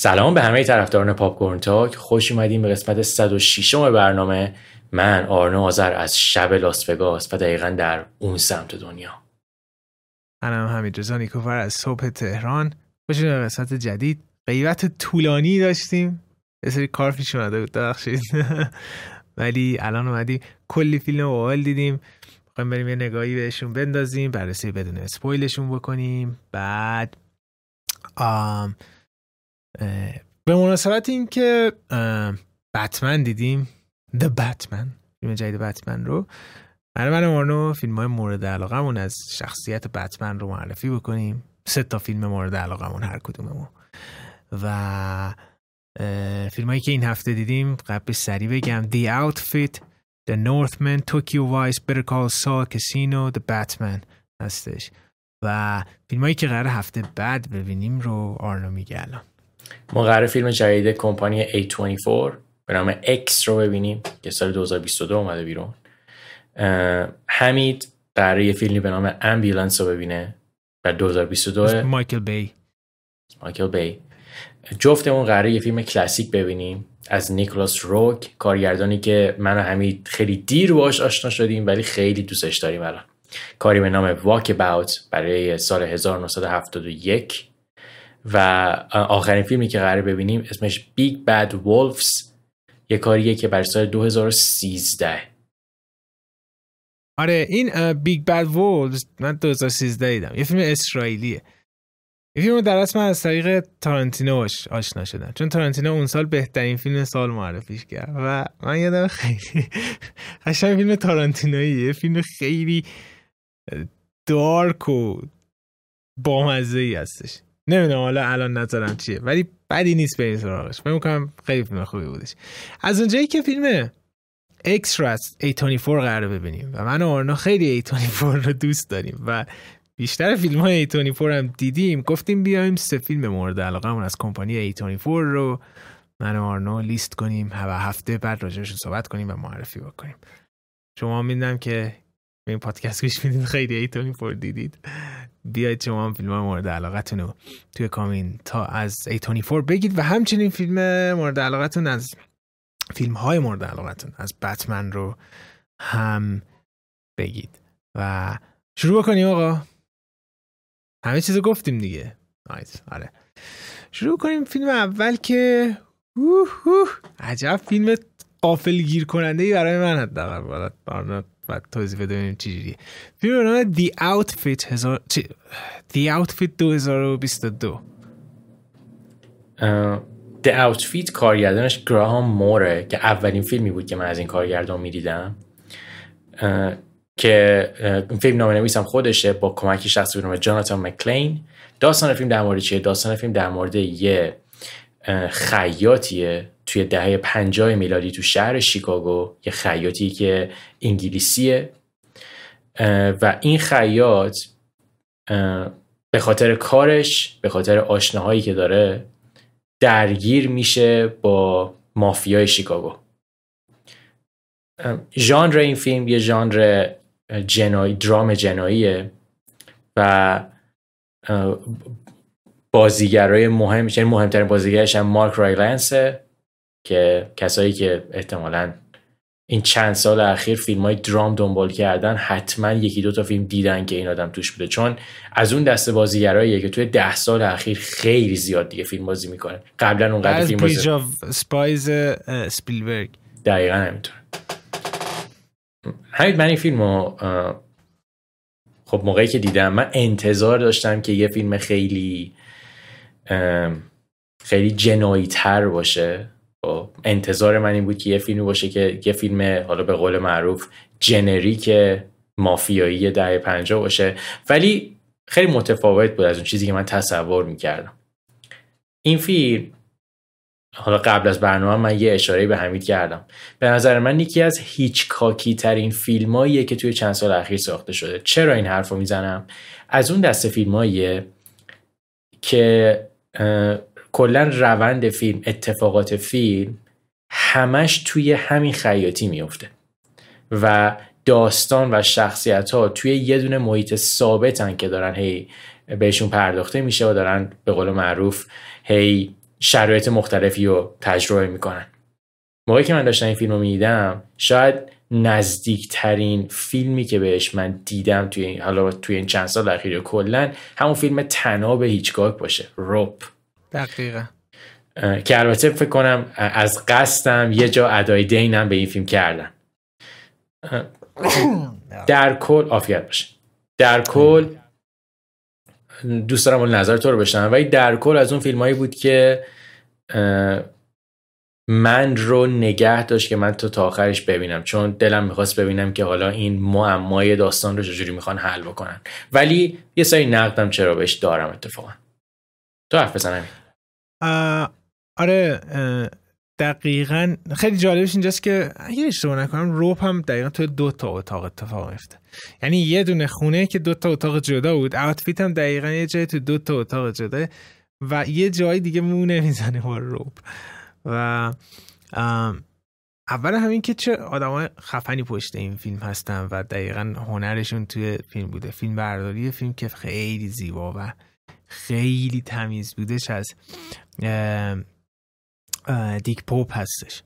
سلام به همه طرفداران پاپ تاک. خوش اومدیم به قسمت 106 برنامه. من آرنا آذر از شب لاس وگاس و دقیقا در اون سمت دنیا. منم حمید رضا نیکوفر از صبح تهران. خوش به قسمت جدید. غیبت طولانی داشتیم. یه سری کار پیش اومده بود. ببخشید. ولی الان اومدی کلی فیلم باحال دیدیم. می‌خوایم بریم یه نگاهی بهشون بندازیم. بررسی بدون اسپویلشون بکنیم. بعد آم به مناسبت اینکه بتمن دیدیم. The Batman. فیلم جدید بتمن رو. برای من مارنو فیلم های مورد علاقمون از شخصیت بتمن رو معرفی بکنیم. سه تا فیلم مورد علاقمون هر کدوممون. و فیلم هایی که این هفته دیدیم قبل سریع بگم The Outfit The Northman Tokyo Vice Better Call Saul Casino The Batman هستش. و فیلم هایی که قرار هفته بعد ببینیم رو آرنا میگه الان. ما قرار فیلم جدید کمپانی A24 به نام X رو ببینیم که سال 2022 اومده بیرون. حمید قراره یه فیلمی به نام Ambulance رو ببینه در 2022 مایکل بی. مایکل بی. جفتمون قراره یه فیلم کلاسیک ببینیم. از نیکلاس روگ کارگردانی که من و حمید خیلی دیر باش آشنا شدیم ولی خیلی دوستش داریم الان. کاری به نام Walkabout برای سال 1971 و آخرین فیلمی که قرار ببینیم اسمش Big Bad Wolves یه کاریه که برای سال 2013 آره این Big Bad Wolves من 2013 دیدم. یه فیلم اسرائیلیه. یه فیلم در اصل من از طریق تارانتینو آشنا شدم. چون تارانتینو اون سال بهترین فیلم سال معرفیش کرد. و من یادم خیلی قشنگ فیلم تارانتینویی. یه فیلم خیلی دارک و بامزه ای هستش. نمی‌دونم حالا الان نظرم چیه ولی بدی نیست به این سراغش. فکر می‌کنم خیلی فیلم خوبی بودش. از اونجایی که فیلم اکس رو از A24 قرار ببینیم و من و آرنا خیلی A24 رو دوست داریم و بیشتر فیلم های A24 هم دیدیم گفتیم بیایم سه فیلم مورد علاقه از کمپانی A24 رو من و آرنا لیست کنیم و هفته بعد راجعش صحبت کنیم و معرفی بکنیم. شما می‌دونم که به این پادکست گوش می‌دید خیلی ایتونی فور دیدید. بیاید شما هم فیلم مورد علاقتون رو توی کامین تا از فور بگید و همچنین فیلم مورد علاقتون از فیلم های مورد علاقتون از بتمن رو هم بگید. و شروع بکنیم آقا. همه چیز گفتیم دیگه. نایس آره. شروع کنیم فیلم اول که عجب فیلم قافل گیر کننده ای برای من حداقل. بعد توضیح بده چجوریه فیلم به نام The Outfit هزار... چی... The Outfit 2022 The Outfit کارگردانش گراهام موره که اولین فیلمی بود که من از این کارگردان می‌دیدم. که این فیلم نام نویسم خودشه با کمک شخصی به نام جاناتان مکلین داستان فیلم در مورد چیه؟ داستان فیلم در مورد یه خیاطیه. توی دهه پنجاه میلادی تو شهر شیکاگو یه خیاطی که انگلیسیه. و این خیاط به خاطر کارش به خاطر آشناهایی که داره درگیر میشه با مافیای شیکاگو. ژانر این فیلم یه ژانر جنایی درام جناییه و بازیگرای مهم یعنی مهمترین بازیگرش هم مارک رایلنسه. که کسایی که احتمالا این چند سال اخیر فیلم های درام دنبال کردن حتما یکی دو تا فیلم دیدن که این آدم توش بوده. چون از اون دسته بازیگراییه که توی ده سال اخیر خیلی زیاد دیگه فیلم بازی می‌کنه. قبلا اونقدر فیلم بازی سپایز سپیلبرگ. دقیقا همینطور. همین من این فیلم رو خب موقعی که دیدم من انتظار داشتم که یه فیلم خیلی خیلی جنایی تر باشه. انتظار من این بود که یه فیلمی باشه که یه فیلم حالا به قول معروف جنریک مافیایی دهه پنجاه باشه. ولی خیلی متفاوت بود از اون چیزی که من تصور می‌کردم. این فیلم حالا قبل از برنامه من یه اشاره به حمید کردم. به نظر من یکی از هیچ کاکی ترین فیلماییه که توی چند سال اخیر ساخته شده. چرا این حرف رو می‌زنم؟ از اون دسته فیلماییه که کلا روند فیلم اتفاقات فیلم همش توی همین خیاطی میفته و داستان و شخصیت ها توی یه دونه محیط ثابتن که دارن هی بهشون پرداخته میشه و دارن به قول معروف هی شرایط مختلفی رو تجربه می‌کنن. موقعی که من داشتم این فیلم رو می‌دیدم شاید نزدیکترین فیلمی که بهش من دیدم توی حالا توی این چند سال اخیر کلا همون فیلم تناب هیچگاک باشه روپ دقیقا. که البته فکر کنم از قصدم یه جا ادای دینم به این فیلم کردم در کل آفیت باشه. در کل دوست دارم نظر تو رو بشنم ولی در کل از اون فیلم هایی بود که من رو نگه داشت که من تو تا آخرش ببینم. چون دلم می‌خواست ببینم که حالا این معمای داستان رو چجوری می‌خوان حل بکنن. ولی یه سری نقدم چرا بهش دارم اتفاقا. تو حرف بزنم آره دقیقا. خیلی جالبش اینجاست که اگه اشتباه نکنم روپ هم دقیقا توی دو تا اتاق اتفاق میفته یعنی یه دونه خونه که دو تا اتاق جدا بود اوتفیت هم دقیقا یه جای تو دو تا اتاق جدا و یه جای دیگه مونه می‌زنه با روپ. و اول همین که چه آدمای خفنی پشت این فیلم هستن و دقیقا هنرشون توی فیلم بوده. فیلم برداری فیلم که خیلی زیبا و خیلی تمیز بودش از دیک پوپ هستش.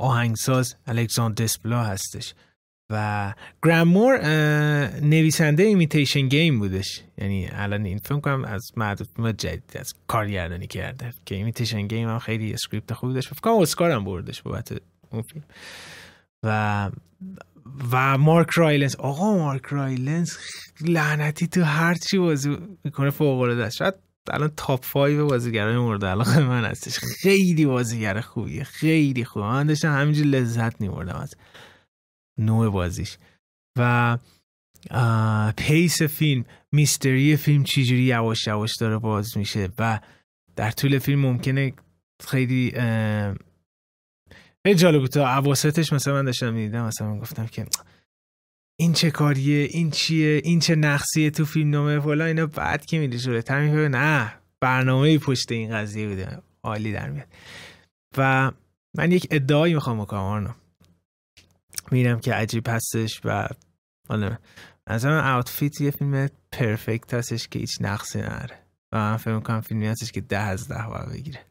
آهنگساز الکساندر دسپلا هستش. و گرامور نویسنده Imitation Game بودش. یعنی الان این فیلم کنم از معدود جدید از کارگردانی کرده. که Imitation Game هم خیلی script خوبی داشت. فکر کنم اسکار هم بردش بابت اون فیلم. و و مارک رایلنس. آقا مارک رایلنس لعنتی تو هر چی بازی می‌کنه فوق العاده شاید الان top 5 بازیگرای مورد علاقه من هستش. خیلی بازیگر خوبیه. خیلی خوبه من داشتم همینجور لذت میبردم از نوع بازیش. و پیس فیلم میستری فیلم چجوری یواش یواش داره باز میشه و در طول فیلم ممکنه خیلی خیلی جالب بود. تا عواستش مثلا من داشتم می‌دیدم مثلا من گفتم که این چه کاریه این چیه این چه نقصیه تو فیلم نامه فلا اینا بعد که میری شده تر نه برنامه پشت این قضیه بوده عالی در میاد. و من یک ادعایی می‌خوام بکنم میرم که عجیب هستش و از من اوتفیت یه فیلم پرفکت هستش که هیچ نقصی نداره. و من فکر می‌کنم فیلمی هستش که ده از ده باید بگیره.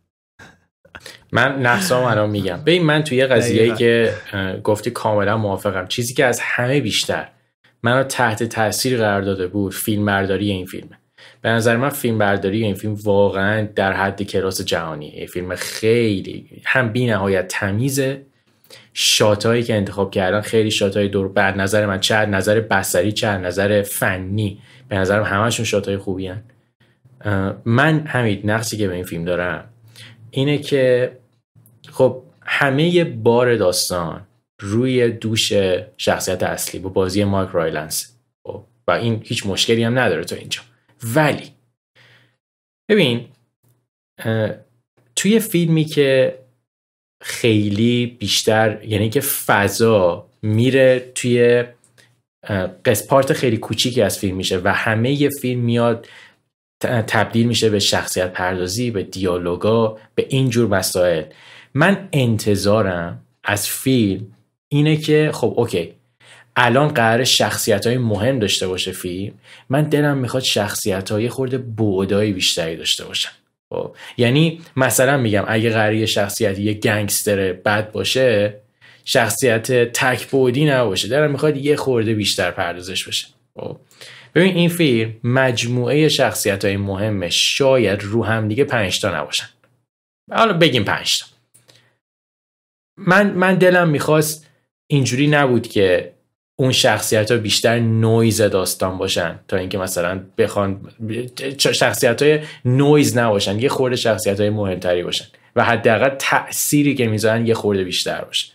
من نقصام الان میگم. ببین من توی قضیه که گفتی کاملا موافقم. چیزی که از همه بیشتر منو تحت تاثیر قرار داده بود فیلم برداری این فیلمه. به نظر من فیلم برداری این فیلم واقعا در حد کلاس جهانی این فیلم خیلی هم بی نهایت تمیزه. shot ایی که انتخاب کردن خیلی shot ای دور بر نظر من چه نظر بصری چه نظر فنی. به نظرم همشون shot ای خوبی هن. من همین نقصی که به این فیلم دارم اینه که خب همه بار داستان روی دوش شخصیت اصلی با بازی مارک رایلنس خب، و این هیچ مشکلی هم نداره تو اینجا. ولی ببین توی فیلمی که خیلی بیشتر یعنی که فضا میره توی قسپارت خیلی کوچیکی از فیلم میشه و همه یه فیلم میاد تبدیل میشه به شخصیت پردازی به دیالوگا به اینجور مسائل. من انتظارم از فیلم اینه که خب اوکی. الان قرار شخصیت های مهم داشته باشه فیلم. من دلم می‌خواد شخصیت های خورده بودایی بیشتری داشته باشن. خب یعنی مثلا میگم اگه قرار شخصیت یه گنگستر بد باشه شخصیت تک بودی نباشه. دلم می‌خواد یه خورده بیشتر پردازش بشه. خب ببین این فیلم مجموعه شخصیت های مهمش شاید رو هم دیگه پنجتا نباشن. حالا بگیم پنجتا من, من دلم می‌خواست اینجوری نبود که اون شخصیت ها بیشتر نویز داستان باشن تا اینکه مثلا بخوان شخصیت های نویز نباشن یه خورده شخصیت های مهمتری باشن و حداقل تأثیری که می‌ذارن یه خورده بیشتر باشه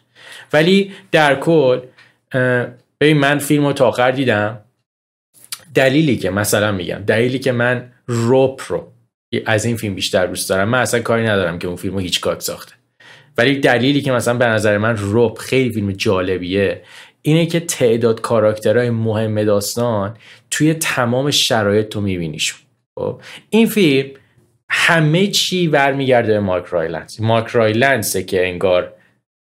ولی در کل ببین من فیلم رو تا آخر دیدم. دلیلی که مثلا میگم دلیلی که من روپ رو از این فیلم بیشتر دوست دارم. من اصلا کاری ندارم که اون فیلم رو هیچ ساخته. ولی دلیلی که مثلا به نظر من روپ خیلی فیلم جالبیه اینه که تعداد کاراکترهای مهم داستان توی تمام شرایط تو میبینیشون. خب این فیلم همه چی برمیگرده به مارک رایلنس مارک رایلنسه که انگار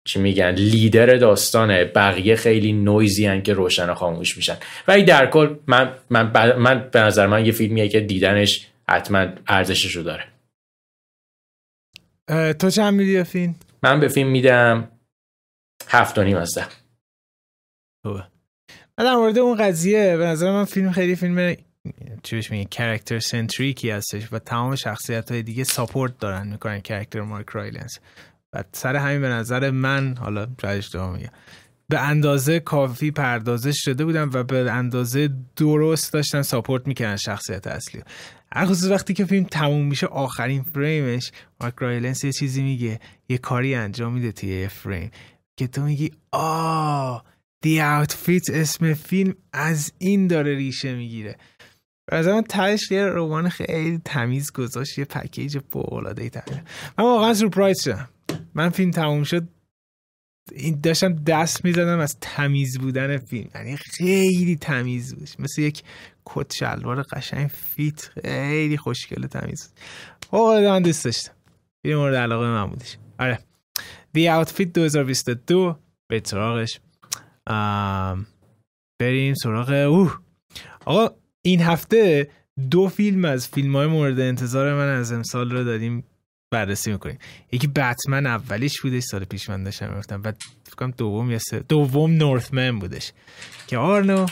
چی میگن لیدر داستانه. بقیه خیلی نورایی هن که روشن و خاموش میشن. ولی در کل من, من, من به نظر من یه فیلمیه که دیدنش حتما ارزشش رو داره تو چند میدی به فیلم؟ من به فیلم میدم هفت و نیم از ده. من در مورد اون قضیه به نظر من فیلم خیلی فیلم چی بهش میگه character centric ی هستش و تمام شخصیت های دیگه support دارن می‌کنن character مارک رایلنس و سر همین به نظر من حالا شاید میگم. به اندازه کافی پردازش شده بودن و به اندازه درست داشتن support می‌کنن شخصیت اصلی. به خصوص وقتی که فیلم تموم میشه آخرین فریمش مارک رایلنس یه چیزی میگه یه کاری انجام میده توی یه فریم که تو میگی آه دی اوتفیت اسم فیلم از این داره ریشه می‌گیره. از من تهش یه خیلی تمیز گذاشت یه پکیج فوق‌العاده ای من واقعا سورپرایز شدم. من فیلم تموم شد این داشتم دست می‌زدم از تمیز بودن فیلم. یعنی خیلی تمیز بود. مثل یک کت شلوار قشنگ فیت خیلی خوشگل تمیز واقعا من دوست داشتم. فیلم مورد علاقه من بودش. آره. The Outfit 2022 به سراغش. بریم سراغ اوه. آقا این هفته دو فیلم از فیلم های مورد انتظار من از امسال رو داریم. بررسی می‌کنیم یکی بتمن اولیش بودش سال پیش من داشتم گفتم بعد فکر دوم یا دوم نورثمن بودش. که آرنو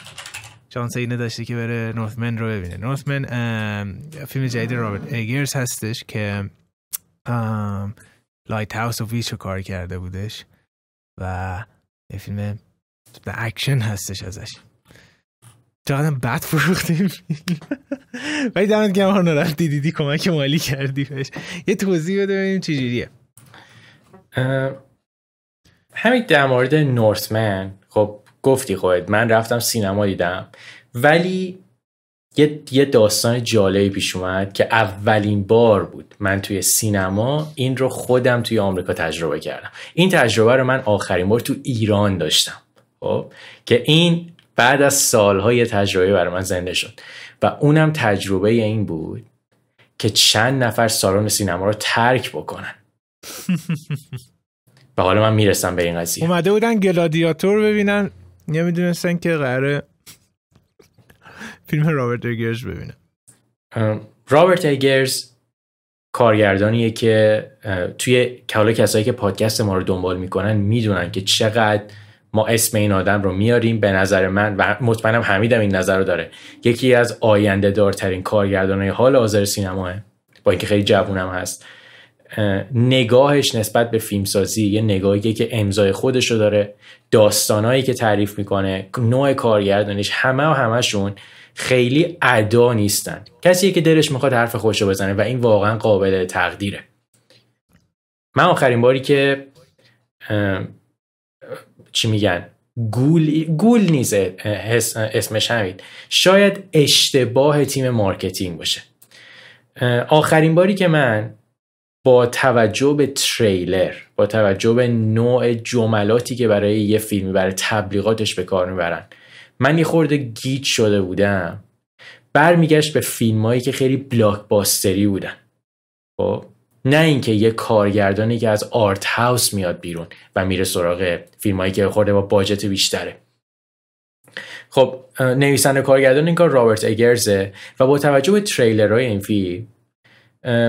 شانس اینه داشته که بره نورثمن رو ببینه. نورثمن فیلم جدید رابرت ایگرز هستش که Lighthouse و Witch رو کار کرده بودش و یه فیلم اکشن هستش ازش. چقدر بد فروختیم. ولی دمت گرم ها رفتی دیدی کمک مالی کردی بهش. یه توضیح بده ببینیم چجوریه همین در مورد Northman خب گفتی خودت. من رفتم سینما دیدم. ولی یه, یه داستان جالبی پیش اومد که اولین بار بود من توی سینما این رو خودم توی آمریکا تجربه کردم. این تجربه رو من آخرین بار تو ایران داشتم. خب که این بعد از سالهای تجربه برای من زنده شد. و اونم تجربه این بود که چند نفر سالن سینما رو ترک بکنن. و حالا من می‌رسم به این قضیه. اومده بودن گلادیاتور ببینن. نمی‌دونستن که قراره فیلم رابرت ایگرز ببینن. رابرت ایگرز کارگردانیه که توی حالا کسایی که پادکست ما رو دنبال می‌کنن می‌دونن که چقدر ما اسم این آدم رو میاریم به نظر من و مطمئنم حمیدم این نظر رو داره. یکی از آینده دارترین کارگردانهای حال حاضر سینماه با اینکه خیلی جوونم هست نگاهش نسبت به فیلمسازی یه نگاهی که امضای خودش رو داره داستانهایی که تعریف می‌کنه نوع کارگردانیش همه و همشون خیلی ادا نیستن. کسی که دلش می‌خواد حرف خودش رو بزنه و این واقعا قابل تقدیره. من آخرین باری که چی میگن؟ گول گول نیست اسمش همین. شاید اشتباه تیم marketing باشه. آخرین باری که من با توجه به تریلر با توجه به نوع جملاتی که برای یه فیلمی برای تبلیغاتش به کار می‌برن من یه خورده گیت شده بودم. برمیگشت به فیلمایی که خیلی بلاکباستری بودن. خب؟ نه اینکه یه کارگردانی که از آرت هاوس میاد بیرون و میره سراغ فیلمایی که خورده با باجت بیشتره. خب نویسنده کارگردان این کار رابرت اگرزه و با توجه به تریلرهای این فیلم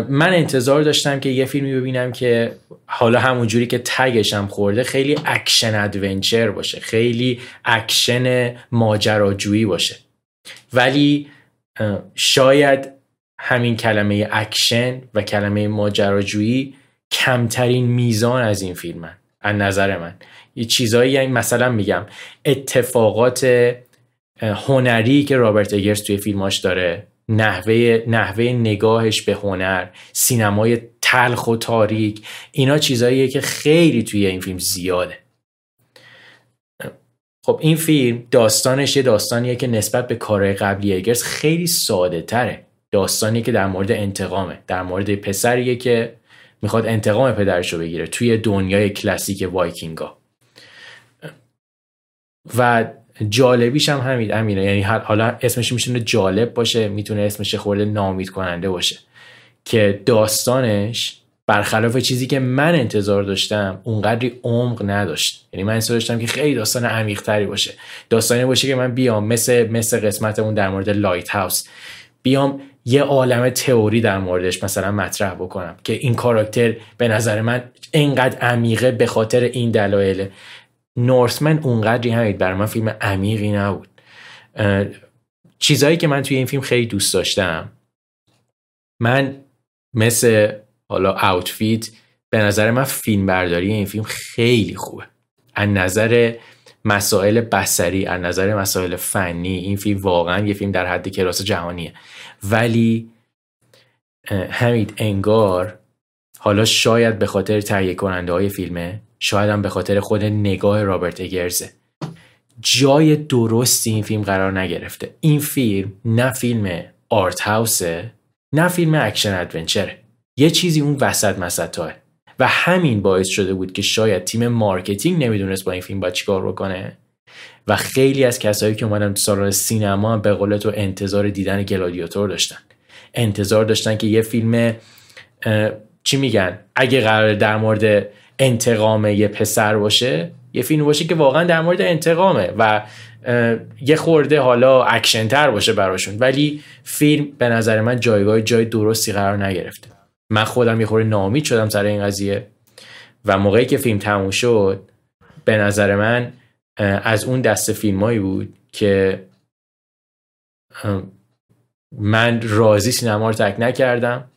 من انتظار داشتم که یه فیلمی ببینم که حالا همون جوری که tag ش هم خورده خیلی action adventure باشه خیلی اکشن ماجراجویی باشه. ولی شاید همین کلمه اکشن و کلمه ماجراجویی کمترین میزان از این فیلمن از نظر من. یه چیزایی یعنی مثلا میگم اتفاقات هنری که رابرت اگرز توی فیلماش داره نحوه, نحوه نگاهش به هنر سینمای تلخ و تاریک اینا چیزاییه که خیلی توی این فیلم زیاده. خب این فیلم داستانش یه داستانیه که نسبت به کارهای قبلی اگرز خیلی ساده تره داستانی که در مورد انتقامه. در مورد پسریه که می‌خواد انتقام پدرش رو بگیره توی دنیای کلاسیک وایکینگا. و جالبیش هم همین امینه یعنی حالا اسمش می‌تونه جالب باشه می‌تونه اسمش خورده نامید کننده باشه. که داستانش برخلاف چیزی که من انتظار داشتم اونقدری عمق نداشت. یعنی من انتظار داشتم که خیلی داستان عمیق تری باشه. داستانی باشه که من بیام مثل مثل قسمتمون در مورد لایت هاوس بیام یه عالم تئوری در موردش مثلا مطرح بکنم که این کاراکتر به نظر من اینقدر عمیقه به خاطر این دلایل. نورسمن اونقدری همید برای من فیلم عمیقی نبود. چیزهایی که من توی این فیلم خیلی دوست داشتم من مثل حالا آوتفیت به نظر من فیلم برداری این فیلم خیلی خوبه. از نظر مسائل بسری از نظر مسائل فنی این فیلم واقعا یه فیلم در حد کلاس جهانیه. ولی همید انگار حالا شاید به خاطر تهیه کننده های فیلمه شاید هم به خاطر خود نگاه رابرت اگرزه. جای درستی این فیلم قرار نگرفته. این فیلم نه فیلم art house ه نه فیلم action adventure ه. یه چیزی اون وسط مسطاس و همین باعث شده بود که شاید تیم marketing نمی‌دونست با این فیلم باید چیکار بکنه. و خیلی از کسایی که اومدن تو سالن سینما به قول تو انتظار دیدن گلادیاتور داشتن. انتظار داشتن که یه فیلم چی میگن؟ اگه قراره در مورد انتقام یه پسر باشه یه فیلم باشه که واقعا در مورد انتقامه و یه خورده حالا اکشن تر باشه براشون. ولی فیلم به نظر من جایگاه جای درستی قرار نگرفته. من خودم یه خورده ناامید شدم سر این قضیه و موقعی که فیلم تموم شد به نظر من از اون دست فیلمایی بود که من راضی سینما رو تک نکردم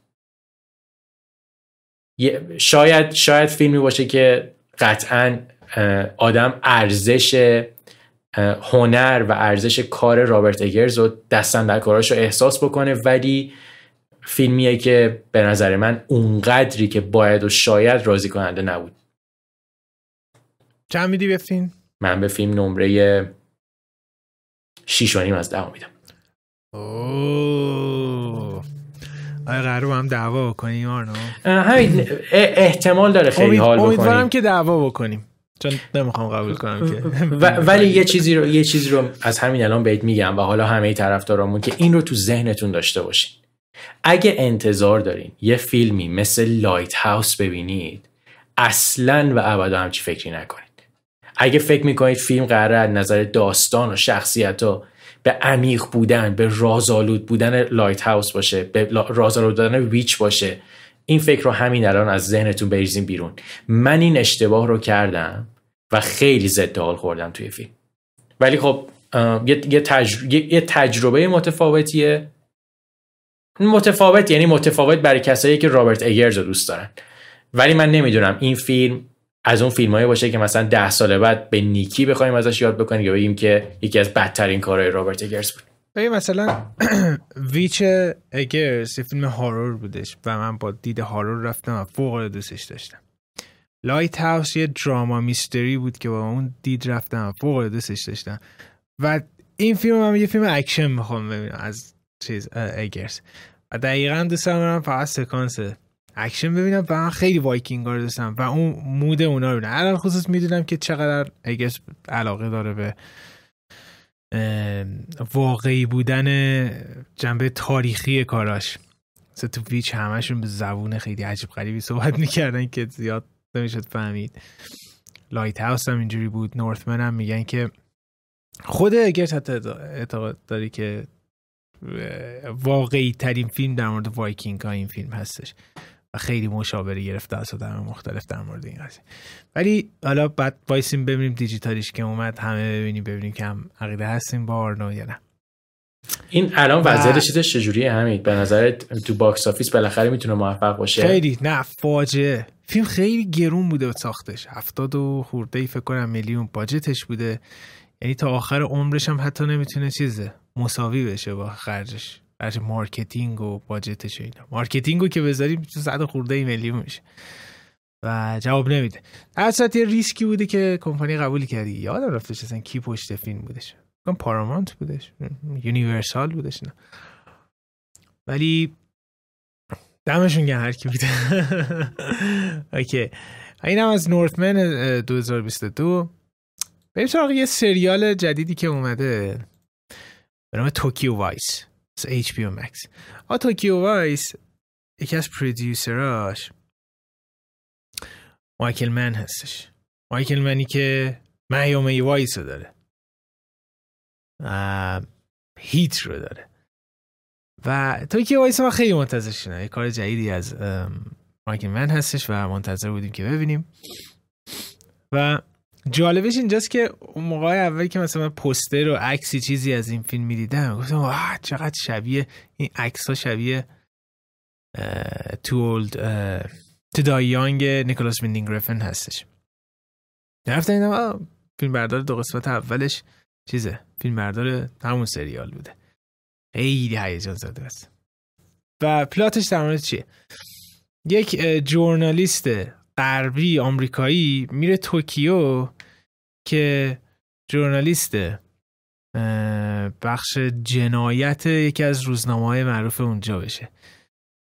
شاید شاید فیلمی باشه که قطعا آدم ارزش هنر و ارزش کار رابرت اگرز و دستن در کاراش رو احساس بکنه ولی فیلمیه که به نظر من اونقدری که باید و شاید راضی کننده نبود چند میدی به فیلم؟ من به فیلم نمره 6 از ده میدم. اوه. آیا قرار هم دعوا بکنیم آرنا همین احتمال داره خیلی حال بکنیم. امیدوارم که دعوا بکنیم. چون نمی‌خوام قبول کنم که. ولی یه چیزی رو یه چیزی رو از همین الان بهت میگم و حالا همه طرفدارامون که این رو تو ذهنتون داشته باشین. اگه انتظار دارین یه فیلمی مثل لایت هاوس ببینید اصلا و ابدا همچی فکری نکنید اگه فکر می‌کنید فیلم قراره از نظر داستان و شخصیت ها به عمیق بودن به رازآلود بودن لایت هاوس باشه به رازآلود بودن ویچ باشه این فکر رو همین الان از ذهنتون بریزین بیرون. من این اشتباه رو کردم و خیلی ضد حال خوردم توی فیلم. ولی خب یه, یه تجربه متفاوتیه. متفاوت یعنی متفاوت برای کسایی که رابرت اگرز رو دوست دارن. ولی من نمی‌دونم این فیلم از اون فیلمایی باشه که مثلا ده سال بعد به نیکی بخوایم ازش یاد بکنیم یا بگیم که یکی از بدترین کارهای رابرت اگرز بود. مثلا Witch اگرز یه فیلم horror بودش و من با دید horror رفتم و فوق دوستش داشتم. Lighthouse یه drama mystery بود که با اون دید رفتم و فوق دوستش داشتم. و این فیلم هم یه فیلم اکشن می‌خوام ببینم از چیز اگرز. و دقیقا دوست دارم فقط سکانس اکشن ببینم و خیلی وایکینگ رو دوستم و اون mood اونا رو ببینم. خصوص می‌دونم که چقدر اگرز علاقه داره به واقعی بودن جنبه تاریخی کاراش. تو Witch همشون به زبون خیلی عجیب غریبی صحبت می‌کردن که زیاد نمی‌شد فهمید. Lighthouse هم اینجوری بود. Northman هم میگن که خود اگرز حتی اعتقاد داره که واقعی ترین فیلم در مورد وایکینگ ها این فیلم هستش. و خیلی مشاوره گرفته از آدم مختلف در مورد این قضیه. ولی حالا بعد وایسیم ببینیم دیجیتالیش که اومد همه ببینیم ببینیم که هم عقیده هستیم با آرنو یا نه. این الان وضعیت چیزش چجوریه همین به نظر تو box office بالاخره می‌تونه موفق باشه؟ خیلی نه فاجعه. فیلم خیلی گرون بوده و ساختش. هفتاد و خورده ای فکر کنم میلیون budget ش بوده. یعنی تا آخر عمرش هم حتی نمی‌تونه چیزه مساوی بشه با خرجش. برش marketing و budget ش و اینا. marketing و که بذاریم تو صد خورده میلیون میشه. و جواب نمیده. در یه ریسکی بوده که کمپانی قبول کرده. یادم رفتش اصلا کی پشت فیلم بودش. کم Paramount بودش. Universal بودش. نه. ولی دمشون گرم هر کی بوده okay. اینم از Northman 2022 بریم سراغ یه سریال جدیدی که اومده. به نام Tokyo Vice. از HBO Max. آ Tokyo Vice یکی از producer اش مایکل من هستش. مایکل منی که Miami Vice رو داره. Heat رو داره. و Tokyo Vice ما خیلی منتظر یه کار جدیدی از مایکل من هستش و منتظر بودیم که ببینیم. و جالبش اینجاست که اون موقع اولی که مثلا پوستر و عکسی چیزی از این فیلم می‌دیدم گفتم wow چقدر شبیه این عکس ها شبیه Too Old to Die Young نیکولاس ویندینگ رفن هستش. رفتم دیدم فیلم بردار دو قسمت اولش چیزه فیلم بردار همون سریال بوده. خیلی هیجان زده است. و پلاتش در مورد چیه؟ یک جورنالیست غربی آمریکایی میره توکیو که جورنالیست بخش جنایت یکی از روزنامه های معروف اونجا بشه.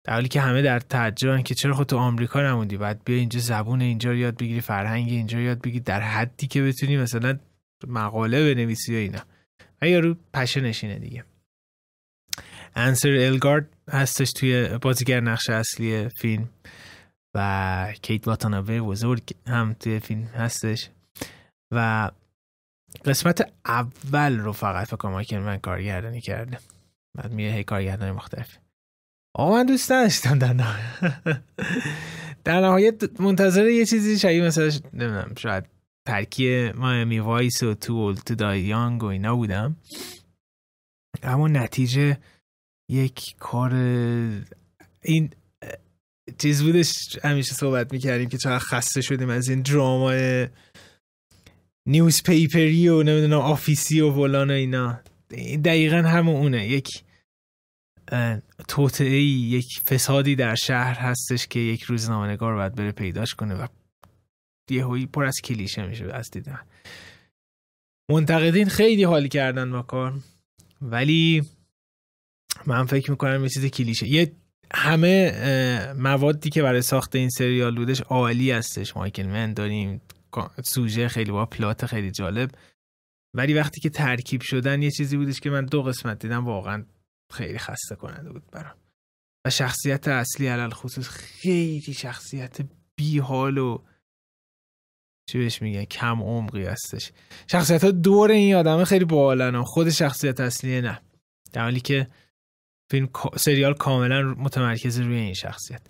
در حالی که همه در تعجبن که چرا خود تو آمریکا نموندی؟ بعد بیا اینجا زبون اینجا رو یاد بگیری فرهنگ اینجا رو یاد بگیری در حدی که بتونی مثلا مقاله بنویسی و اینا. و یارو پشه نشینه دیگه. انسر الگارد هستش توی بازیگر نقش اصلی فیلم. و کیت واتانابه بزرگ هم توی فیلم هستش. و قسمت اول رو فقط فکر کنم من کارگردانی کرده. بعد میره هی کارگردانی مختلف آقا من دوست نداشتم در نهایت. در نهایت منتظر یه چیزی شبیه مثلا نمی‌دونم شاید ترکیب Miami Vice و Too Old to Die Young و اینا بودم. اما نتیجه یک کار این چیز بودش همیشه صحبت می‌کردیم که چقدر خسته شدیم از این drama ی newspaper ی و نمی‌دونم office ی و فلان و اینا. دقیقا همون اونه. یک توطئه یک فسادی در شهر هستش که یک روزنامه‌نگار باید بره پیداش کنه و یهویی پر از کلیشه میشه از دیدن. منتقدین خیلی حالی کردن با کار ولی من فکر می‌کنم یه چیز کلیشه. یه همه موادی که برای ساخت این سریال بودش عالی هستش. مایکل من داریم سوژه خیلی با پلات خیلی جالب. ولی وقتی که ترکیب شدن یه چیزی بودش که من دو قسمت دیدم واقعا خیلی خسته کننده بود برام. و شخصیت اصلی علال خصوص خیلی شخصیت بی حال و چی بهش میگن؟ کم عمقی هستش. شخصیت ها دور این آدمه خیلی بالن خود شخصیت اصلی نه. در حالی که فیلم سریال کاملا متمرکز روی این شخصیت.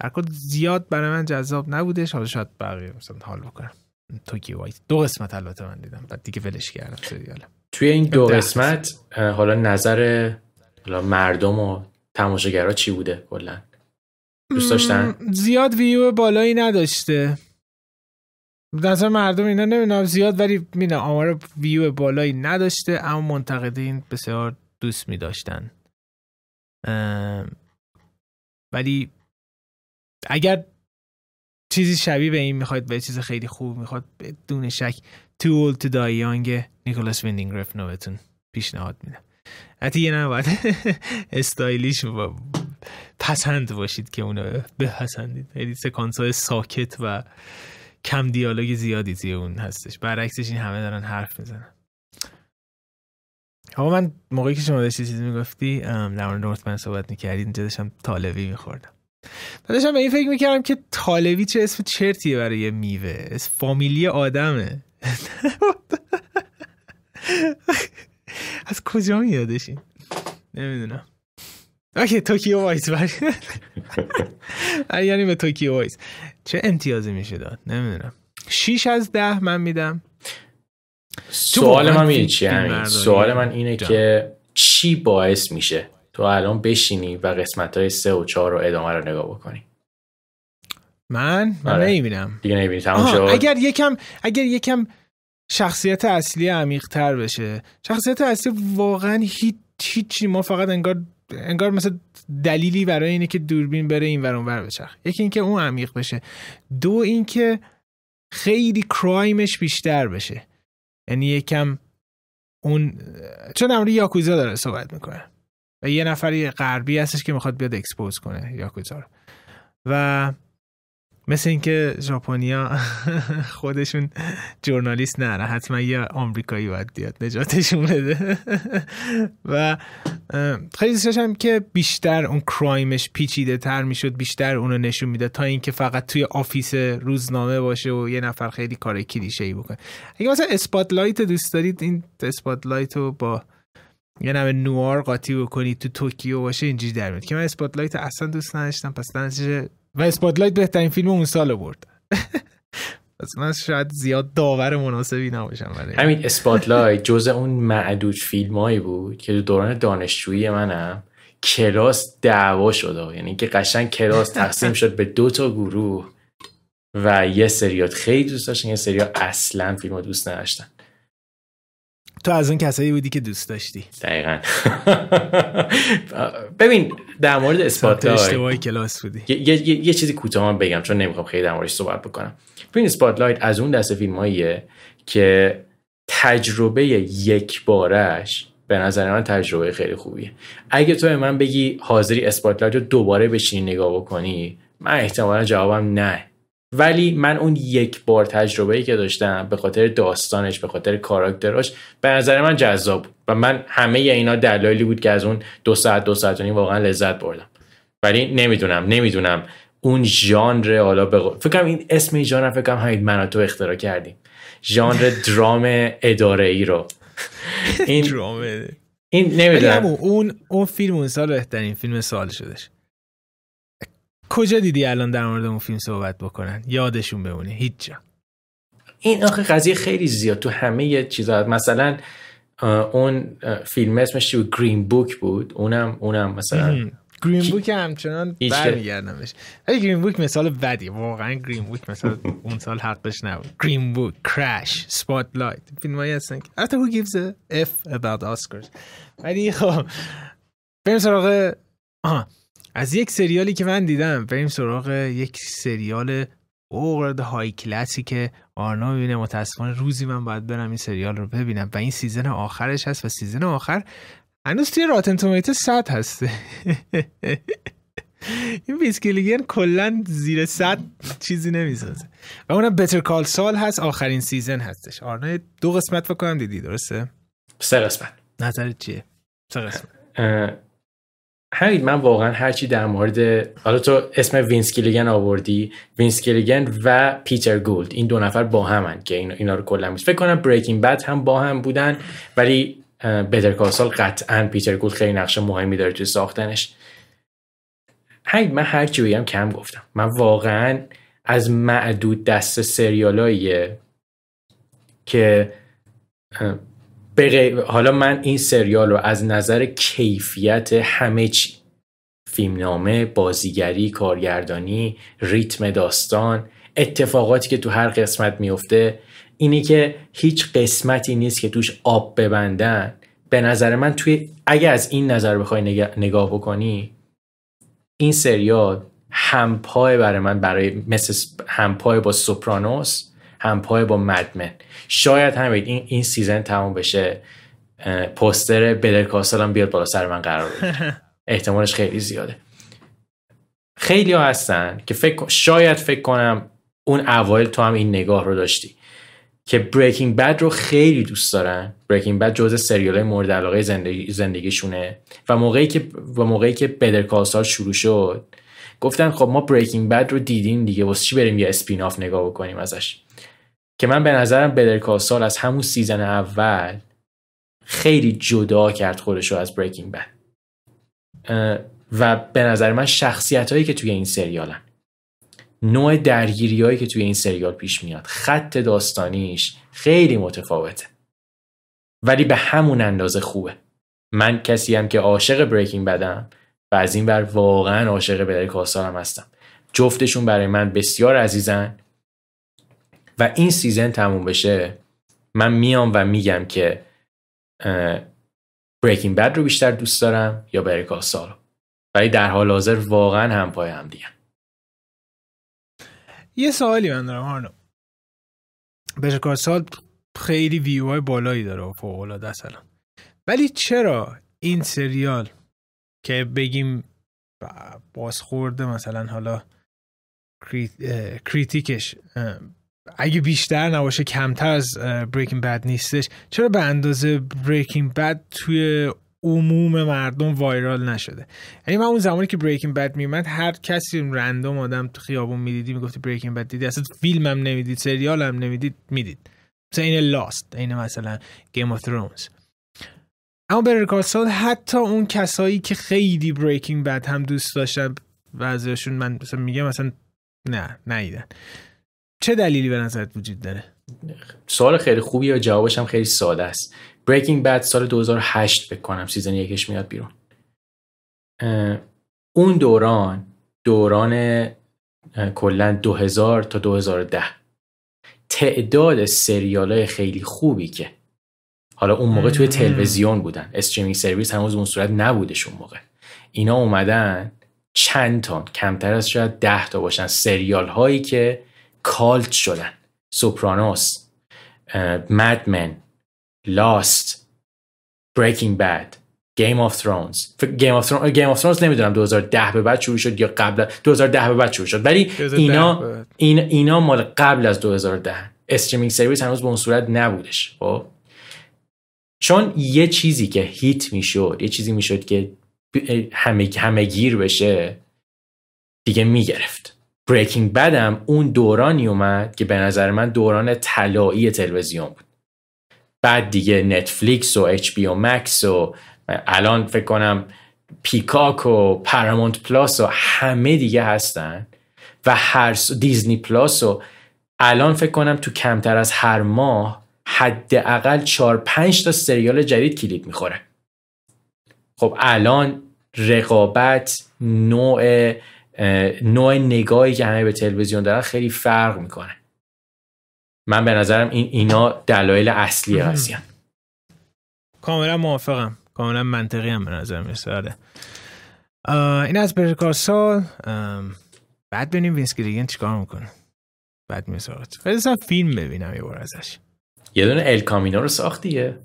در کل زیاد برای من جذاب نبوده حالا شاید بقیه مثلا حال بکنم. توکی وایت دو قسمت البته من دیدم. بعد دیگه ولش کردم سریال توی این دو قسمت حالا نظر حالا مردم و تماشاگرها چی بوده کلا؟ دوست داشتن؟ زیاد ویو بالایی نداشته. نظر مردم اینا نمی‌دونم زیاد ولی می‌دونم آمار ویو بالایی نداشته اما منتقدین بسیار دوست می داشتن ولی اگر چیزی شبیه به این می‌خواید به چیز خیلی خوب می‌خواد بدون شک Too Old to Die Young نیکولاس ویندینگ رفنو بهتون پیشنهاد میدم. حتی یه نباید استایلیش و پسند باشید که اونو بپسندید. خیلی سکانس های ساکت و کم دیالوگ زیادی توی اون هستش. برعکسش این همه دارن حرف می‌زنن. آقا من موقعی که شما داشتی چیزی می‌گفتی در مورد نورتمن صحبت می‌کردی اینجا داشتم طالبی میخوردم. داشتم به این فکر می‌کردم که طالبی چه اسم چرتیه برای یه میوه. اسم فامیلی آدمه. از کجا میادش این؟ نمی‌دونم. okay Tokyo Vice یعنی به Tokyo Vice. چه امتیازی میشه داد؟ نمی‌دونم. شیش از ده من میدم. سوال من این چی همین سوال من اینه که چی باعث میشه؟ تو الان بشینی و قسمت های سه و چهار رو ادامه رو نگاه بکنی. من؟ من آره. نمی‌بینم. دیگه نمی‌بینی. تمام شد؟ اگر یکم اگر یکم شخصیت اصلی عمیق تر بشه. شخصیت اصلی واقعا هیچ هیچی. ما فقط انگار انگار مثل دلیلی برای اینه که دوربین بره این ور اونور بچرخ یکی اینکه اون عمیق بشه. دو اینکه خیلی crime ش بیشتر بشه. یعنی یکم اون چون امری یاکوزا داره صحبت می‌کنه. و یه نفری غربی هستش که می‌خواد بیاد expose کنه یاکوزا رو. و مثل اینکه ژاپنیا خودشون journalist ندارن حتما یه آمریکایی باید بیاد نجاتشون بده. و خیلی دوست که بیشتر اون crime ش پیچیده تر می‌شد بیشتر اونو نشون میده تا اینکه فقط توی office روزنامه باشه و یه نفر خیلی کار کلیشه ای بکنه. اگه مثلا Spotlight دوست دارید این Spotlight رو با یه نمه noir قاطی بکنی تو توکیو باشه اینجوری در میاد. که من Spotlight اصلا دوست نداشتم. پس نتیجه و Spotlight بهترین فیلم اون سال برد. پس من شاید زیاد داور مناسبی نباشم برای همین Spotlight جز اون معدود فیلمایی بود که دوران دانشجویی منم کلاس دعوا شده یعنی که قشنگ کلاس تقسیم شد به دو تا گروه و یه سریات خیلی دوست داشتن یه سریات اصلا فیلم دوست نداشتن تو از اون کسایی بودی که دوست داشتی. دقیقا. ببین در مورد Spotlight اشتباهی کلاس بودی. یه, یه،, یه چیزی کوتاه بگم چون نمی‌خوام خیلی در موردش صحبت بکنم. ببین Spotlight از اون دسته فیلماییه که تجربه یک بارش به نظر من تجربه خیلی خوبیه. اگه تو به من بگی حاضری Spotlight رو دوباره بشینی نگاه بکنی من احتمالا جوابم نه. ولی من اون یک بار تجربه ای که داشتم به خاطر داستانش به خاطر کاراکتراش به نظر من جذاب بود و من همه اینا دلایلی بود که از اون دو ساعت دو ساعت واقعا لذت بردم. ولی نمی‌دونم نمی‌دونم اون ژانر حالا بق... فکرم این اسم این ژانر فکرم همین من تو اختراع کردیم. ژانر درام اداره ای رو. این درام این نمی‌دونم. اون اون فیلم اون سال بهترین فیلم سال شدش کجا دیدی الان در مورد اون فیلم صحبت بکنن؟ یادشون بمونه هیچ جا. این آخه قضیه خیلی زیاد تو همه چیزا. مثلا اون فیلم اسمش چی بود؟ گرین بوک بود. اونم اونم مثلا. گرین بوک همچنان برمیگردمش. ولی گرین بوک مثال بدی واقعا گرین بوک مثلا اون سال حقش نبود. گرین بوک کرش سپات لایت فیلم هایی هستن که. البته who gives a F about Oscars ولی خب بریم سراغ آها. از یک سریالی که من دیدم. بریم سراغ یک سریال اوورد های کلاسی که آرنا می‌بینه متاسفانه روزی من باید برم این سریال رو ببینم. و این سیزن آخرش هست و سیزن آخر هنوز توی راتن تومیتو 100 هسته. این بیسکیلیگن کلا زیر 100 چیزی نمی‌سازه. و اونم بتر کال سال هست. آخرین سیزن هستش. آرنا دو قسمت فکر دیدی درسته؟ سه قسمت. نظرت چیه؟ سه قسمت. همین من واقعا هرچی در مورد حالا تو اسم وینس گیلیگن آوردی. وینس گیلیگن و پیتر گولد. این دو نفر با همن که اینا رو کلا فکر کنم Breaking Bad هم با هم بودن ولی Better Call Saul قطعا پیتر گولد خیلی نقش مهمی داره توی ساختنش. همین من هرچی بگم کم گفتم. من واقعا از معدود دست سریالاییه که حالا من این سریال رو از نظر کیفیت همه چی فیلمنامه بازیگری کارگردانی ریتم داستان اتفاقاتی که تو هر قسمت میفته اینی که هیچ قسمتی نیست که توش آب ببندن. به نظر من توی اگه از این نظر بخوای نگاه بکنی این سریال همپای برای من برای مثل همپای با Sopranos همپای با Mad Men شاید همین این این season تموم بشه. پوستر Better هم بیاد بالا سر من قرار بگیره احتمالش خیلی زیاده. خیلی ها هستن که فکر شاید فکر کنم اون اوایل تو هم این نگاه رو داشتی که Breaking Bad رو خیلی دوست دارن. Breaking Bad جزء سریال مورد علاقه زندگی زندگیشونه. و موقعی که و موقعی که Better شروع شد گفتن خب ما Breaking Bad رو دیدیم دیگه. واسه چی بریم یه spin-off نگاه بکنیم ازش؟ که من به نظرم Better Call Saul از همون season اول خیلی جدا کرد خودش رو از Breaking Bad و به نظر من شخصیت هایی که توی این سریالن. نوع درگیری هایی که توی این سریال پیش میاد. خط داستانیش خیلی متفاوته. ولی به همون اندازه خوبه. من کسی هم که عاشق Breaking Bad م و از این بر واقعا عاشق Better هم هستم. جفتشون برای من بسیار عزیزن. و این season تموم بشه من میام و میگم که Breaking Bad رو بیشتر دوست دارم یا Better Call Saul ولی در حال حاضر واقعا هم پای هم دیگه. یه سوالی من دارم هارنو Better Call Saul خیلی ویو های بالایی داره فوق العاده ولی چرا این سریال که بگیم بازخورده مثلا حالا critic ش اگه بیشتر نباشه کمتر از Breaking Bad نیستش. چرا به اندازه Breaking Bad توی عموم مردم viral نشده؟ یعنی من اون زمانی که Breaking Bad میمد هر کسی random آدم تو خیابون می‌دیدی می‌گفتی Breaking Bad دیدی. اصلا هم نمی‌دید سریال هم نمی‌دید می‌دید. مثلا این Lost این مثلا Game of Thrones اما Better Call Saul حتی اون کسایی که خیلی Breaking Bad هم دوست داشتن بعضیشون من مثلا میگم مثلا نه ندیدن چه دلیلی به نظرت وجود داره؟ سوال خیلی خوبی و جوابش هم خیلی ساده است. Breaking Bad سال 2008 بکنم season یکش میاد بیرون. اون دوران دوران کلا 2000 تا 2010 تعداد سریال های خیلی خوبی که حالا اون موقع توی تلویزیون بودن. streaming service هنوز اون صورت نبودش اون موقع. اینا اومدن چند تا کمتر از شاید ده تا باشن. سریال هایی که cult شدن. Sopranos Mad Men Lost Breaking Bad Game of Thrones. Game of Thrones Game of Thrones نمی‌دونم 2010 به بعد شروع شد یا قبل 2010 به بعد شروع شد. ولی اینا این اینا مال قبل از 2010 streaming service هنوز به اون صورت نبودش. خب؟ چون یه چیزی که hit می‌شد یه چیزی می‌شد که همه همه گیر بشه دیگه می‌گرفت. Breaking Bad م اون دورانی اومد که به نظر من دوران طلایی تلویزیون بود. بعد دیگه Netflix و HBO Max و الان فکر کنم Peacock و Paramount Plus و همه دیگه هستن و هر Disney Plus و الان فکر کنم تو کمتر از هر ماه حداقل 4 5 تا سریال جدید کلید می‌خوره. خب الان رقابت نوع نوع نگاهی که همه به تلویزیون دارن خیلی فرق می‌کنه. من به نظرم این اینا دلایل اصلی هستن. کاملا موافقم. کاملا منطقی هم به نظر می‌رسه آره. این از برکارسال بعد ببینیم وینس گیلیگان چیکار می‌کنه. بعد میساقت فرضا فیلم ببینم یه بار ازش. یه دونه El Camino رو ساخت دیگه.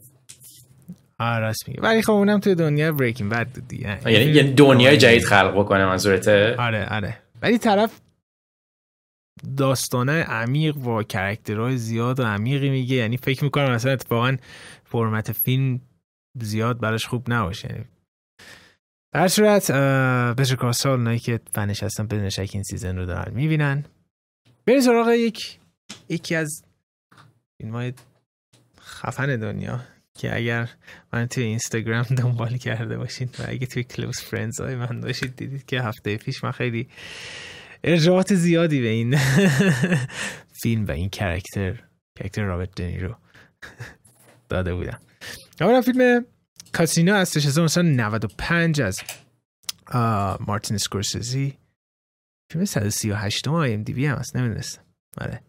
آره راست میگه ولی خب اونم توی دنیا Breaking Bad دیگه. یعنی یه دنیای جدید خلق بکنه منظورته؟ آره آره. ولی طرف داستانه عمیق با character های زیاد و عمیقی میگه. یعنی فکر می‌کنم مثلا اتفاقا فرمت فیلم زیاد براش خوب نباشه. یعنی در صورت Better Call Saul اونایی که فنش هستن بدون شک این season رو دارن می‌بینن. بریم سراغ یک یکی از این های خفن دنیا. که اگر من توی اینستاگرام دنبال کرده باشین و اگه توی close friends های من داشتید دیدید که هفته پیش من خیلی ارجاعات زیادی به این فیلم و این character character رابرت دنیرو داده بودم. اما فیلم کازینو از 1995 از مارتین اسکورسیزی. فیلم 138 IMDb هم هست نمی‌دونستم. آره.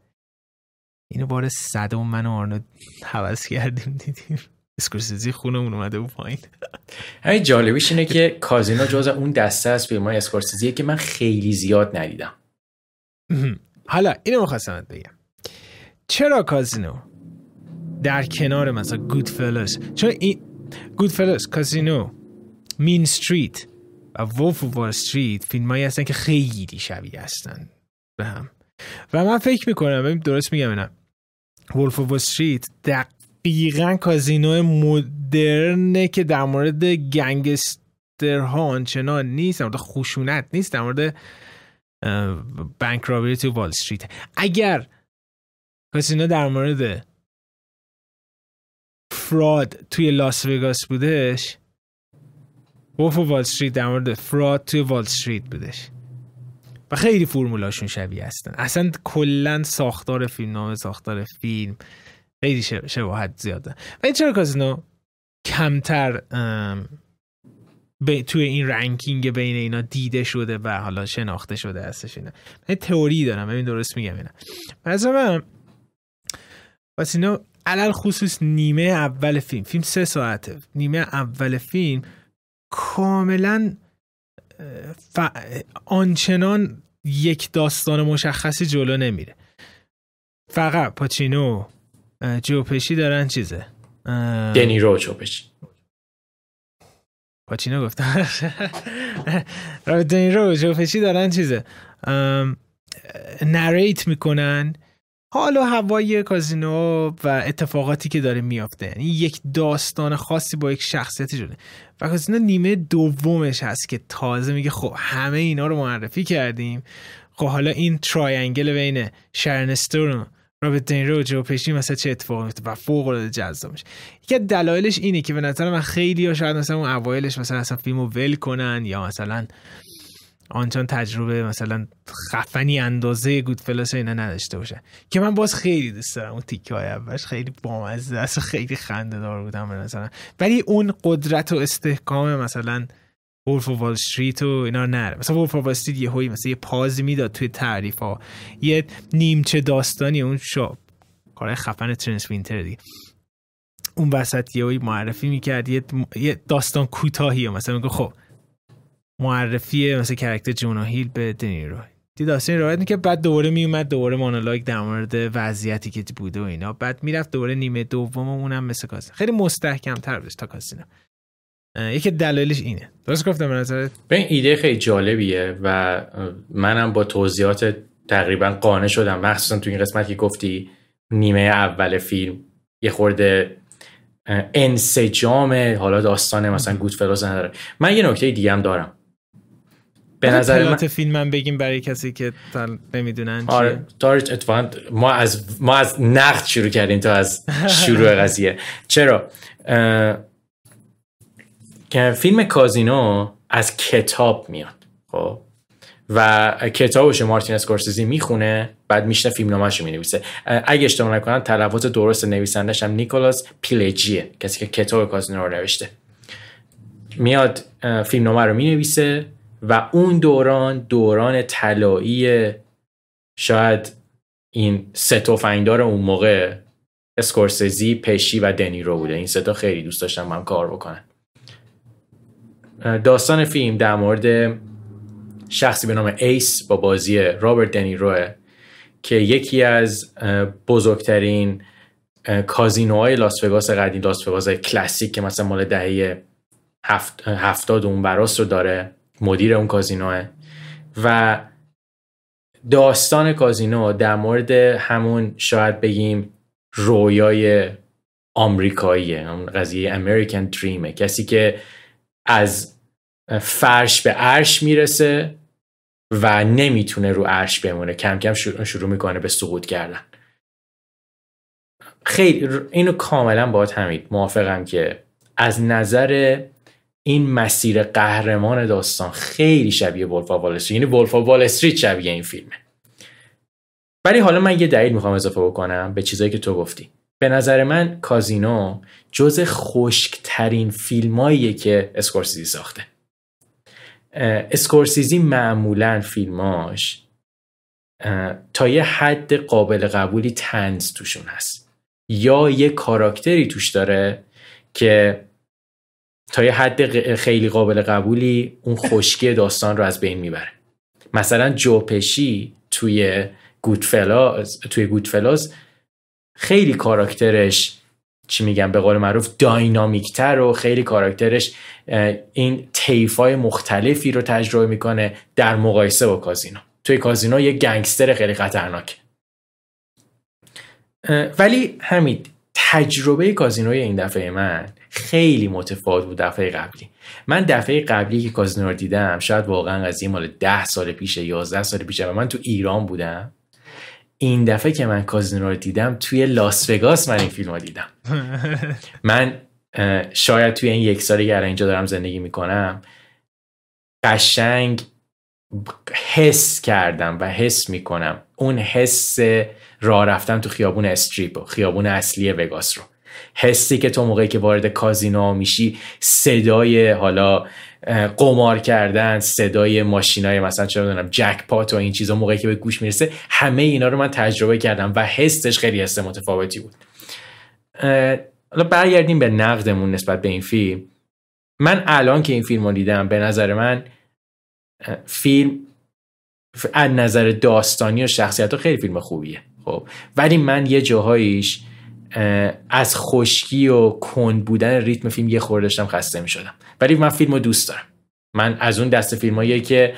اینو بار صدم من و آرنو هوس کردیم دیدیم. اسکورسیزی خونمون اومده و پایین. همین جالبیش اینه که کازینو جز اون دسته از فیلم های اسکورسیزیه که من خیلی زیاد ندیدم. حالا اینو می‌خواستم بگم. چرا کازینو در کنار مثلا Goodfellas چون این Goodfellas کازینو Mean Streets و Wolf Wall Street فیلم هایی هستن که خیلی شبیه هستن به هم. و من فکر می‌کنم ببین درست میگم اینا Wolf Wall Street دقیقا کازینو مدرنه که در مورد گنگسترها آنچنان نیست در مورد خشونت نیست در مورد bank robbery تو وال استریت. اگر کازینو در مورد fraud توی لاس وگاس بودش Wolf Wall Street در مورد fraud توی وال استریت بودش. و خیلی فرمولاشون شبیه هستن. اصلا کلا ساختار فیلم نام ساختار فیلم خیلی شباهت زیاده این چرا کازینو کمتر توی این رنکینگ بین اینا دیده شده و حالا شناخته شده هستش اینا؟ من تئوری دارم ببین درست میگم اینا. از من اینا علل خصوص نیمه اول فیلم فیلم سه ساعته. نیمه اول فیلم کاملا ف... آنچنان یک داستان مشخصی جلو نمیره. فقط پاچینو جوپشی دارن چیزه؟ دنیرو جو پشی پاچینو گفت دنیرو جو پشی دارن چیزه؟ narrate می‌کنن. حال و هوای کازینو و اتفاقاتی که داره میافته. یعنی یک داستان خاصی با یک شخصیتی شده. و کازینو نیمه دومش هست که تازه میگه خب همه اینا رو معرفی کردیم. خب حالا این triangle بین شارون استون رابرت دنیرو و جو پشی مثلا چه اتفاقی میفته؟ و فوق العاده جذاب میشه یکی دلایلش اینه که به نظر من خیلی ها شاید مثلا اون اوایلش مثلا اصلا فیلمو ول کنن یا مثلا آنچان تجربه مثلا خفنی اندازه Goodfellas اینا نداشته باشه که من باز خیلی دوست دارم اون تیکه های اولش. خیلی بامزه است. خیلی خنده دار بودم مثلا ولی اون قدرت و استحکام مثلا Wolf of Wall Street و اینا نداره. مثلا Wolf Wall Street یه هایی مثلا یه pause می‌داد توی تعریف ها یه نیمچه داستانی اون شاب کار خفن ترنس وینتر دیگه. اون وسط یه معرفی می‌کرد. یه, یه داستان کوتاهی مثلا میگه خب معرفی مثل کرکتر جونا هیل به دنیرو دی داستان روایت که بعد دوباره میومد دوباره مونولوگ در مورد وضعیتی که بوده و اینا. بعد می‌رفت دوباره نیمه دوم اونم مثل خیلی مستحکم تر بشه تا کاسینا یکی دلایلش اینه. درست گفتم به نظرت؟ به این ایده خیلی جالبیه و منم با توضیحات تقریبا قانع شدم. مخصوصا تو این قسمت که گفتی نیمه اول فیلم. یه خورده انسجام حالا داستان مثلا گودفلاس نداره. من یه نکته دیگه هم دارم. به نظر من فیلم من بگیم برای کسی که نمی‌دونن آره. اتفاقا ما از ما از نقد شروع کردیم تا از شروع قضیه. چرا؟ که فیلم کازینو از کتاب میاد خب؟ و کتابش مارتین اسکورسیزی می‌خونه بعد میشنه فیلم نامش رو می‌نویسه. اگه اشتباه نکنم تلفظ درست نویسندش هم نیکولاس پیلجیه کسی که کتاب کازینو رو نوشته. میاد فیلم نامه رو می‌نویسه و اون دوران دوران طلایی شاید این سه تفنگدار اون موقع اسکورسیزی پشی و دنیرو بوده. این سه تا خیلی دوست داشتم من کار بکنن. داستان فیلم در مورد شخصی به نام Ace با بازی رابرت دنیروه که یکی از بزرگترین کازینوهای لاس وگاس قدیم لاس وگاس کلاسیک که مثلا مال دهه هفت، هفتاد اون براست رو داره مدیر اون کازینوه. و داستان کازینو در مورد همون شاید بگیم رویای آمریکاییه اون قضیه امریکن دریمه کسی که از فرش به عرش می‌رسه و نمی‌تونه رو عرش بمونه. کم کم شروع می‌کنه به سقوط کردن. خیلی اینو کاملا باید همید موافقم که از نظر این مسیر قهرمان داستان خیلی شبیه ولفا وال استریت یعنی ولفا وال استریت شبیه این فیلمه. ولی حالا من یه دلیل می‌خوام اضافه بکنم به چیزایی که تو گفتی. به نظر من کازینو جز خشکترین فیلماییه که اسکورسیزی ساخته. اسکورسیزی معمولا فیلماش تا یه حد قابل قبولی تنز توشون هست. یا یه کاراکتری توش داره که تا یه حد خیلی قابل قبولی اون خشکی داستان رو از بین می‌بره. مثلا جوپشی توی گودفلاز توی گودفلاز خیلی کاراکترش چی میگم به قول معروف داینامیکتر و خیلی کاراکترش این های مختلفی رو تجربه می‌کنه در مقایسه با کازینو. توی کازینو یه گنگستر خیلی خطرناک ولی همین تجربه کازینوی این دفعه من خیلی متفاوت بود دفعه قبلی. من دفعه قبلی که کازینو رو دیدم شاید واقعا قضیه مال ده سال پیشه 11 سال پیشه و من تو ایران بودم. این دفعه که من کازینو رو دیدم توی لاس وگاس من این فیلم رو دیدم. من شاید توی این یک سالی که اینجا دارم زندگی می‌کنم قشنگ حس کردم و حس می‌کنم اون حس راه رفتم تو خیابون استریپ و خیابون اصلی وگاس رو. حسی که تو موقعی که وارد کازینو میشی صدای حالا قمار کردن صدای ماشینای مثلا چرا بدونم جک پات و این چیزا موقعی که به گوش می‌رسه همه اینا رو من تجربه کردم و حسش خیلی حس متفاوتی بود. حالا برگردیم به نقدمون نسبت به این فیلم. من الان که این فیلم رو دیدم به نظر من فیلم از نظر داستانی و شخصیت خیلی فیلم خوبیه خب. ولی من یه جاهاییش از خشکی و کند بودن ریتم فیلم یه خورده داشتم خسته می شدم ولی من فیلم رو دوست دارم. من از اون دست فیلم که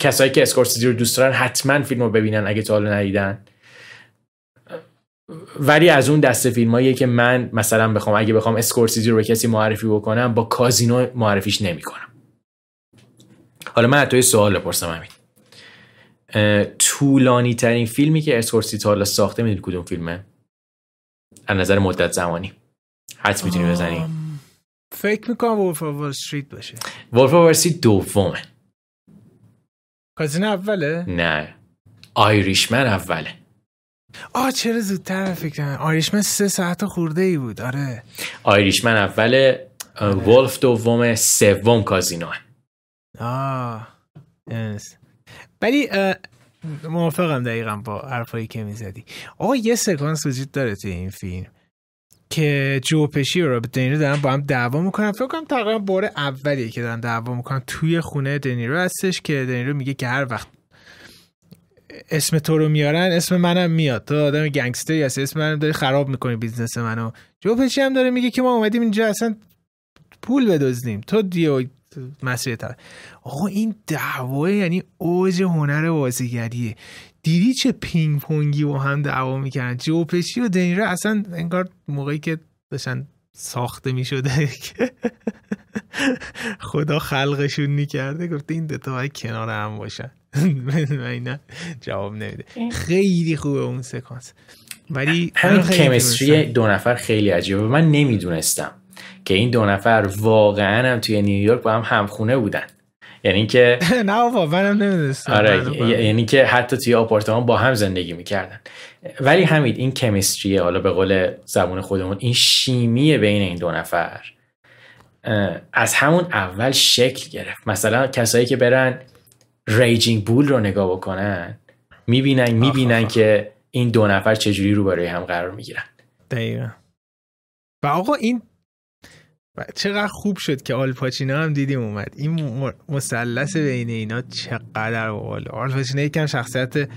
کسایی که اسکورسیزی رو دوست دارن حتما فیلم رو ببینن اگه تا حالا ندیدن. ولی از اون دست فیلم که من مثلا بخوام اگه بخوام اسکورسیزی رو به کسی معرفی بکنم با کازینو معرفیش نمی‌کنم. حالا من یه سوال بپرسم همین طولانی ترین فیلمی که اسکورسیزی تا حالا ساخته می‌دونی کدوم فیلمه؟ از نظر مدت زمانی. حدس می‌تونی بزنی؟ فکر می‌کنم Wolf of Wall Street باشه. Wolf of Street دومه. کازینو اوله؟ نه. Irishman اوله. آه چرا زودتر فکر کنم Irishman سه ساعت خورده ای بود. آره. Irishman اوله. Wolf دومه. سوم کازینو آه yes. ولی موافقم دقیقا با حرفایی که می‌زدی آقا یه سکانس وجود داره توی این فیلم که جو پشی و رابرت دنیرو دارن با هم دعوا می‌کنن. فکر کنم تقریبا بار اولیه که دارن دعوا می‌کنن. توی خونه دنیرو هستش که دنیرو میگه که هر وقت اسم تو رو میارن اسم منم میاد. تو آدم گنگستری هستی اسم منم داری خراب می‌کنی business منو. جو پشی هم داره میگه که ما اومدیم اینجا اصلا پول بدزدیم. تو دیو مسیر تا آقا این دعوا یعنی اوج هنر بازیگریه. دیدی چه پینگ پونگی با هم دعوا می‌کردن؟ جو پشی و دنیرو اصلا انگار موقعی که داشتن ساخته می‌شده که خدا خلقشون می‌کرده گفته این دوتا باید کنار هم باشن. نه جواب نمیده. خیلی خوبه اون سکانس. ولی همین کمیستری دو نفر خیلی عجیبه. من نمی‌دونستم. که این دو نفر واقعا هم توی نیویورک با هم همخونه بودن. یعنی که نه بابا منم نمی‌دونستم. آره یعنی که حتی توی آپارتمان با هم زندگی می‌کردن. ولی همین این کمیستریه حالا به قول زبون خودمون این شیمی بین این دو نفر از همون اول شکل گرفت. مثلا کسایی که برن Raging Bull رو نگاه بکنن می‌بینن می‌بینن که این دو نفر چجوری رو برای هم قرار می‌گیرن. دقیقا. و آقا این چقدر خوب شد که آل پاچینو هم دیدیم اومد. این مثلث بین اینا چقدر باحال. آل پاچینو یکم شخصیت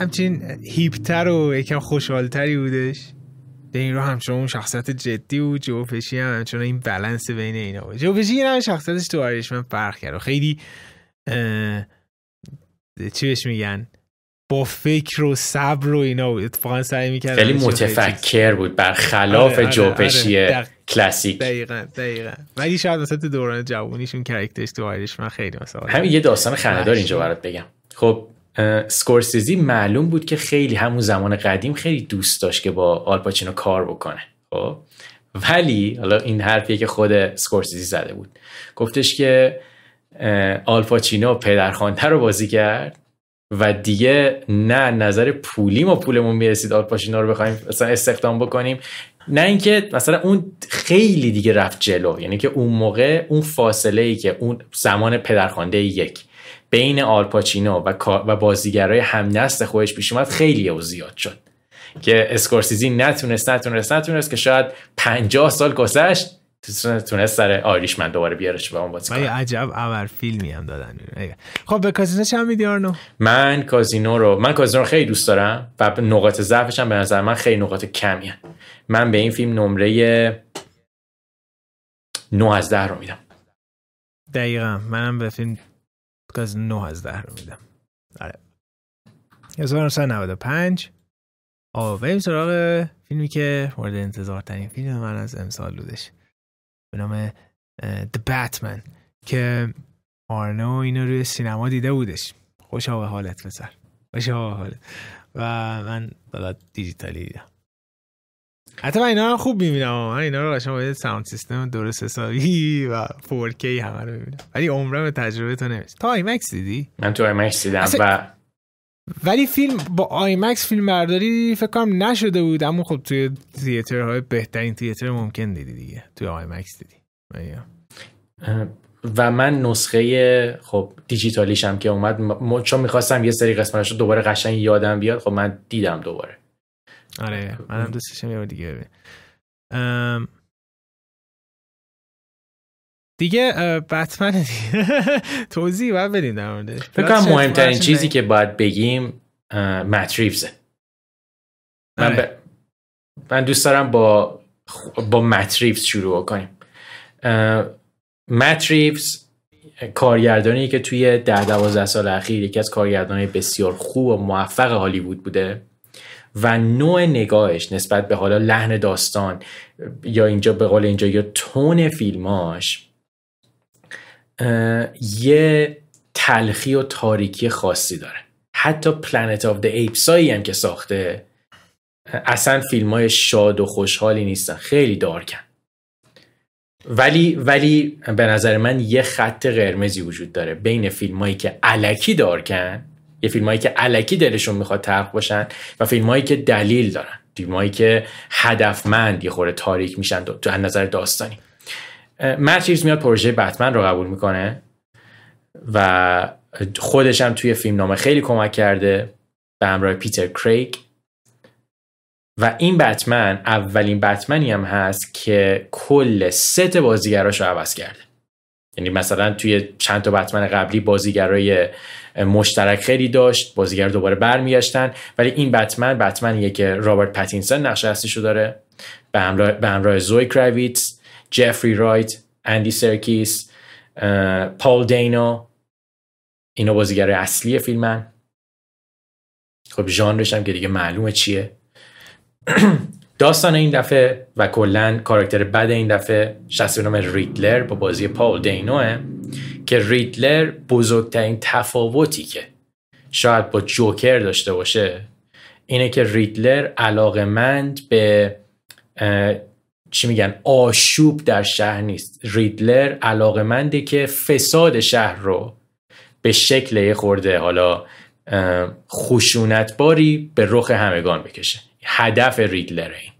همچین hipتر و یکم خوشحالتری بودش. این رو همچنان اون شخصیت جدی و جو پشی هم همچنان این بالانس بین اینا بود. جو پشی این هم شخصیتش تو آیریشمن فرق کرد. و خیلی چی بهش میگن؟ با فکر و صبر و اینا بود. اتفاقا سعی می‌کرد خیلی متفکر بود. برخلاف آره، آره، جوپشی آره، کلاسیک دقیقا دقیقا. ولی شاید مثلا تو دوران جوونیشون کرکترش تو آیرش من خیلی مثلا همین یه داستان خنده‌دار اینجا برات بگم. خب سکورسیزی معلوم بود که خیلی همون زمان قدیم خیلی دوست داشت که با آلپاچینو کار بکنه. خب؟ ولی حالا این حرفیه که خود سکورسیزی زده بود. گفتش که آلپاچینو پدرخوانده رو بازی کرد. و دیگه نه نظر پولی ما پولمون می‌رسید آلپاشینا رو بخوایم مثلا استخدام بکنیم نه اینکه مثلا اون خیلی دیگه رفت جلو. یعنی که اون موقع اون فاصله ای که اون زمان پدرخوانده یک بین آلپاچینو و و بازیگرای هم نسل خودش پیش اومد خیلی او زیاد شد. که اسکورسیزی نتونست نتونست نتونست که شاید 50 سال گذشت تونست سر آریش من دوباره بیارش به اون بازی کنم عجب اول فیلمی هم دادن. خب به کازینو چند میدی آرنو؟ من کازینو رو من کازینو رو خیلی دوست دارم و نقاط ضعفش هم به نظر من خیلی نقاط کمیه. من به این فیلم نمره 9 از 10 رو میدم. دقیقا. منم به فیلم کازینو 9 از 10 رو میدم. آره. 1995 آه بریم سراغ فیلمی که مورد انتظار ترین فیلم من از امسال بودش. به نام The Batman که آرنو اینو روی سینما دیده بودش. خوش به حالت پسر. خوش به حالت. و من بالا دیجیتالی دیدم. حتی من اینا رو خوب می‌بینم. من اینا رو قشنگ باید sound system درست حسابی و 4K همه رو می‌بینم. ولی عمرم به تجربه تو نمیست تو IMAX دیدی؟ من تو IMAX دیدم و ولی فیلم با آیمکس فیلم برداری فکر کنم نشده بود اما خب توی تیترهای بهترین تیتر ممکن دیدی دیگه. توی آیمکس دیدی. و من نسخه خب دیجیتالیشم که اومد چون می‌خواستم یه سری قسمتش رو دوباره قشنگ یادم بیاد خب من دیدم دوباره. آره منم دوستشم یه دیگه ببین. دیگه بتمن توضیح باید بدیم در موردش فکر کنم مهمترین چیزی که باید بگیم متریفزه من, آره. من دوست دارم با با متریفز شروع کنیم متریفز کارگردانی که توی ده دوازده سال اخیر یکی از کارگردانهای بسیار خوب و موفق هالیوود بوده و نوع نگاهش نسبت به حالا لحن داستان یا اینجا به قول اینجا یا تون فیلماش یه تلخی و تاریکی خاصی داره. حتی Planet of the Apes هم که ساخته اصلا فیلم های شاد و خوشحالی نیستن. خیلی dark ن. ولی ولی به نظر من یه خط قرمزی وجود داره بین فیلم هایی که الکی dark ن یه فیلم هایی که الکی دلشون می‌خواد dark باشن و فیلم هایی که دلیل دارن. فیلم هایی که هدفمند یه خورده تاریک میشن تو نظر داستانی. مت میاد پروژه بتمن رو قبول می‌کنه و خودش هم توی فیلم نامه خیلی کمک کرده به همراه پیتر کریگ. و این بتمن اولین بتمنی هم هست که کل ست بازیگراش رو عوض کرده. یعنی مثلا توی چند تا بتمن قبلی بازیگرای مشترک خیلی داشت بازیگر دوباره برمیگشتن ولی این بتمن بتمنیه که رابرت پتینسون نقش اصلیشو داره. به همراه به همراه زوی کراویتس جفری رایت اندی سرکیس پال دینو اینا بازیگر اصلی فیلمن خب ژانرش هم که دیگه معلومه چیه. داستان این دفعه و کلا کاراکتر بد این دفعه شخصی نام ریدلر با بازی پال دینوه که ریدلر بزرگترین تفاوتی که شاید با جوکر داشته باشه اینه که ریدلر علاقمند به چی میگن آشوب در شهر نیست. ریدلر علاقمنده که فساد شهر رو به شکل یه خورده حالا خشونتباری به رخ همگان بکشه. هدف ریدلر این.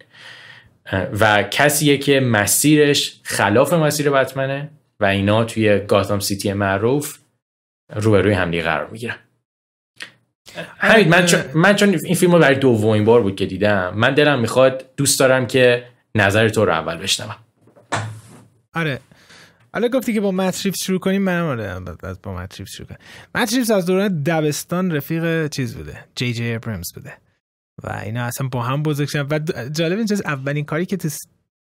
و کسیه که مسیرش خلاف مسیر بتمنه و اینا توی گاتام سیتی معروف روبروی همدیگه قرار می‌گیرن. همین من چون, من چون این فیلم رو برای دومین بار بود که دیدم من دلم می‌خواد دوست دارم که نظر تو رو اول بشنوم. آره. حالا گفتی که با متریفز شروع کنیم من آره با متریفز شروع کنیم. متریفز از دوران دبستان رفیق چیز بوده جی جی ابرمز بوده. و اینا اصلا با هم بزرگ شدن و جالب اینجاست اولین کاری که تو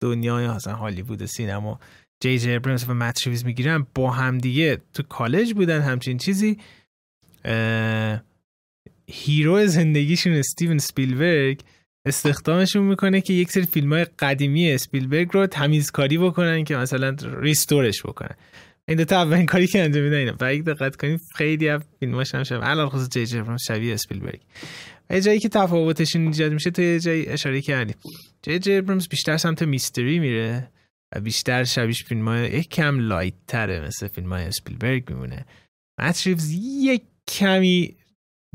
دنیای اصلا هالیوود سینما جی جی ابرمز و مت ریوز می‌گیرن با هم دیگه تو کالج بودن همچین چیزی. هیرو زندگیشون استیون سپیلبرگ استخدامشون می‌کنه که یک سری فیلم های قدیمی اسپیلبرگ رو تمیزکاری بکنن که مثلا restore ش بکنن. این دو تا اولین کاری که انجام میدن اینه. و دقت کنیم خیلی از فیلماش هم شبیه الان خصوص جی جی شبیه اسپیلبرگ. جایی که تفاوتشون ایجاد میشه تو یه جایی اشاره کردیم. جی جی ابرامز بیشتر سمت میستری میره و بیشتر شبیش فیلم های یک کم لایت تره مثل فیلم های اسپیلبرگ میمونه. متریفز یک کمی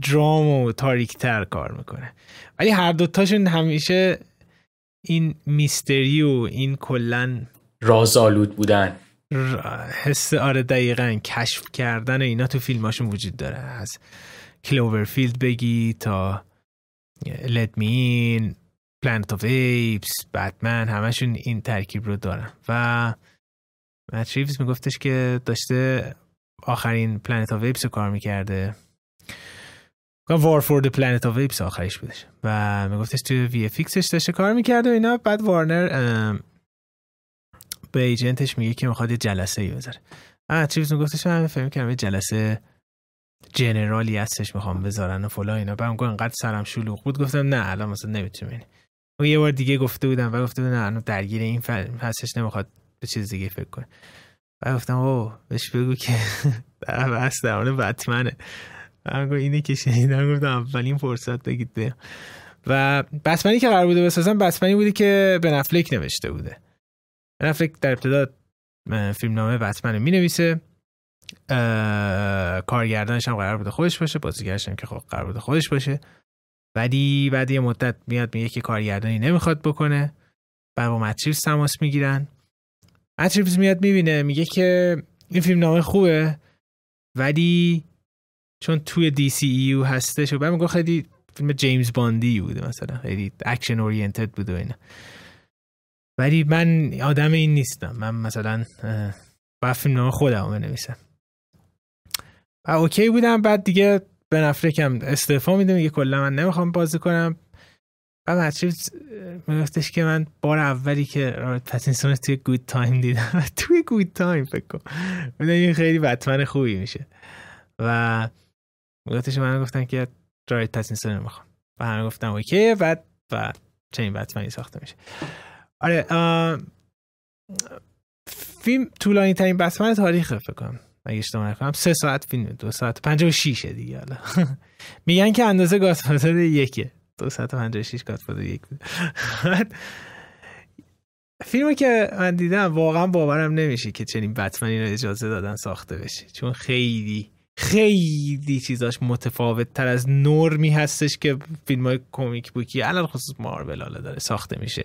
درام و تاریک تر کار می‌کنه. ولی هر دوتاشون همیشه این میستری و این کلن رازآلود بودن. حس آره دقیقا کشف کردن اینا تو فیلماشون وجود داره. از Cloverfield بگی تا Let Me In Planet of the Apes بتمن همشون این ترکیب رو دارن. و مت میگفتش که داشته آخرین Planet of the Apes رو کار می‌کرده. War for the Planet of the Apes آخرش بودش. و میگفتش توی VFX ش داشته کار می‌کرده و اینا. بعد وارنر به agent ش میگه که می‌خواد یه جلسه ای بذاره. آه چیز میگفتش؟ من فهم کردم یه جلسه جنرالی هستش می‌خوام بذارن و فلا اینا. بعد میگم انقدر سرم شلوغ بود گفتم نه الان مثلا نمی‌تونم و یه بار دیگه گفته بودم و گفته بودم نه درگیر این هستش نمی‌خواد به چیز دیگه فکر کنه. و گفتم او بهش بگو که در بحث درمان بتمنه من اینه که شنیدم گفتم اولین فرصت بگید به و بسمنی که قرار بوده بسازم بسمنی بودی که به نفلک نوشته بوده. بن افلک در ابتدا فیلم نامه بتمن می نویسه کارگردانش هم قرار بوده خودش باشه بازیگرش هم که خب قرار بوده خودش باشه. ولی بعد یه مدت میاد میگه که کارگردانی نمی‌خواد بکنه. بعد با مت ریوز تماس می‌گیرن. مت ریوز میاد می‌بینه میگه که این فیلم نامه خوبه ولی چون توی DCEU هستش و بعد خیلی فیلم جیمز باندی بوده مثلا خیلی action oriented بوده و اینا. ولی من آدم این نیستم. من مثلا با فیلم نامه خودم بنویسم. و okay بودم. بعد دیگه بن افلکم استعفا میده میگه کلا من نمی‌خوام بازی کنم. و مت ریوز میگفتش که من بار اولی که رابرت پتینسون توی Good Time دیدم. توی Good Time فکر کنم این خیلی بتمن خوبی میشه. و گفتش من گفتن که رابرت پتینسون می‌خوام و همه گفتم اوکی بعد و چنین بتمنی ساخته میشه. آره فیلم طولانی ترین بتمن تاریخ فکر کنم. اگه اشتباه نکنم سه ساعت فیلم دو ساعت پنجاه و شیشه دیگه حالا. میگن که اندازه گادفادر یکه. دو ساعت و پنجاه و شیش گادفادر یک فیلمی که من دیدم واقعا باورم نمیشه که چنین بتمنی رو اجازه دادن ساخته بشه. چون خیلی خیلی چیزاش متفاوت تر از نرمی هستش که فیلم های کومیک بوکی الان خصوص مارول حالا داره ساخته میشه.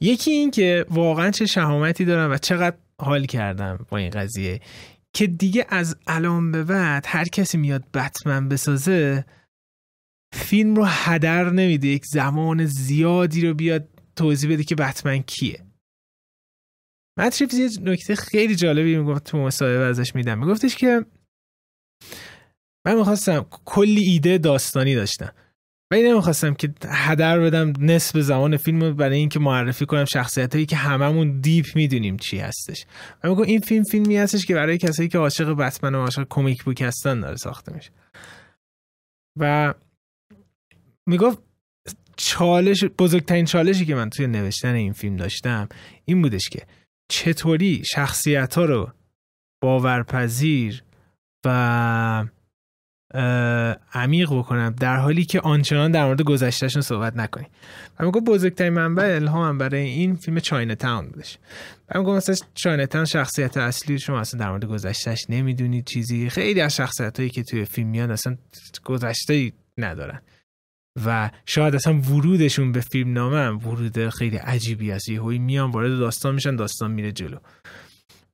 یکی این که واقعا چه شهامتی دارم و چقدر حال کردم با این قضیه که دیگه از الان به بعد هر کسی میاد بتمن بسازه فیلم رو هدر نمیده یک زمان زیادی رو بیاد توضیح بده که بتمن کیه. متریفز یه نکته خیلی جالبی می‌گفت تو مصاحبه ازش میدم. میگفتش که من می‌خواستم کلی ایده داستانی داشتم. ولی نمی‌خواستم که هدر بدم نصف زمان فیلم برای اینکه معرفی کنم شخصیت هایی که هممون دیپ می‌دونیم چی هستش. و میگم این فیلم فیلمی هستش که برای کسایی که عاشق بتمن و عاشق کمیک بوک هستن داره ساخته میشه. و می‌گفت چالش بزرگترین چالشی که من توی نوشتن این فیلم داشتم این بودش که چطوری شخصیت ها رو باورپذیر و عمیق بکنم در حالی که آنچنان در مورد گذشتهشون صحبت نکنیم و میگم بزرگترین منبع الهامم برای این فیلم چاینه تاون بودش. و میگم مثلا چاینه تاون شخصیت اصلی شما اصلا در مورد گذشتهش نمی‌دونید چیزی. خیلی از شخصیت هایی که توی فیلم میان اصلا گذشته ندارن. و شاید اصلا ورودشون به فیلم نامه ورود خیلی عجیبی است. یه میان وارد داستان میشن داستان میره جلو.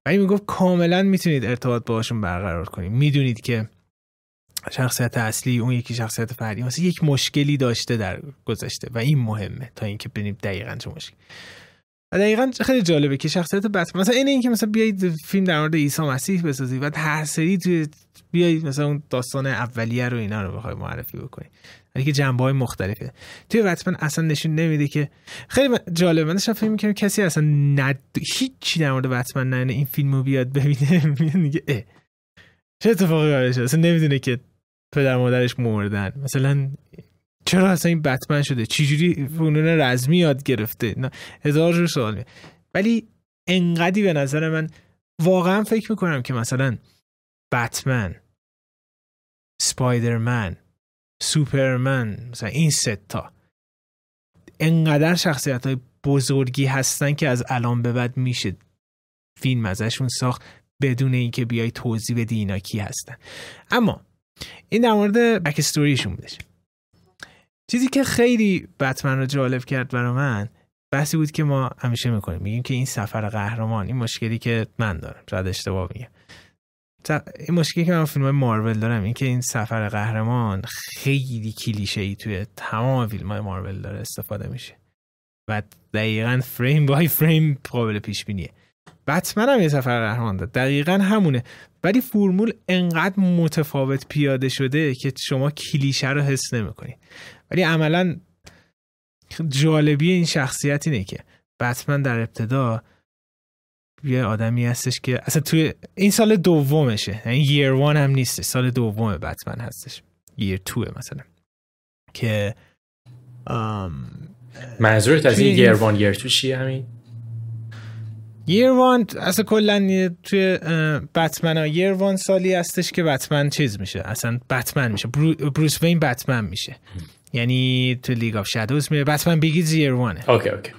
و این می‌گفت کاملا می‌تونید ارتباط باشون برقرار کنید. می‌دونید که شخصیت اصلی اون یکی شخصیت فردی مثلا یک مشکلی داشته در گذشته و این مهمه تا اینکه ببینیم دقیقا چه مشکلی دقیقا خیلی جالبه که شخصیت بس مثلا این اینکه مثلا بیایید فیلم در مورد عیسی مسیح بسازید و هر سری توی بیایید مثلا اون داستان اولیه رو اینا رو بخوای معرفی بکنید ولی که جنبه های مختلفه. توی بتمن اصلا نشون نمیده که خیلی جالبه. من داشتم فکر می‌کنم کسی اصلا ند... هیچی در مورد بتمن نه این فیلمو بیاد ببینه. میگه اه. چه اتفاقی قرار اصلا نمی‌دونه که پدر مادرش مردن مثلا چرا اصلا این بتمن شده؟ چجوری فنون رزمی یاد گرفته؟ نه هزار جور سوال. ولی انقدی به نظر من واقعا فکر می‌کنم که مثلا بتمن سپایدرمن سوپرمن مثلا این ستا انقدر شخصیت های بزرگی هستن که از الان به بعد میشه فیلم ازشون ساخت بدون اینکه بیای توضیح بدی اینا کی هستن. اما این در مورد بک استوریشون بودش چیزی که خیلی بتمن رو جالب کرد برای من بحثی بود که ما همیشه می‌کنیم. میگیم که این سفر قهرمان این مشکلی که من دارم. شاید اشتباه میگم. این مشکلی که من فیلم مارول دارم این که این سفر قهرمان خیلی کلیشه ای توی تمام فیلم های مارول داره استفاده میشه. و دقیقا فریم بای فریم قابل پیش بینیه. بتمن هم یه سفر قهرمان داره دقیقا همونه. ولی فرمول انقدر متفاوت پیاده شده که شما کلیشه رو حس نمی‌کنید ولی عملا جالبی این شخصیت اینه که بتمن در ابتدا یه آدمی هستش که اصلا توی این سال دومشه. یعنی یر وان هم نیست سال دوم بتمن هستش. یر توه مثلا. که منظورت از این یر وان یر تو چیه همین؟ یر وان اصلا کلا توی بتمن ها یر وان سالی هستش که بتمن چیز میشه. اصلا بتمن میشه. بروس وین بتمن میشه. یعنی تو League of Shadows میره. Batman Begins year one ه okay okay.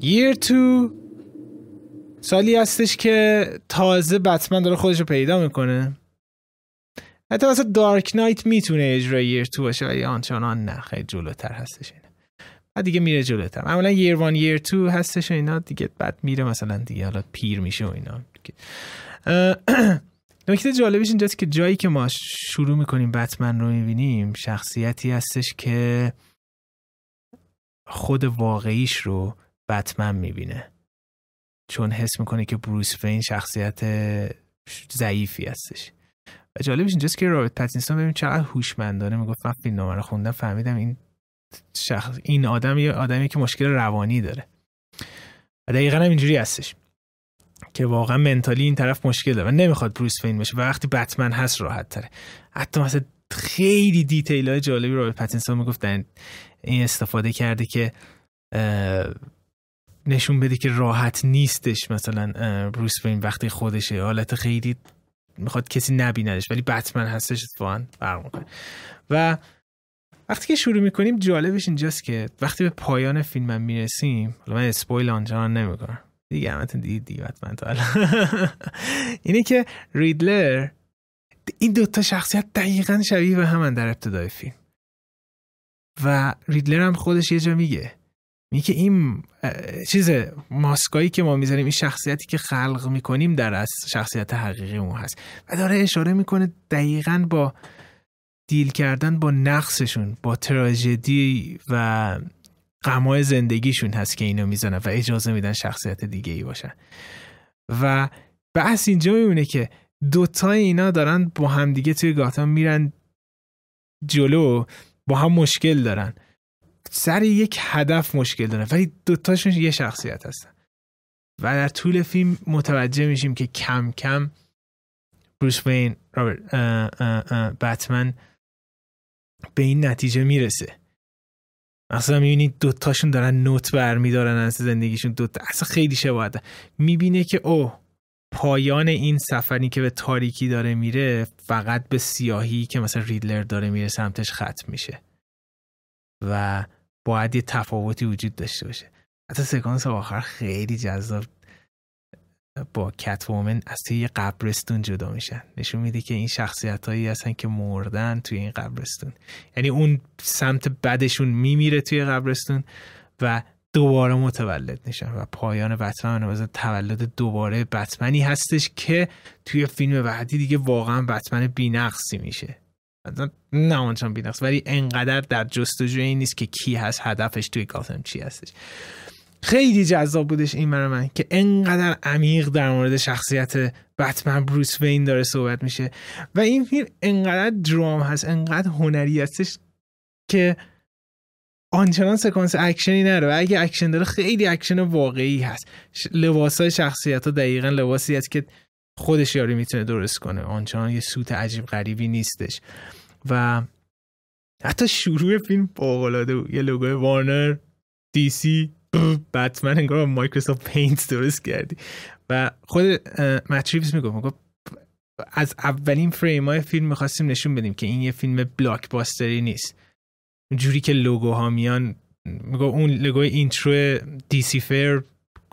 year two سالی هستش که تازه بتمن داره خودش رو پیدا می‌کنه. حتی مثلا Dark Knight می‌تونه اجرای year two باشه ولی آنچنان نه. خیلی جلوتر هستش اینه. بعد دیگه میره جلوتر. معمولا year one year two هستش و اینا. دیگه بعد میره مثلا دیگه حالا پیر میشه و اینا. نکته جالبش اینجاست که جایی که ما شروع می‌کنیم بتمن رو می‌بینیم شخصیتی هستش که خود واقعیش رو بتمن می‌بینه. چون حس می‌کنه که بروس وین شخصیت ضعیفی هستش. و جالبش اینجاست که رابرت پتینسون ببین چقدر هوشمندانه. می‌گفت من فیلم رو خوندم فهمیدم این شخص این آدم یه آدمی که مشکل روانی داره. و دقیقا هم اینجوری هستش که واقعا mentally این طرف مشکل داره و نمی‌خواد بروس وین بشه و وقتی بتمن هست راحت تره حتی مثلا خیلی detail های جالبی رو پتینسون می‌گفت این استفاده کرده که نشون بده که راحت نیستش مثلا بروس وین وقتی خودشه. حالت خیلی می‌خواد کسی نبیندش ولی بتمن هستش اتفاقا فرق و وقتی که شروع می‌کنیم جالبش اینجاست که وقتی به پایان فیلم هم می‌رسیم حالا من spoil آنجا نمی‌کنم. دیگه همتون دید دیگه بتمن تا اینه که ریدلر این دوتا شخصیت دقیقا شبیه به همن در ابتدای فیلم. و ریدلر هم خودش یه جا میگه. میگه این چیز ماسکایی که ما می‌ذاریم این شخصیتی که خلق می‌کنیم در از شخصیت حقیقی اون هست. و داره اشاره می‌کنه دقیقا با دیل کردن با نقصشون با تراژدی و غمای زندگیشون هست که اینو می‌زنن و اجازه میدن شخصیت دیگه ای باشن. و بحث اینجا میمونه که دوتای اینا دارن با همدیگه توی گاتام میرن جلو با هم مشکل دارن. سر یک هدف مشکل دارن ولی دوتاشون یه شخصیت هستن. و در طول فیلم متوجه میشیم که کم کم بروس وین بتمن به این نتیجه می‌رسه. مثلا می‌بینید دوتاشون دارن نوت برمیدارن از زندگیشون. دوتا اصلا خیلی شباهت. می‌بینه که او پایان این سفری که به تاریکی داره میره فقط به سیاهی که مثلا ریدلر داره میره سمتش ختم میشه. و باید یه تفاوتی وجود داشته باشه. حتی سکانس آخر خیلی جذاب. با کت وومن از توی یه قبرستون جدا میشن. نشون میده که این شخصیت هایی هستن که مردن توی این قبرستون. یعنی اون سمت بدشون میمیره توی قبرستون و دوباره متولد میشن و پایان بتمن و تولد دوباره بتمنی هستش که توی فیلم بعدی دیگه واقعا بتمن بینقصی میشه. نه آنچان بینقص ولی انقدر در جستجوی این نیست که کی هست هدفش توی گاتم چی هستش. خیلی جذاب بودش این برای من که انقدر عمیق در مورد شخصیت بتمن بروس وین داره صحبت میشه. و این فیلم انقدر درام هست انقدر هنری هستش که آنچنان سکانس اکشنی نره. و اگه اکشن داره خیلی اکشن واقعی هست. لباس های شخصیت ها دقیقا لباسی هست که خودش یاری می‌تونه درست کنه. آنچنان یه suit عجیب غریبی نیستش. و حتی شروع فیلم فوق‌العاده بود. یه لوگوی وارنر DC بتمن انگار Microsoft Paint درست کردی. و خود مت ریوز می‌گفت می‌گفت از اولین فریم های فیلم می‌خواستیم نشون بدیم که این یه فیلم blockbuster ی نیست. جوری که لوگو ها میان میگو اون لوگوی intro دی سی فیر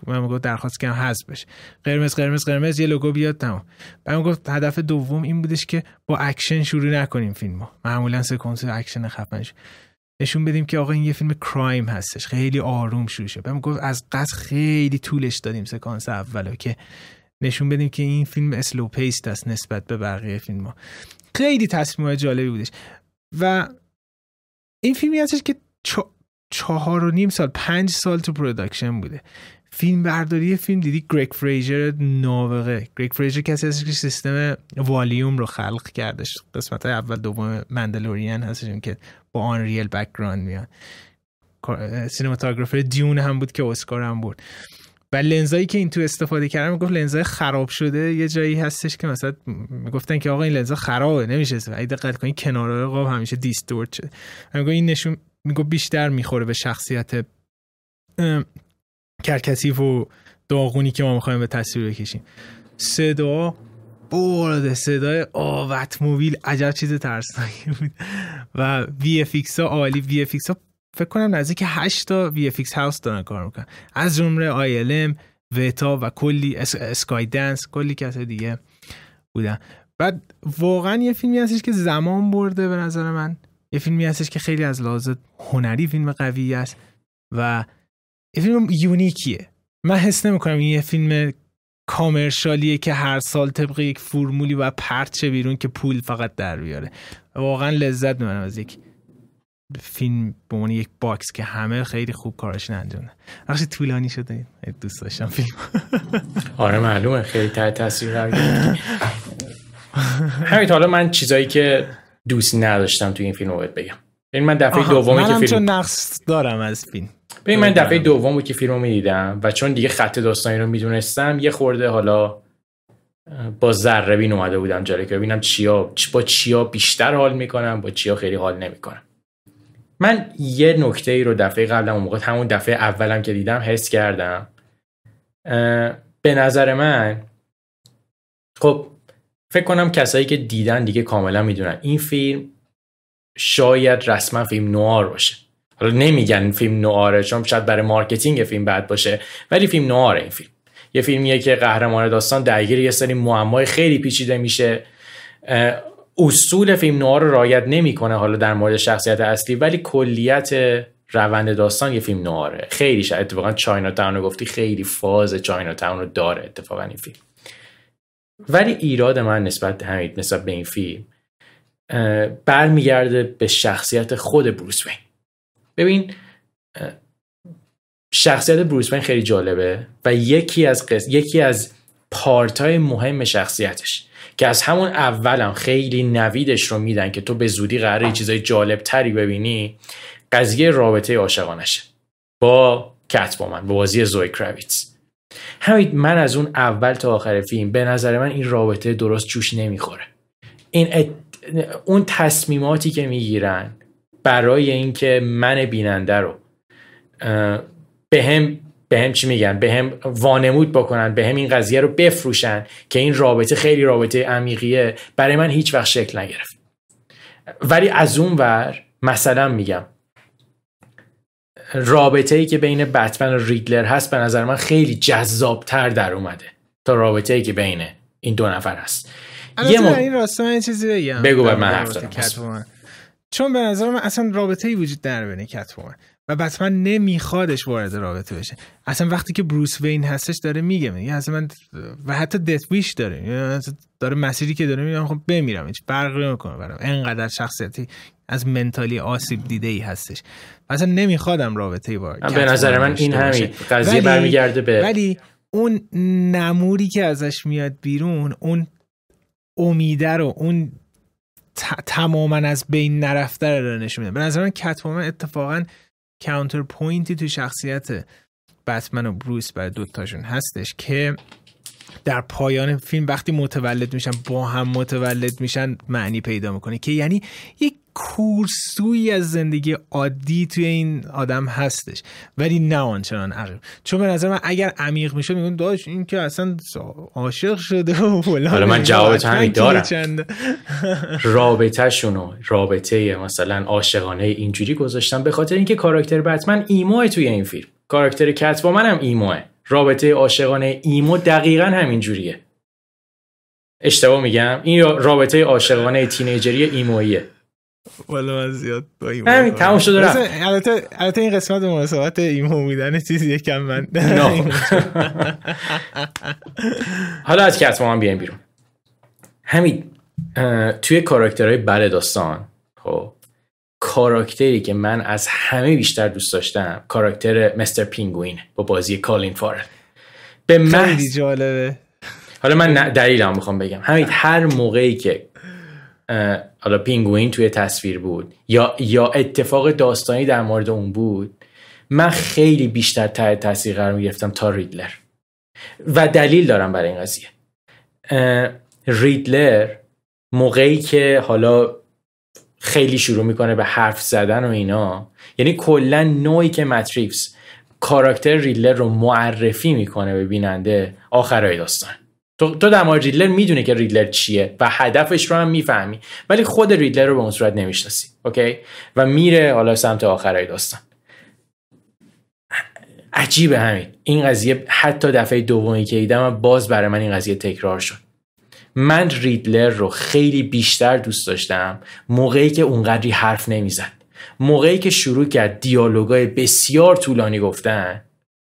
من میگو درخواست کنم حذف بشه. قرمز قرمز قرمز یه لوگو بیاد تمام. بعد گفت هدف دوم این بودش که با اکشن شروع نکنیم فیلمو. معمولا سکانس اکشن خفنش. نشون بدیم که آقا این یه فیلم crime هستش. خیلی آروم شروع شد. بهم گفت از قصد خیلی طولش دادیم سکانس اولو که نشون بدیم که این فیلم slow paced است نسبت به بقیه فیلم ها خیلی تصمیم جالبی بودش. و این فیلمی هستش که چهار و نیم سال پنج سال تو production بوده. فیلم برداری فیلم دیدی گریگ فریزر نابغه. گریگ فریزر کسی هستش که سیستم والیوم رو خلق کردش. قسمت های اول دوم مندلوریَن هستش که با Unreal background میاد cinematographer دیون هم بود که اسکار هم بود و لنزایی که این تو استفاده کردن می‌گفت لنزای خراب شده یه جایی هستش که مثلا می‌گفتن که آقا این لنزا خرابه نمیشه اگه دقت کنی کنارهای قاب همیشه distort شده میگه این نشون میگه بیشتر می‌خوره به شخصیت کثیف و داغونی که ما می‌خوایم به تصویر بکشیم. صدابرداری صدای بت موبیل عجب چیز ترسناکی بود. و VFX ها عالی. VFX ها فکر کنم نزدیک 8 تا VFX house دارن کار می‌کنن. از جمله ILM وتا و کلی اسکای دنس کلی کسای دیگه بودن. بعد واقعا یه فیلمی هستش که زمان برده به نظر من. یه فیلمی هستش که خیلی از لحاظ هنری فیلم قوی است و یه فیلم unique یه. من حس نمی‌کنم این یه فیلم commercial یه که هر سال طبق یک فرمولی و پرچه بیرون که پول فقط در بیاره. واقعا لذت می‌برم از یک فیلم به عنوان یک باکس که همه خیلی خوب کارش انجام بخش طولانی شده دوست داشتم فیلم. آره معلومه. خیلی تحت تاثیر قرار همین حالا من چیزایی که دوست نداشتم تو این فیلم رو بگم. یعنی من دفعه دومی که فیلم نقص دارم از فیلم. ببین من دفعه دوم بود که فیلم رو می‌دیدم و چون دیگه خط داستانی رو می‌دونستم یه خورده حالا با ذره بین اومده بودم جالب که ببینم چیا با چیا بیشتر حال می‌کنم با چیا خیلی حال نمی‌کنم. من یه نکته ای رو دفعه قبلم اون موقع همون دفعه اولم که دیدم حس کردم. به نظر من خب فکر کنم کسایی که دیدن دیگه کاملا می‌دونن. این فیلم شاید رسما فیلم نوآر باشه. حالا نمیگن فیلم نوآره چون شاید برای marketing فیلم بد باشه ولی فیلم نواره این فیلم. یه فیلمیه که قهرمان داستان درگیر یه سری معمای خیلی پیچیده میشه. اصول فیلم نوار رو رعایت نمی‌کنه حالا در مورد شخصیت اصلی ولی کلیت روند داستان یه فیلم نواره خیلی شاید اتفاقا چاینا تاون رو گفتی خیلی فاز چاینا تاون رو داره اتفاقا این فیلم. ولی ایراد من نسبت همین نسبت به این فیلم برمیگرده به شخصیت خود بروس وین. ببین شخصیت بروس وین خیلی جالبه و یکی از قص... یکی از پارتای مهم شخصیتش که از همون اولم خیلی نویدش رو میدن که تو به زودی قراره چیزای جالب تری ببینی قضیه رابطه عاشقانشه با کت با من با بازی زوی کراویتس همین من از اون اول تا آخر فیلم به نظر من این رابطه درست جوش نمی‌خوره. این ات... اون تصمیماتی که می‌گیرن برای اینکه من بیننده رو به هم به هم چی میگن؟ به هم وانمود بکنن به هم این قضیه رو بفروشن که این رابطه خیلی رابطه عمیقیه. برای من هیچ وقت شکل نگرفت. ولی از اون ور مثلا میگم رابطه ای که بین بتمن و ریدلر هست به نظر من خیلی جذابتر در اومده تا رابطه ای که بین این دو نفر هست. یه م... این راستا من چیزی بگم. بگو من حرف چون به نظر من اصلا رابطه ای وجود نداره بین کتومن و بتمن نمیخوادش وارد رابطه بشه. اصلا وقتی که بروس وین هستش داره میگه میگه اصلا من و حتی دت ویش داره. داره مسیری که داره میگه خب بمیرم هیچ فرقی نمی‌کنه برام. انقدر شخصیتی از منتالی آسیب دیده ای هستش. اصلا نمیخوادم رابطه با به نظر من این همین قضیه برمیگرده به ولی اون نموری که ازش میاد بیرون اون امیده رو اون تماما از بین نرفته رو نشون میده. به نظر من کتومن اتفاقا کانتر پوینتی تو شخصیت بتمن و بروس برای دوتاشون هستش که در پایان فیلم وقتی متولد میشن با هم متولد میشن معنی پیدا می‌کنه که یعنی یک کورسوی از زندگی عادی توی این آدم هستش. ولی نه آنچنان عمیق چون به نظر من اگر عمیق میشه میگن داشت این که اصلا عاشق شده و حالا من جوابت همین دارم. رابطه شونو رابطه مثلا عاشقانه اینجوری گذاشتم به خاطر اینکه کاراکتر بتمن ایموه توی این فیلم. کاراکتر کت با منم ایموه. رابطه عاشقانه ایمو دقیقا همین جوریه. اشتباه میگم؟ این رابطه عاشقانه تینیجری ایمویه والا من زیاد با ایمو همین تموم شده رفت. البته البته این قسمت مناسبت ایمو بودن چیزی یکم من حالا از کتما هم بیایم بیرون. همین توی کاراکترهای بله داستان خب کاراکتری که من از همه بیشتر دوست داشتم کاراکتر مستر پینگوین با بازی کالین فارل به من جالبه. حالا من دلیلم می‌خوام بگم. همین هر موقعی که حالا پینگوین توی تصویر بود یا یا اتفاق داستانی در مورد اون بود من خیلی بیشتر تحت تاثیر قرار می‌گرفتم تا ریدلر. و دلیل دارم برای این قضیه. ریدلر موقعی که حالا خیلی شروع می‌کنه به حرف زدن و اینا. یعنی کلا نوعی که ماتریکس کاراکتر ریدلر رو معرفی می‌کنه به بیننده آخرای داستان. تو, تو در مورد ریدلر می‌دونی که ریدلر چیه و هدفش رو هم می‌فهمی ولی خود ریدلر رو به اون صورت نمی‌شناسی اوکی؟ و میره حالا سمت آخرای داستان. عجیبه همین. این قضیه حتی دفعه دومی که دیدم باز برای من این قضیه تکرار شد. من ریدلر رو خیلی بیشتر دوست داشتم موقعی که اونقدری حرف نمی‌زد. موقعی که شروع کرد دیالوگای بسیار طولانی گفتن.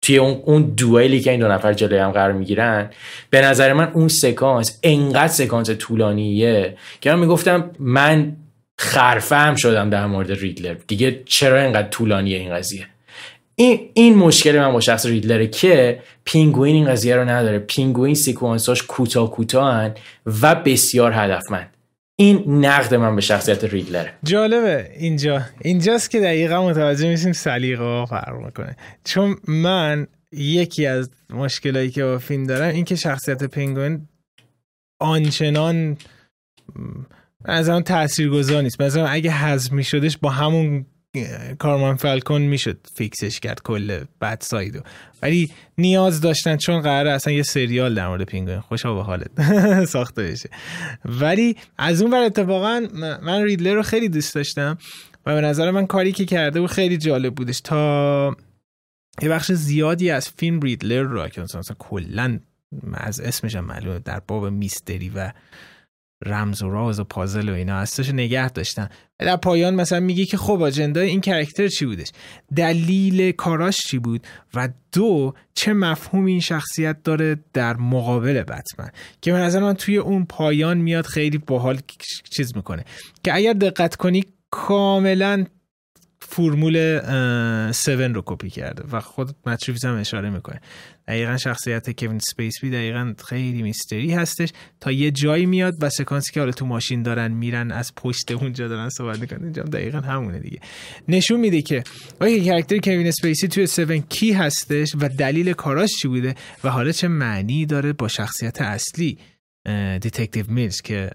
توی اون اون دوئلی که این دو نفر جلوی هم قرار می‌گیرن به نظر من اون سکانس انقدر سکانس طولانیه که من می‌گفتم من خرفتم شدم در مورد ریدلر. دیگه چرا انقدر طولانیه این قضیه؟ این این مشکل من با شخص ریدلره که پینگوین این قضیه رو نداره. پینگوین سکانساش کوتاه کوتاهن و بسیار هدفمند. این نقد من به شخصیت ریدلره جالبه. اینجا اینجاست که دقیقا متوجه میشیم سلیقه فرق می‌کنه. چون من یکی از مشکلایی که با فیلم دارم این که شخصیت پینگوین آنچنان از آن تاثیرگذار نیست. مثلا اگه حذف میشدش با همون کارماین فالکون می‌شد fix ش کرد کل bad side و ولی نیاز داشتن چون قراره اصلا یه سریال در مورد پینگوین خوشا به حالت ساخته بشه. ولی از اون بر اتفاقا من ریدلر رو خیلی دوست داشتم و به نظر من کاری که کرده بود خیلی جالب بودش. تا یه بخش زیادی از فیلم ریدلر رو که مثلا کلا از اسمش هم معلومه در باب میستری و رمز و راز و پازل و اینا. هستش نگه داشتن. در پایان مثلا میگه که خب اجندای این کرکتر چی بودش؟ دلیل کاراش چی بود؟ و دو چه مفهوم این شخصیت داره در مقابل بتمن؟ که من نظر من توی اون پایان میاد خیلی باحال چیز می‌کنه. که اگر دقت کنی کاملا فرمول 7 رو کپی کرده و خود مت ریوز هم اشاره می‌کنه. دقیقا شخصیت کوین اسپیسی دقیقا خیلی mystery هستش. تا یه جایی میاد و سکانسی که حالا تو ماشین دارن میرن از پشت اونجا دارن صحبت می‌کنن اینجا دقیقا همونه دیگه. نشون میده که آیا character کوین اسپیسی توی 7 کی هستش و دلیل کاراش چی بوده و حالا چه معنی داره با شخصیت اصلی detective میلز که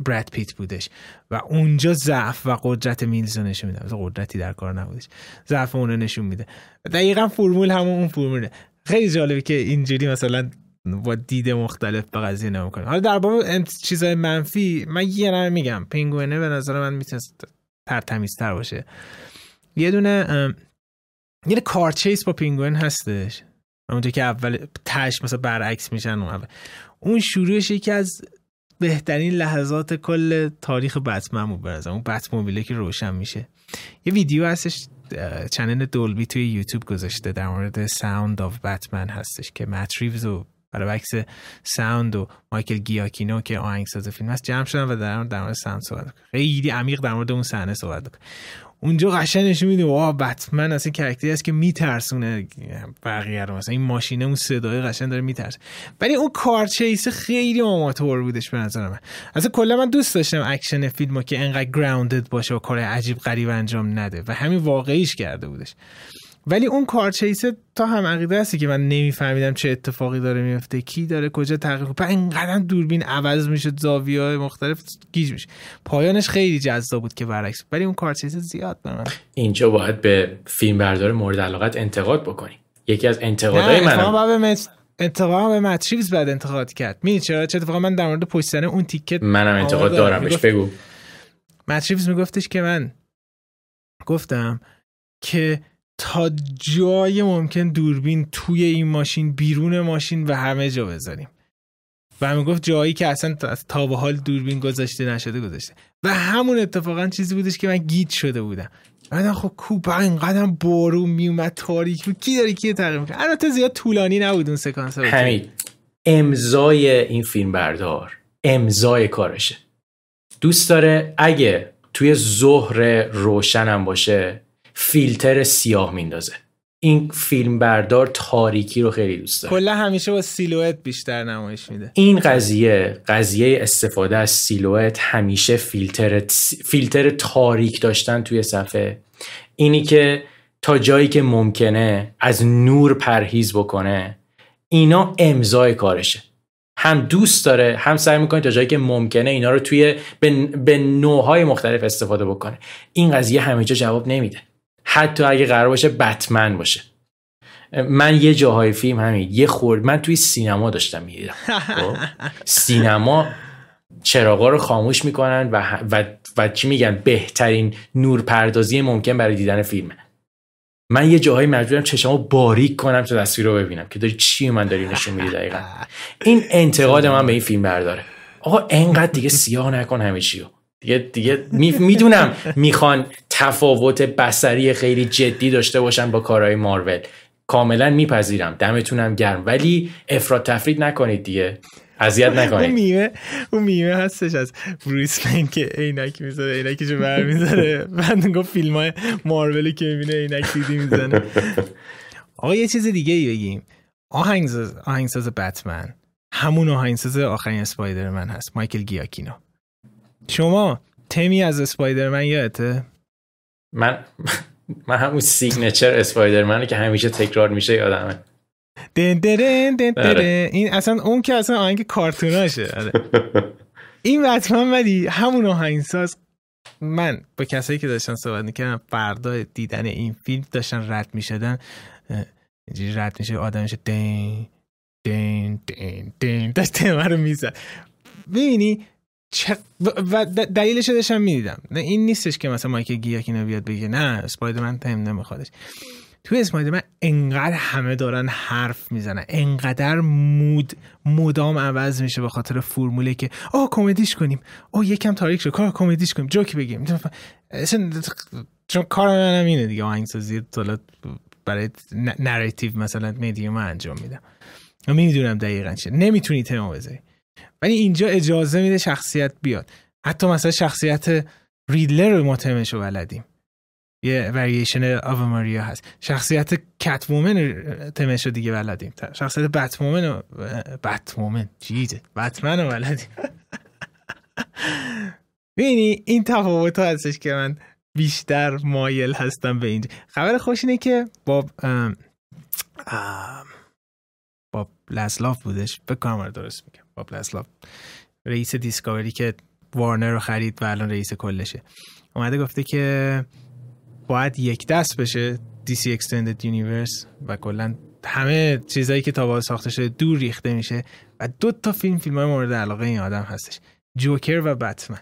براد پیت بودش. و اونجا ضعف و قدرت میلز رو نشون میده. قدرتی در کار نبودش. ضعف اون رو نشون میده. دقیقا فرمول همون اون فرموله. خیلی جالبه که اینجوری مثلا با دید مختلف به قضیه نمی کنه حالا در باب چیزای منفی من یه نمه میگم. پینگوینه به نظر من می‌تونست ترتمیزتر باشه. یه دونه یه car chase با پینگوین هستش. اونجا که اول تش مثلا برعکس میشن اون اول. اون شروعش یکی از بهترین لحظات کل تاریخ بتمن بود برازم اون بت موبیله که روشن میشه. یه ویدیو هستش channel دولبی توی یوتیوب گذاشته در مورد sound of Batman هستش که مت ریوز و برای افکت sound و مایکل جاکینو که آهنگساز فیلم هست جمع شدن و در مورد sound صحبت خیلی عمیق در مورد اون صحنه صحبت اونجا قشنگ نشون میده wow بتمن اصلا character ی است که میترسونه بقیه رو. مثلا این ماشینه اون صدای قشنگ داره میترسه. ولی اون car chase خیلی آماتور بودش به نظر من. اصلا کلا من دوست داشتم اکشن فیلمو که انقدر grounded باشه و کار عجیب غریب انجام نده و همین واقعیش کرده بودش. ولی اون car chase ه تا هم عقیده هستی که من نمیفهمیدم چه اتفاقی داره میفته کی داره کجا تغییر کنه اینقدر دوربین عوض میشه زاویه های مختلف گیج میشه. پایانش خیلی جذاب بود که برعکس. ولی اون car chase ه زیاد به من. اینجا باید به فیلم بردار مورد علاقت انتقاد بکنی. یکی از انتقادهای من انتقاد به ماتریوز بعد انتقاد کرد. می چرا؟ چه اتفاقا من در مورد پشت اون تیکت منم انتقاد دارم بهش بگو. ماتریوز میگفتش که من گفتم که تا جای ممکن دوربین توی این ماشین بیرون ماشین و همه جا بذاریم. و همین گفت جایی که اصلا تا به حال دوربین گذاشته نشده گذاشته. و همون اتفاقا چیزی بودش که من گیت شده بودم. من خب کوبا اینقدر بارون میومد تاریک بود. کی داری کی تغییر می‌کنه؟ البته زیاد طولانی نبود اون سکانس همین. امضای این فیلم بردار امضای کارشه. دوست داره اگه توی ظهر روشنم باشه فیلتر سیاه میندازه. این فیلم بردار تاریکی رو خیلی دوست داره. کلا همیشه با سیلویت بیشتر نمایش میده. این قضیه قضیه استفاده از سیلویت همیشه فیلتر فیلتر تاریک داشتن توی صفحه. اینی که تا جایی که ممکنه از نور پرهیز بکنه اینا امضای کارشه. هم دوست داره هم سعی می‌کنه تا جایی که ممکنه اینا رو توی به, به نوعهای مختلف استفاده بکنه. این قضیه همه جا جواب نمیده. حتی اگه قرار باشه بتمن باشه. من یه جاهای فیلم همین یه خورد من توی سینما داشتم می‌دیدم خب؟ سینما چراغا رو خاموش می‌کنن و, و, و چی میگن؟ بهترین نورپردازی ممکن برای دیدن فیلمه من یه جاهایی مجبورم چشمو باریک کنم تا تصویر رو ببینم که داری چی من داری نشون میدی دقیقا. این انتقاد من به این فیلم برداره. آقا انقدر دیگه سیاه نکن همه چیو. دیگه دیگه می‌دونم می‌خوان تفاوت بسری خیلی جدی داشته باشن با کارهای مارول. کاملا میپذیرم. دمتونم گرم. ولی افراد تفرید نکنید دیگه. اذیت نکنید. اون میوه اون میوه هستش از برویس لین که عینک می‌ذاره عینکشو بر می‌ذاره بعد گفت فیلم های مارولی که می‌بینه عینک دیدی می‌زنه. آقا یه چیز دیگه ای بگیم آهنگساز آهنگساز بتمن. همون آهنگساز آخرین اسپایدرمن هست. مایکل گیاکینو. شما تمی از اسپایدرمن یادته؟ من من همون سیگنچر اسپایدرمنه که همیشه تکرار میشه یادمه دن دن دن آره. این اصلا اون که اصلا آهنگ کارتوناشه آره. این بتمن ولی همون آهنگساز من با کسایی که داشتن صحبت می‌کردم فردا دیدن این فیلم داشتن رد می‌شدن اینجوری رد میشه آدمش دین دین دین دین داشت رو می‌زد ببینی و دلیلش داشتم می‌دیدم. این نیستش که مثلا مایکل جیاکینو بیاد بگه نه اسپایدرمن تیم نمیخوادش توی اسپایدرمن انقدر همه دارن حرف می‌زنن. انقدر mood مدام عوض میشه به خاطر فرموله که آه کمدیش کنیم. آه یکم تاریک شد. کار کمدیش کنیم. جوک بگیم. چون کار منم اینه دیگه. آهنگسازی برای narrative مثلا میدیوم انجام میدم. می‌دونم دقیقا چه نمی‌تونی تمام بذاری. ولی اینجا اجازه میده شخصیت بیاد. حتی مثلا شخصیت ریدلر رو ما رو بلدیم. یه وریشن آوا ماریا هست. شخصیت کت وومن رو دیگه بلدیم. شخصیت بت وومن بت وومن جیده بتمن رو بلدیم. ببینی این تفاوت هستش که من بیشتر مایل هستم به اینجا. خبر خوش اینه که با با لسلاف بودش. بکنم رو درست میگم با لسلاف رئیس دیسکاوری که وارنر رو خرید و الان رئیس کلشه. اومده گفته که باید یک دست بشه DC Extended Universe و کلا همه چیزایی که تا ساخته شده دور ریخته میشه و دو تا فیلم فیلم های مورد علاقه این آدم هستش. جوکر و بتمن.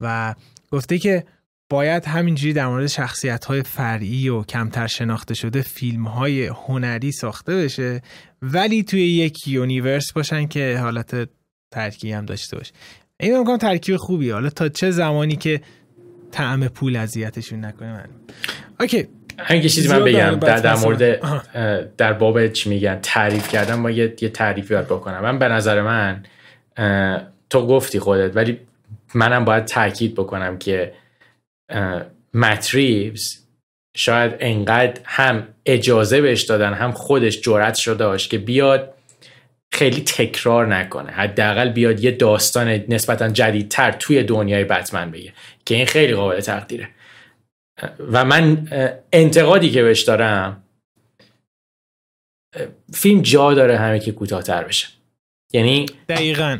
و گفته که باید همینجوری در مورد شخصیت های فرعی و کمتر شناخته شده فیلم های هنری ساخته بشه ولی توی یک universe باشن که حالت ترکیب هم داشته باشه. این می‌کنم ترکیب خوبی حالا تا چه زمانی که طعم پول اذیتشون نکنه من okay. همین چیزی من بگم. در, در مورد در باب چی میگن تعریف کردن با یه, یه تعریفی باید بکنم. من به نظر من تو گفتی خودت ولی منم باید تاکید بکنم که مت ریوز شاید انقدر هم اجازه بهش دادن هم خودش جرأت شده داشت که بیاد خیلی تکرار نکنه. حداقل بیاد یه داستان نسبتا جدیدتر توی دنیای بتمن بگه که این خیلی قابل تقدیره. و من انتقادی که بهش دارم فیلم جا داره همه که کوتاهتر بشه. یعنی دقیقا.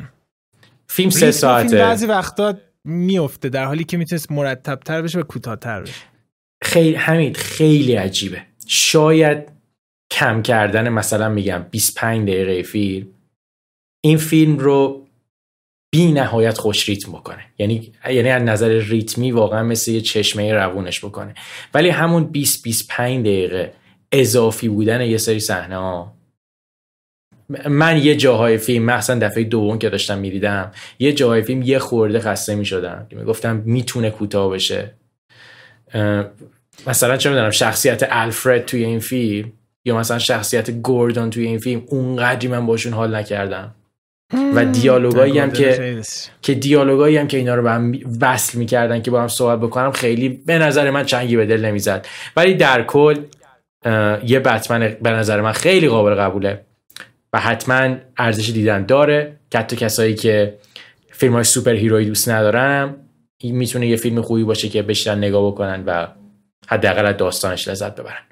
فیلم سه ساعته فیلم بعضی وقتا میفته در حالی که می‌تونست مرتبتر بشه و کوتاهتر بشه. خیلی همین خیلی عجیبه. شاید کم کردن مثلا میگم 25 دقیقه فیلم این فیلم رو بی نهایت خوش ریتم بکنه. یعنی یعنی از نظر ریتمی واقعا مثل یه چشمه روونش بکنه. ولی همون 20 25 دقیقه اضافی بودن یه سری صحنه ها من یه جاهای فیلم مثلا دفعه دوم که داشتم می‌دیدم یه جاهای فیلم یه خورده خسته می‌شدم که می‌گفتم می‌تونه کوتاه بشه. مثلا چه می‌دونم شخصیت الفرد توی این فیلم یا مثلا شخصیت گوردون توی این فیلم اونقدری من باشون حال نکردم. و دیالوگایی هم که که دیالوگایی هم که اینا رو به هم وصل می‌کردن که با هم صحبت بکنم خیلی به نظر من چنگی به دل نمی‌زد. ولی در کل یه بتمن به نظر من خیلی قابل قبوله. و حتما ارزش دیدن داره که حتی کسایی که فیلم های superhero ی دوست ندارن می‌تونه یه فیلم خوبی باشه که بشینن نگاه بکنن و حداقل از داستانش لذت ببرن.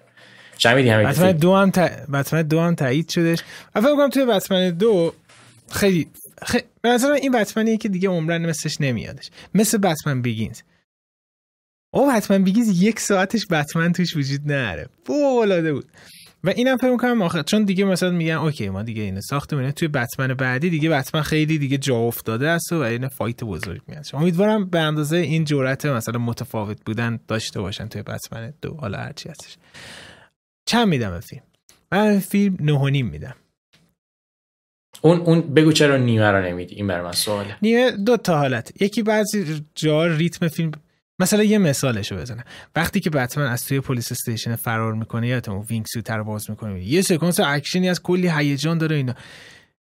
شنیدی همین بتمن دو هم بتمن دو هم تایید شدش. فکر کنم توی بتمن دو خیلی خیلی به نظر این بتمنیه که دیگه عمرن مثلش نمیادش. مثل بتمن بیگینز. او بتمن بیگینز یک ساعتش بتمن توش وجود نداره فوق بود. و اینم فکر می‌کنم آخر چون دیگه مثلا میگن اوکی ما دیگه اینو ساختیم توی بتمن بعدی دیگه بتمن خیلی دیگه جا افتاده است و این فایت بزرگ میاد امیدوارم به اندازه این جرأت مثلا متفاوت بودن داشته باشن توی بتمن دو حالا هرچی هستش. چند میدم فیلم؟ من فیلم نه میدم. اون اون بگو چرا نیمه رو نمیدی؟ این برای من سواله نیمه دو تا حالت. یکی بعضی جا ریتم فیلم مثلا یه مثالشو بزنم. وقتی که بتمن از توی police station فرار می‌کنه یا wing suit رو باز می‌کنه یه سکانس اکشنی از کلی هیجان داره اینا.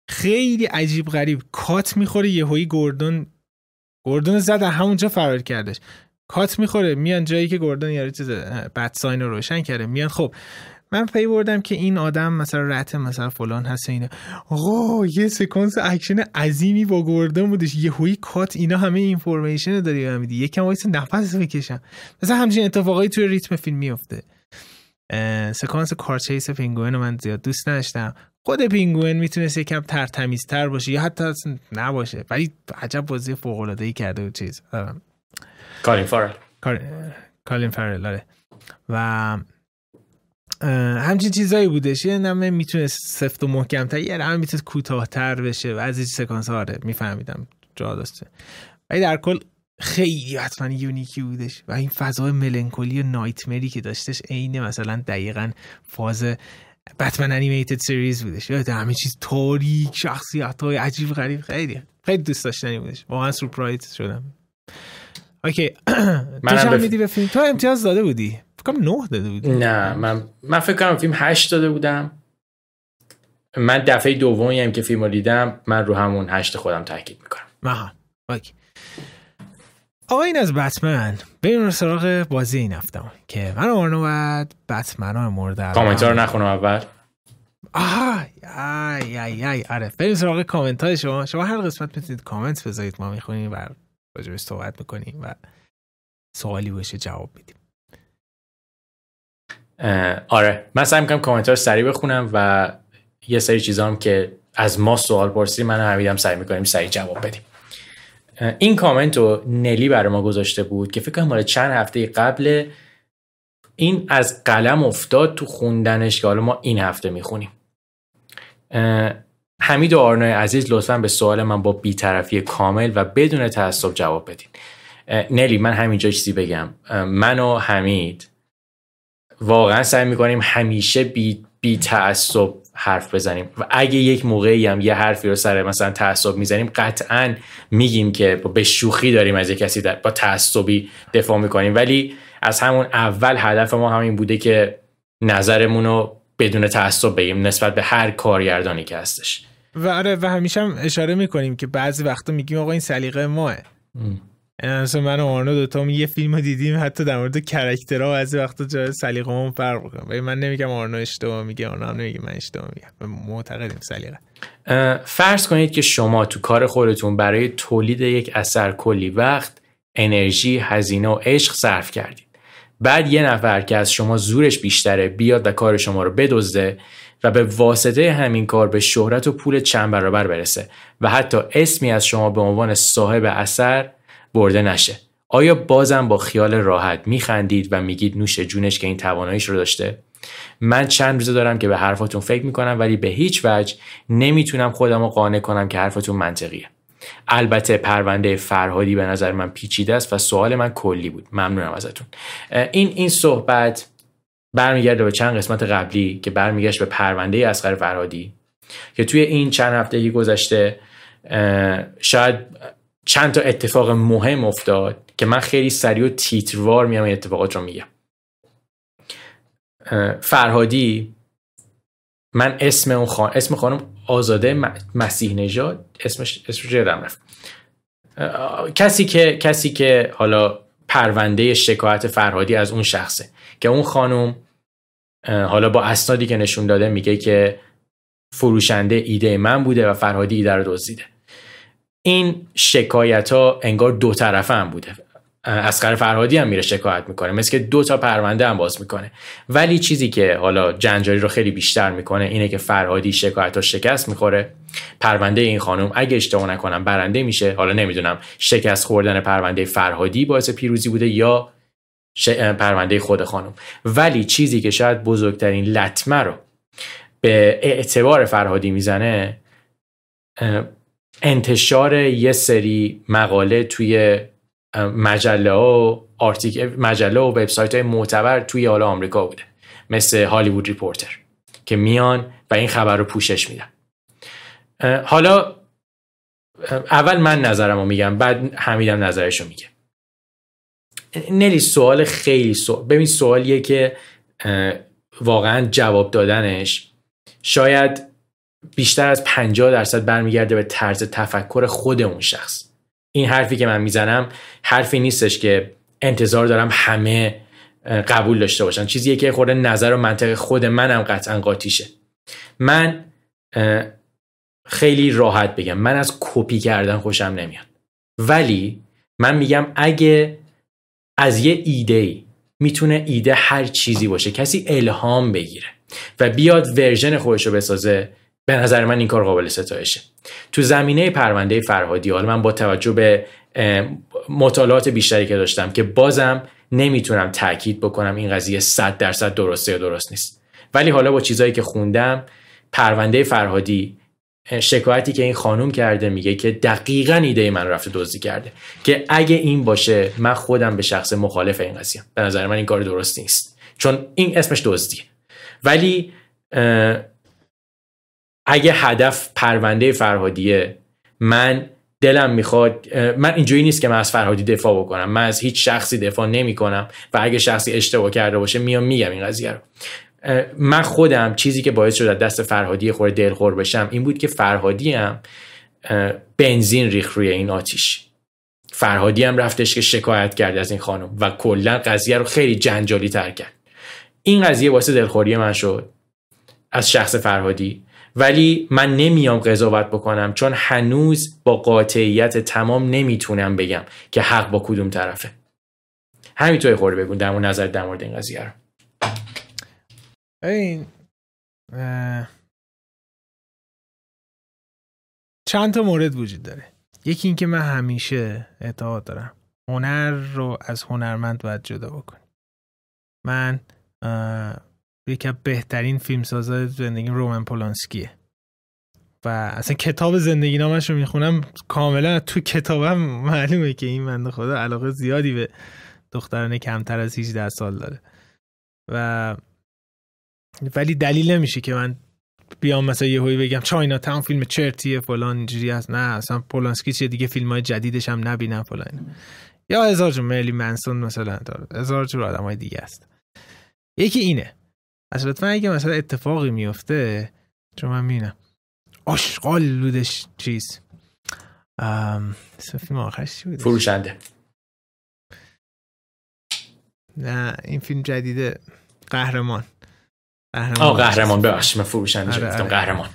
خیلی عجیب غریب. کات می‌خوره یهویی گوردون گوردون زد همونجا فرار کردش. کات می‌خوره میان جایی که گوردون یارو چیز bat sign رو روشن کرده. میان خب من پی بردم که این آدم مثلا rat مثلا فلان هست اینه آقا یه سکانس اکشن عظیمی با گوردون بودش. یه هوی کات اینا همه information داری بهم میدی. یکم وایسا نفس بکشم. مثلا همچین اتفاقایی توی ریتم فیلم میفته سکانس car chase پینگوین رو من زیاد دوست نداشتم. خود پینگوین می‌تونست یکم ترتمیزتر باشه یا حتی نباشه. ولی عجب بازی فوق العاده ای کرده و چیز. کالین فارل. کالین فارل آره. و همچین چیزایی بودش. یه نمه می‌تونه سفت و محکم تر یه نمه می‌تونه کوتاهتر بشه و از این سکانس آره میفهمیدم جا داشته. ولی در کل خیلی حتما unique ی بودش و این فضای melancholy و nightmare ی که داشتش عین مثلا دقیقا فاز بتمن Animated Series بودش. یاد همه چیز تاریک شخصیت های عجیب غریب. خیلی خیلی دوست داشتنی بودش. واقعا سورپرایز شدم. Okay. تو چند میدی به فیلم؟ تو امتیاز داده بودی. فکرم نه داده بودی نه من من فکر کنم فیلم هشت داده بودم. من دفعه دومی هم که فیلم رو دیدم من رو همون هشت خودم تاکید می‌کنم. آها okay. آقا این از بتمن بریم سراغ بازی این هفتم که من آرنو باید بتمن ها مورد کامنت رو نخونم اول. آه ای ای ای آره بریم سراغ کامنت های شما. شما هر قسمت می‌تونید کامنت بذارید ما می‌خونیم و راجبش صحبت می‌کنیم و سوالی باشه جواب میدیم. آره. من سعی می‌کنم کامنت رو سریع بخونم و یه سری چیزا هم که از ما سوال پرسی من حمیدم سعی می‌کنیم سریع جواب بدیم. این کامنت رو نلی برای ما گذاشته بود که فکر کنم مال چند هفته قبل این از قلم افتاد تو خوندنش که حالا ما این هفته می‌خونیم. حمید و آرنای عزیز لطفا به سوال من با بیطرفی کامل و بدون تعصب جواب بدین. نلی من همینجا چیزی بگم. من و حمید واقعا سعی می‌کنیم همیشه بی, بی تعصب حرف بزنیم. و اگه یک موقعی هم یه حرفی رو سر مثلا تعصب می‌زنیم قطعا میگیم که به شوخی داریم از یه کسی با تعصبی دفاع می‌کنیم. ولی از همون اول هدف ما همین بوده که نظرمون رو بدون تعصب بگیم نسبت به هر کارگردانی که هستش. و آره و همیشه هم اشاره می‌کنیم که بعضی وقتا میگیم آقا این سلیقه ماه. مثلا من و آرنو دوتا یه فیلم دیدیم حتی در مورد کرکترها از وقتا جای سلیقه هم فرق می‌کنه. من نمیگم آرنو اشتباه میگه آرنو هم نمیگه من اشتباه میگم. معتقدیم سلیقه. فرض کنید که شما تو کار خودتون برای تولید یک اثر کلی وقت انرژی هزینه و عشق صرف کردید. بعد یه نفر که از شما زورش بیشتره بیاد و کار شما رو بدزده و به واسطه همین کار به شهرت و پول چند برابر برسه و حتی اسمی از شما به عنوان صاحب اثر برده نشه. آیا بازم با خیال راحت میخندید و میگید نوش جونش که این تواناییش رو داشته؟ من چند روزه دارم که به حرفاتون فکر می‌کنم ولی به هیچ وجه نمی‌تونم خودم رو قانع کنم که حرفتون منطقیه. البته پرونده فرهادی به نظر من پیچیده است و سوال من کلی بود. ممنونم ازتون. این این صحبت برمیگرده به چند قسمت قبلی که برمیگشت به پرونده اسقر فرهادی که توی این چند هفته گذشته شاید چند تا اتفاق مهم افتاد که من خیلی سریع و تیتروار میام این اتفاقات رو میگم. فرهادی من اسم اون خان... اسم خانم آزاده مسیح نژاد اسمش اسمش یادم رفت. کسی که کسی که حالا پرونده شکایت فرهادی از اون شخصه. که اون خانم حالا با اسنادی که نشون داده میگه که فروشنده ایده من بوده و فرهادی ایده رو دزدیده. این شکایت ها انگار دو طرفه هم بوده. اسقر فرهادی هم میره شکایت می‌کنه مثل که دو تا پرونده هم باز می‌کنه. ولی چیزی که حالا جنجالی رو خیلی بیشتر می‌کنه اینه که فرهادی شکایت ها شکست می‌خوره. پرونده این خانم اگه اشتباه نکنم برنده میشه. حالا نمی‌دونم شکست خوردن پرونده فرهادی باعث پیروزی بوده یا پرونده خود خانم. ولی چیزی که شاید بزرگترین لطمه رو به اعتبار فرهادی می‌زنه انتشار یه سری مقاله توی مجله و مجله و وبسایت های معتبر توی حالا آمریکا بوده مثل هالیوود ریپورتر که میان و این خبر رو پوشش میدن. حالا اول من نظرم رو میگم بعد حمیدم نظرش رو میگه. نلی سوال خیلی سوال ببین سوالیه که واقعا جواب دادنش شاید بیشتر از 50 درصد برمیگرده به طرز تفکر خود اون شخص. این حرفی که من می‌زنم حرفی نیستش که انتظار دارم همه قبول داشته باشن. چیزیه که خورده نظر و منطق خود منم قطعا قاطیشه. من خیلی راحت بگم من از کپی کردن خوشم نمیاد. ولی من میگم اگه از یه ایده ای می‌تونه ایده هر چیزی باشه کسی الهام بگیره و بیاد ورژن خودش رو بسازه به نظر من این کار قابل ستایشه. تو زمینه پرونده فرهادی حالا من با توجه به مطالعات بیشتری که داشتم که بازم نمی‌تونم تاکید بکنم این قضیه 100 درصد درسته یا درست نیست. ولی حالا با چیزایی که خوندم پرونده فرهادی شکایتی که این خانوم کرده میگه که دقیقا ایده من رفته دزدی کرده که اگه این باشه من خودم به شخص مخالف این قضیه. به نظر من این کار درست نیست. چون این اسمش دزدیه. ولی اگه هدف پرونده فرهادیه من دلم می‌خواد من اینجوری نیست که من از فرهادی دفاع بکنم. من از هیچ شخصی دفاع نمی کنم و اگه شخصی اشتباه کرده باشه میام میگم این قضیه رو. من خودم چیزی که باعث شد دست فرهادی خور دلخور بشم این بود که فرهادی هم بنزین ریخ روی این آتیش. فرهادی هم رفتش که شکایت کرد از این خانم و کلا قضیه رو خیلی جنجالی تر کرد. این قضیه واسه دلخوری من شد از شخص فرهادی ولی من نمیام قضاوت بکنم چون هنوز با قاطعیت تمام نمی‌تونم بگم که حق با کدوم طرفه. همینطوری خورده بگون در نظر در مورد این قضیه رو. این چند تا مورد وجود داره. یکی اینکه من همیشه اعتقاد دارم هنر رو از هنرمند باید جدا بکنی. من یکی از بهترین فیلمسازای زندگی رومن پولانسکیه. و اصلا کتاب زندگی نامش رو می‌خونم کاملا تو کتابم معلومه که این منده خدا علاقه زیادی به دختران کمتر از 18 سال داره. و ولی دلیل نمیشه که من بیام مثلا یه هایی بگم چاینا تاون فیلم چرتیه فلان اینجوری هست. نه اصلا پولانسکی چیه دیگه فیلم های جدیدش هم نبینم فلان. یا هزار جور ملی منسون مثلا داره. هزار جور آدم های دیگه است. یکی اینه. اصلا لطفا اگه مثلا اتفاقی میفته چون من می‌بینم. آشغال لودش چیز. اسم فیلم آخرش چی بود فروشنده. نه این فیلم جدیده. قهرمان. قهرمان. آه قهرمان. ببخشید من فروشنده آره، آره. قهرمان.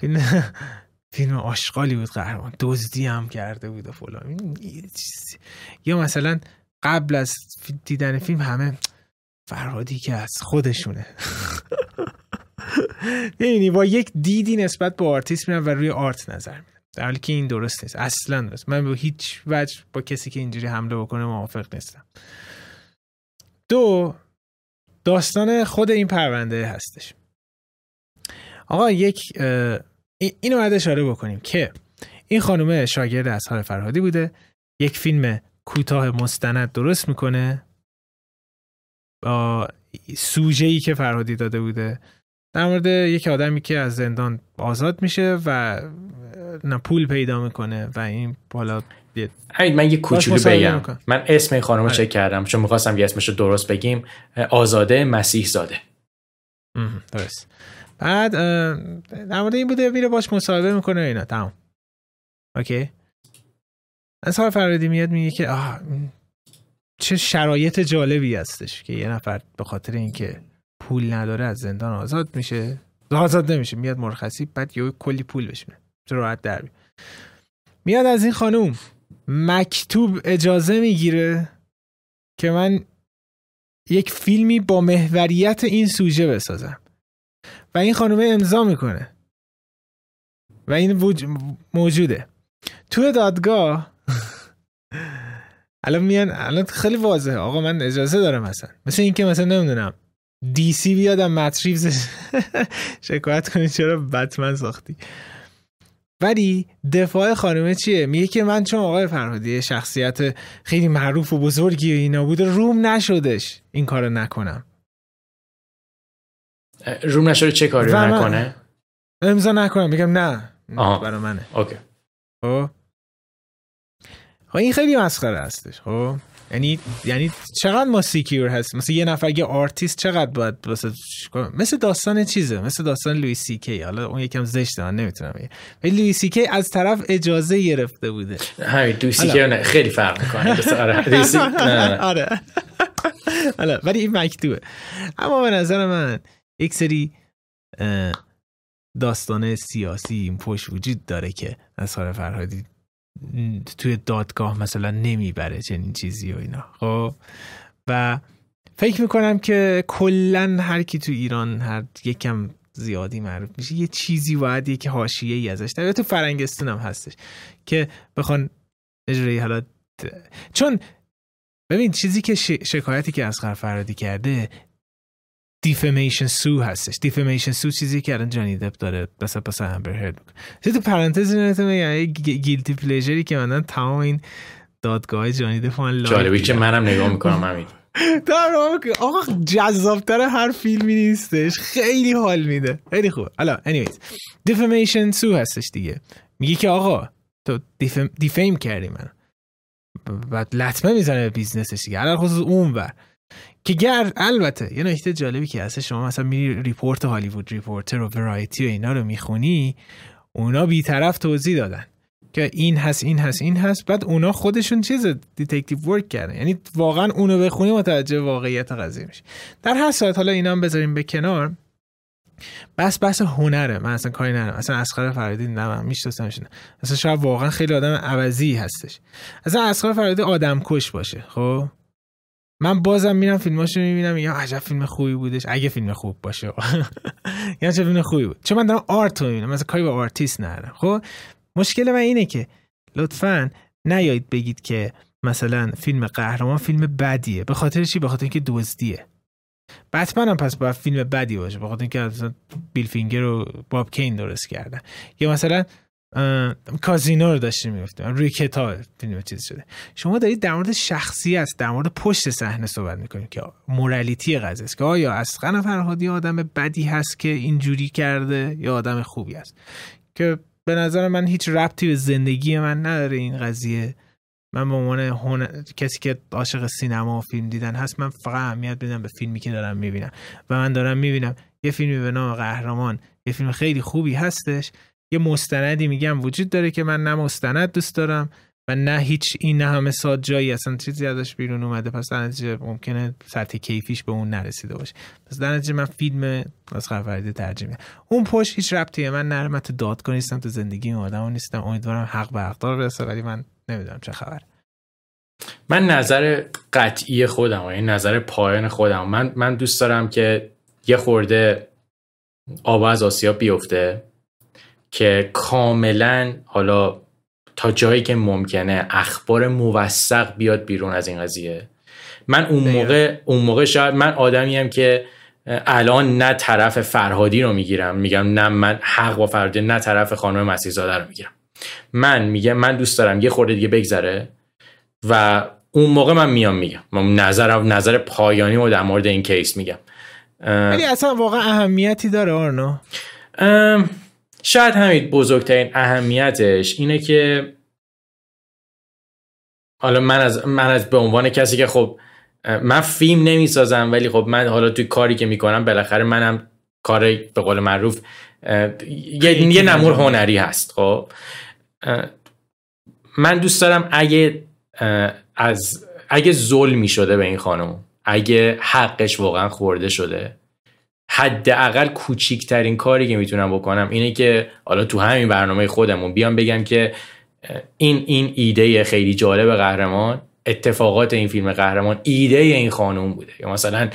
فیلم فیلم آشغالی بود قهرمان. دزدی هم کرده بود و فلان. یا مثلا قبل از دیدن فیلم همه فرهادی که از خودشونه. یعنی با یک دیدی نسبت به آرتیست میرم و روی art نظر میدم. در حالی که این درست نیست. اصلا درست. من به هیچ وجه با کسی که اینجوری حمله بکنه موافق نیستم. دو داستان خود این پرونده هستش. آقا یک اینو باید اشاره بکنیم که این خانومه شاگرد اصغر فرهادی بوده. یک فیلم کوتاه مستند درست می‌کنه. سوژه ای که فرهادی داده بوده. در مورد یک آدمی که از زندان آزاد میشه و پول پیدا می‌کنه و این بالا همین من یه کوچولو بگم. من اسم این خانم رو آره. چک کردم چون می‌خواستم یه اسمش رو درست بگیم. آزاده مسیح زاده درست. بعد در مورد این بوده میره باش مصاحبه می‌کنه اینا. تمام. اوکی. از حال فرادی میاد میگه که آه چه شرایط جالبی هستش که یه نفر به خاطر اینکه پول نداره از زندان آزاد میشه. آزاد نمیشه میاد مرخصی بعد یه کلی پول بشه راحت در میاد. از این خانوم. مکتوب اجازه می‌گیره که من یک فیلمی با محوریت این سوژه بسازم. و این خانومه امضا می‌کنه. و این موجوده. توی دادگاه الان میان الان خیلی واضحه. آقا من اجازه دارم مثلا مثل اینکه مثلا نمی‌دونم دی سی بیادم متریوز شکایت کنید چرا بتمن ساختی. ولی دفاع خانمه چیه؟ میگه که من چون آقای فرهادی شخصیت خیلی معروف و بزرگی و اینا بوده روم نشدش این کارو نکنم. روم نشده چه کاری نکنه؟ امضا نکنم میگم نه. برای منه. Okay. خب این خیلی مسخره هستش خب؟ یعنی یعنی چقدر insecure هست مثل یه نفر یه آرتیست چقدر باید مثل داستان چیزه؟ مثل داستان لوی سی کی. حالا اون یکم زشته من نمی‌تونم بگم. ولی لوی سی کی از طرف اجازه گرفته بوده. همین لوی سی کی خیلی فرق می‌کنه. آره آره. حالا ولی این مکتوبه. اما به نظر من یک سری داستان سیاسی این پشت وجود داره که اصحار فرهادی توی دادگاه مثلا نمی‌بره چنین چیزی و اینا. خب؟ و فکر می‌کنم که کلا هر کی تو ایران هر یکم زیادی معروف میشه یه چیزی باید یه که حاشیه ای ازش در تو فرنگستون هم هستش که بخوان اجرایی حالا چون ببین چیزی که شکایتی که از فرادی کرده دیفمیشن سو هستش. دیفمیشن سو چیزی که الان جانی دپ داره بس بس امبر هرد تو پرانتز میگم گیلتی پلیجری که من تمام این دادگاه جانی دپ جالبی که منم نگاه می‌کنم همین. آقا جذابتر هر فیلمی نیستش. خیلی حال میده. خیلی خوب. حالا anyways defamation sue هستش دیگه. میگی که آقا تو defame, defame کردی من بعد لطمه می‌زنه به business ش دیگه. الان خصوص اون بر که گر البته یه نکته جالبی که هست شما مثلا میری ریپورت هالیوود ریپورتر و ورایتی و اینا رو می‌خونی اونا بیطرف توضیح دادن که این هست این هست این هست بعد اونا خودشون چیز detective work کردن. یعنی واقعا اونو بخونی متوجه واقعیت قضیه میشه در هر صورت حالا اینا هم بذاریم به کنار. بس بس هنره. من اصلا کاری ندارم. اصلا اصغر فرهادی نه من میشناسمش اصلا شاید واقعا خیلی آدم عوضی هستش. اصلا اصغر فرهادی آدم کش باشه خب؟ من بازم میرم فیلماشو می‌بینم یا عجب فیلم خوبی بودش. اگه فیلم خوب باشه. یا چه فیلم خوبی بود؟ چون من دارم art رو می‌بینم. مثلا کاری با آرتیست ندارم. خب؟ مشکل من اینه که لطفا نیایید بگید که مثلا فیلم قهرمان فیلم بدیه. به خاطر چی؟ به خاطر اینکه دزدیه. بتمن هم پس باید فیلم بدی باشه. به خاطر اینکه بیل فینگر و باب کین درست کردن. یا مثلا کازینو رو داشتیم میفتیم ریکتا فیلم چیز شده. شما دارید در مورد شخصی است در مورد پشت صحنه صحبت می‌کنید که مورالیتی قضیه است. که آیا اسقن فرهادی آدم بدی هست که اینجوری کرده یا آدم خوبی است که به نظر من هیچ ربطی به زندگی من نداره این قضیه. من به عنوان هن... کسی که عاشق سینما و فیلم دیدن هست من فقط اهمیت بدم به فیلمی که دارم می‌بینم. و من دارم می‌بینم. یه فیلمی به نام قهرمان یه فیلم خیلی خوبی هستش. یه مستندی میگم وجود داره که من نه مستند دوست دارم و نه هیچ این نه همه ساد جایی اصلا چیزی ازش بیرون اومده. پس در نتیجه ممکنه سطح کیفیش به اون نرسیده باشه. پس در نتیجه من فیلم از ترجیح میدم. اون پشت هیچ ربطیه. من نرم تو دادگاه نیستم تو زندگی این آدم نیستم. امیدوارم حق به حقدار برسه ولی من نمی‌دونم چه خبر. من نظر قطعی خودم این نظر پایان خودم. من من دوست دارم که یه خورده آب از آسیا بیفته. که کاملا حالا تا جایی که ممکنه اخبار موثق بیاد بیرون از این قضیه. من اون موقع اون موقع شاید من آدمی که الان نه طرف فرهادی رو می‌گیرم. میگم نه من حق با فرهادی نه طرف خانم مسیح زاده رو می‌گیرم. من میگم من دوست دارم یه خورده دیگه بگذره و اون موقع من میام میگم. من نظر نظر پایانی رو در مورد این کیس میگم. ولی اصلا واقعا اهمیتی داره آرنو؟ شاید همین بزرگترین اهمیتش اینه که حالا من از من از به عنوان کسی که خب من فیلم نمی‌سازم ولی خب من حالا توی کاری که می‌کنم بالاخره منم کار به قول معروف یه, یه نمور هنری هست خب. من دوست دارم اگه از اگه ظلمی شده به این خانم اگه حقش واقعا خورده شده حداقل کوچیکترین کاری که می‌تونم بکنم اینه که حالا تو همین برنامه خودمون بیام بگم که این این ایده خیلی جالب قهرمان اتفاقات این فیلم قهرمان ایده این خانم بوده. یا مثلا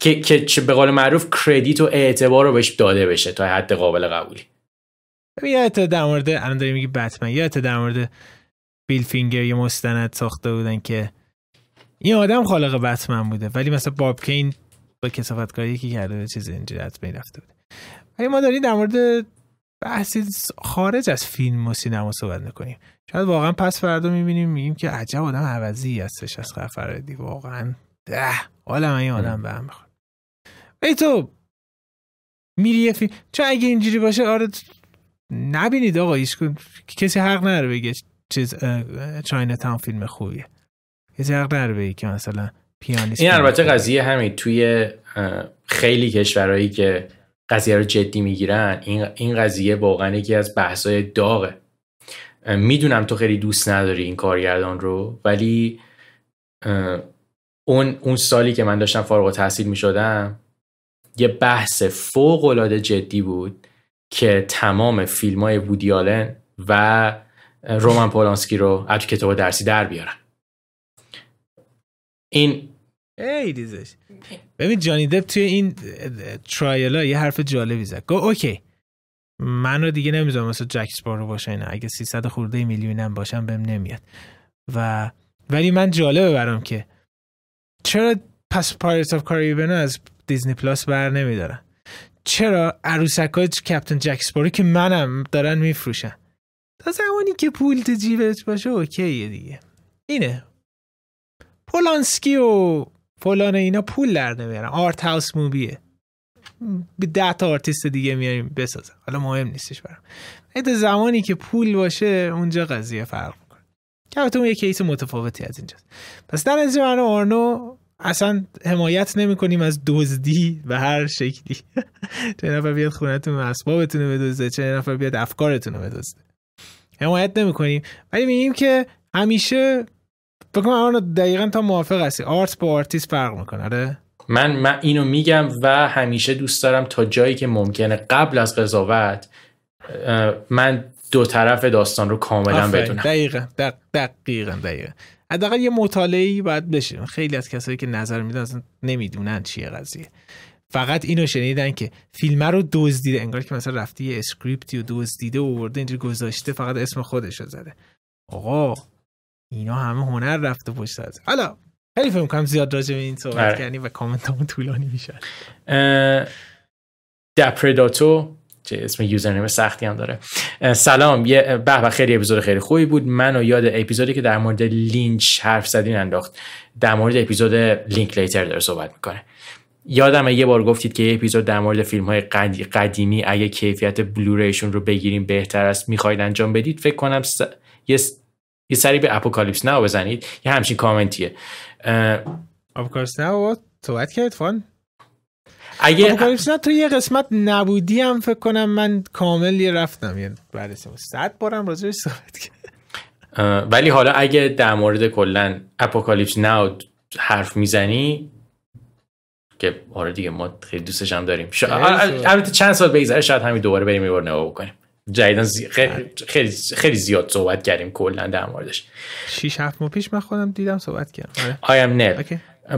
که که به قول معروف کردیت و اعتبار رو بهش داده بشه تا حد قابل قبولی. یادت در مورد الان داری میگی بتمن یادت در مورد بیل فینگر یه مستند ساخته بودن که این آدم خالق بتمن بوده ولی مثلا باب کین با کسافتکاری که کرده چیز اینجوری از بین رفته بوده ولی ما داریم در مورد بحثی خارج از فیلم و سینما صحبت می‌کنیم. شاید واقعا پس فردا می‌بینیم میگیم که عجب آدم عوضی هستش از فرادی واقعا ده. حالا من این آدم به هم می‌خواد. ای تو میری یه فیلم؟ چون اگه اینجوری باشه؟ آره نبینید آقا ایش کسی حق نداره بگه چیز چاینا تاون فیلم خوبیه. کسی حق نداره بگه که مثلا پیانیست این البته قضیه همین توی خیلی کشورهایی که قضیه رو جدی می‌گیرن این این قضیه واقعا یکی از بحثای داغه. می‌دونم تو خیلی دوست نداری این کارگردان رو ولی اون اون سالی که من داشتم فارغ التحصیل می‌شدم یه بحث فوق العاده جدی بود که تمام فیلم های وودیالن و رومن پولانسکی رو از کتاب درسی در بیارن. این خیلی زشت. ببین جانی دپ توی این trial ها یه حرف جالبی زد. گو اوکی من رو دیگه نمی‌ذارم مثل جک رو باشه اینا. اگه 300 خورده میلیونم باشم بهم نمیاد. و ولی من جالبه برام که چرا پس Pirates of Caribbean از Disney Plus بر نمیدارن؟ چرا عروسک های Captain Jack Sparrow که منم دارن میفروشن؟ تا زمانی که پول تو جیبت باشه okay ئه دیگه. اینه. پولانسکی و فلان اینا پول در نمیارن. آرت هاوس موبیه به ده تا آرتیست دیگه میاریم بسازن. حالا مهم نیستش برام. تا زمانی که پول باشه اونجا قضیه فرق می‌کنه. که البته اون یه کیس متفاوتی از اینجاست. پس در از من آرنو اصلا حمایت نمی کنیم از دزدی به هر شکلی. چه نفر بیاد خونتون اسبابتون رو بدزده چه نفر بیاد افکارتون رو بدزده. حمایت نمی کنیم ولی میگیم که همیشه بکنم الان دقیقا تا موافق هستی. art با آرتیست فرق می‌کنه آره؟ من من اینو میگم و همیشه دوست دارم تا جایی که ممکنه قبل از قضاوت من دو طرف داستان رو کاملا بدونم. دقیقا دقیقا دقیقا. حداقل یه مطالعه باید بشه خیلی از کسایی که نظر میدن اصلا نمی‌دونن چیه قضیه. فقط اینو شنیدن که فیلم رو دزدیده انگار که مثلا رفته یه script ی و دزدیده و آورده اینجا گذاشته فقط اسم خودش رو زده. آقا اینا همه هنر رفته پشت سر. حالا خیلی فکر کنم زیاد راجع به این صحبت. کردیم و کامنت همون طولانی میشه. دپرداتو چه اسم username سختی هم داره. سلام یه به خیلی اپیزود خیلی خوبی بود. منو یاد اپیزودی که در مورد لینچ حرف زدین انداخت. در مورد اپیزود لینکلیتر داره صحبت می‌کنه. یادم یه بار گفتید که یه اپیزود در مورد فیلم های قدیمی اگه کیفیت Blu-ray شون رو بگیریم بهتر است. می‌خواید انجام بدید؟ فکر کنم س... یه یه سری به اپوکالیپس ناو بزنید یه همچین کامنتیه. اپوکالیپس ناو صحبت کرد فان. اگه اپوکالیپس تو یه قسمت نبودی هم فکر کنم من کامل یه رفتم یعنی بعد صد بارم راجعش صحبت کرد. ولی حالا اگه در مورد کلا اپوکالیپس ناو حرف می‌زنی که آره دیگه ما خیلی دوستش هم داریم. البته چند سال بگذره شاید همین دوباره بریم یه بار نگاه بکنیم. جدیدا خیلی خیلی زیاد صحبت کردیم کلا در موردش. 6 7 ماه پیش من خودم دیدم صحبت کردم. آی ام نل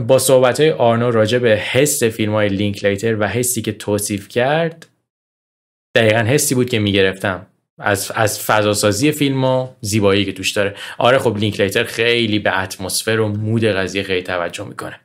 با صحبت های آرنو راجع به حس فیلم های لینکلیتر و حسی که توصیف کرد دقیقا حسی بود که می‌گرفتم. از از فضاسازی فیلم و زیبایی که توش داره. آره خب لینکلیتر خیلی به اتمسفر و مود قضیه خیلی توجه می‌کنه.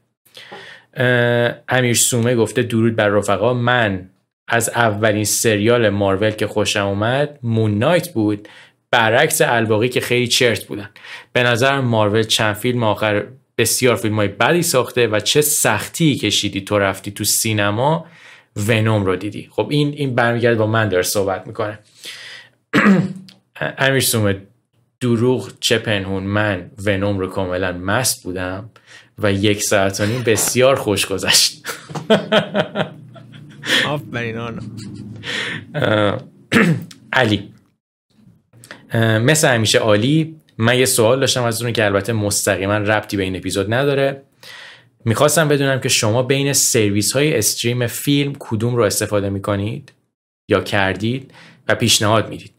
امیر سومه گفته درود بر رفقا. من از اولین سریال مارول که خوشم اومد مون نایت بود. برعکس الباقی که خیلی چرت بودن. به نظر مارول چند فیلم آخر بسیار فیلم های بدی ساخته و چه سختی کشیدی تو رفتی تو سینما ونوم رو دیدی. خب این این برمیگرد با من داره صحبت می‌کنه. امیر سومه دروغ چه پنهون. من ونوم رو کاملا مست بودم و یک ساعت و بسیار خوش گذشت. آفرین علی. مثل همیشه عالی من یه سوال داشتم از اون که البته مستقیما ربطی به این اپیزود نداره. می‌خواستم بدونم که شما بین سرویس های استریم فیلم کدوم رو استفاده می‌کنید یا کردید و پیشنهاد می‌دید.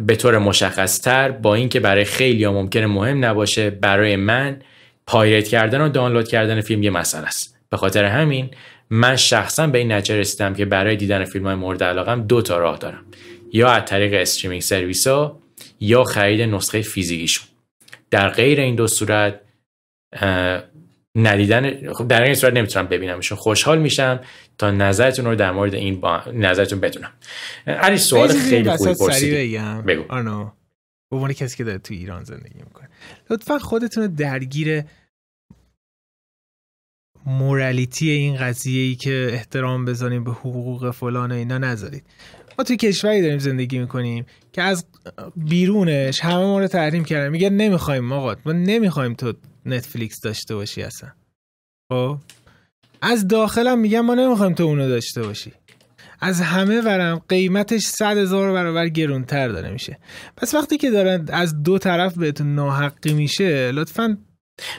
به طور مشخص تر با اینکه برای خیلی ها ممکنه مهم نباشه برای من pirate کردن و دانلود کردن فیلم یه مسئله است. به خاطر همین من شخصا به این نتیجه رسیدم که برای دیدن فیلم های مورد علاقم دو تا راه دارم. یا از طریق streaming service ها یا خرید نسخه فیزیکیشون. در غیر این دو صورت ندیدن خب در این صورت نمی‌تونم ببینمشون. خوشحال میشم تا نظرتون رو در مورد این با... نظرتون بدونم. علی سوال خیلی خوبی پرسیدی. بگو. آنو. به کسی که داره تو ایران زندگی می‌کنه. لطفا خودتون درگیر مورالیتی این قضیه ای که احترام بذاریم به حقوق فلان اینا نذارید. ما توی کشوری داریم زندگی می‌کنیم که از بیرونش همه ما رو تحریم کردن. میگه نمی‌خوایم آقا ما نمی‌خوایم تو نتفلیکس داشته باشی اصلا. خب؟ از داخلم میگن ما نمی‌خوایم تو اونو داشته باشی. از همه ورم قیمتش صد هزار برابر گرونتر داره میشه. پس وقتی که دارن از دو طرف بهتون ناحقی میشه لطفا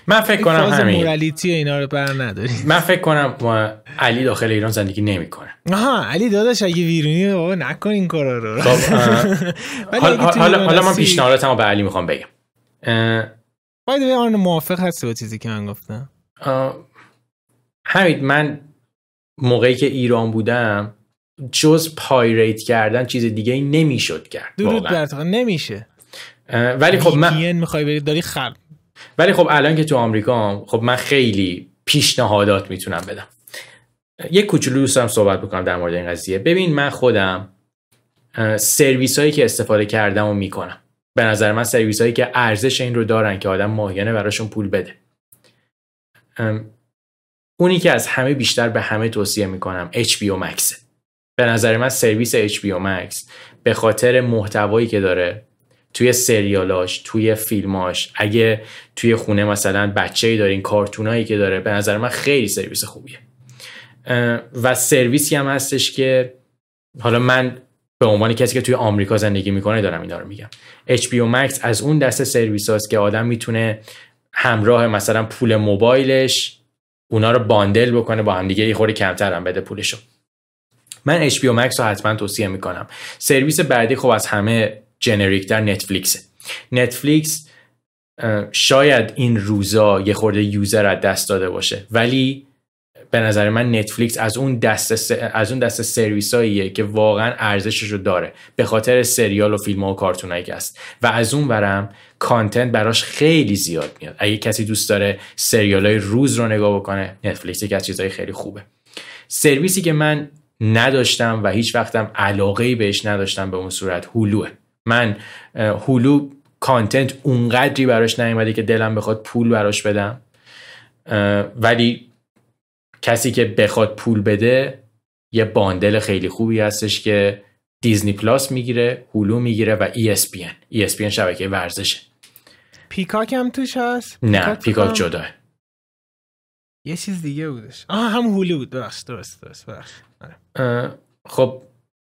من فکر کنم همین. مورالیتی اینا رو بر نداری. من فکر کنم ما علی داخل ایران زندگی نمی‌کنه. آها علی داداش اگه بیرونی بابا نکن این کارا رو. خب حالا حالا من پیشنهاداتمو به علی می‌خوام بگم. باید به آن موافق هستی با چیزی که من گفتم؟ همین من موقعی که ایران بودم جز pirate کردن چیز دیگه ای نمی‌شد کرد درود بر نمیشه. ولی خب من می‌خوای بری داری خر ولی خب الان که تو آمریکا خب من خیلی پیشنهادات می‌تونم بدم. یک کوچولو دوستم صحبت بکنم در مورد این قضیه. ببین من خودم سرویس هایی که استفاده کردم و می‌کنم. به نظر من سرویس هایی که ارزش این رو دارن که آدم ماهیانه براشون پول بده. اونی که از همه بیشتر به همه توصیه می‌کنم HBO Max به نظر من سرویس HBO Max به خاطر محتوایی که داره توی سریالاش توی فیلماش اگه توی خونه مثلا بچه ای دارین کارتونایی که داره به نظر من خیلی سرویس خوبیه. و سرویسی هم هستش که حالا من به عنوان کسی که توی آمریکا زندگی می‌کنه دارم اینا رو میگم. HBO Max از اون دسته سرویس هاست که آدم می‌تونه همراه مثلا پول موبایلش اونا رو bundle بکنه با هم دیگه یه خورده کمتر هم بده پولشو. من HBO Max رو حتما توصیه می‌کنم. سرویس بعدی خب از همه generic تر نتفلیکس نتفلیکس شاید این روزا یه خورده user از دست داده باشه ولی به نظر من نتفلیکس از اون دست از اون دست سرویساییه که واقعا ارزشش رو داره به خاطر سریال و فیلم و کارتونایی که است و از اون برم content براش خیلی زیاد میاد. اگه کسی دوست داره سریال های روز رو نگاه بکنه نتفلیکس یکی از چیزهای خیلی خوبه. سرویسی که من نداشتم و هیچ وقتم علاقه بهش نداشتم به اون صورت Hulu ئه من Hulu content اونقدری براش نیومده که دلم بخواد پول براش بدم. ولی کسی که بخواد پول بده یه bundle خیلی خوبی هستش که Disney Plus می‌گیره Hulu می‌گیره و ESPN ESPN شبکه ورزشه. Peacock هم توش هست؟ نه Peacock جداه. یه چیز دیگه بودش. آه هم Hulu بود. درست درست درست آره. خب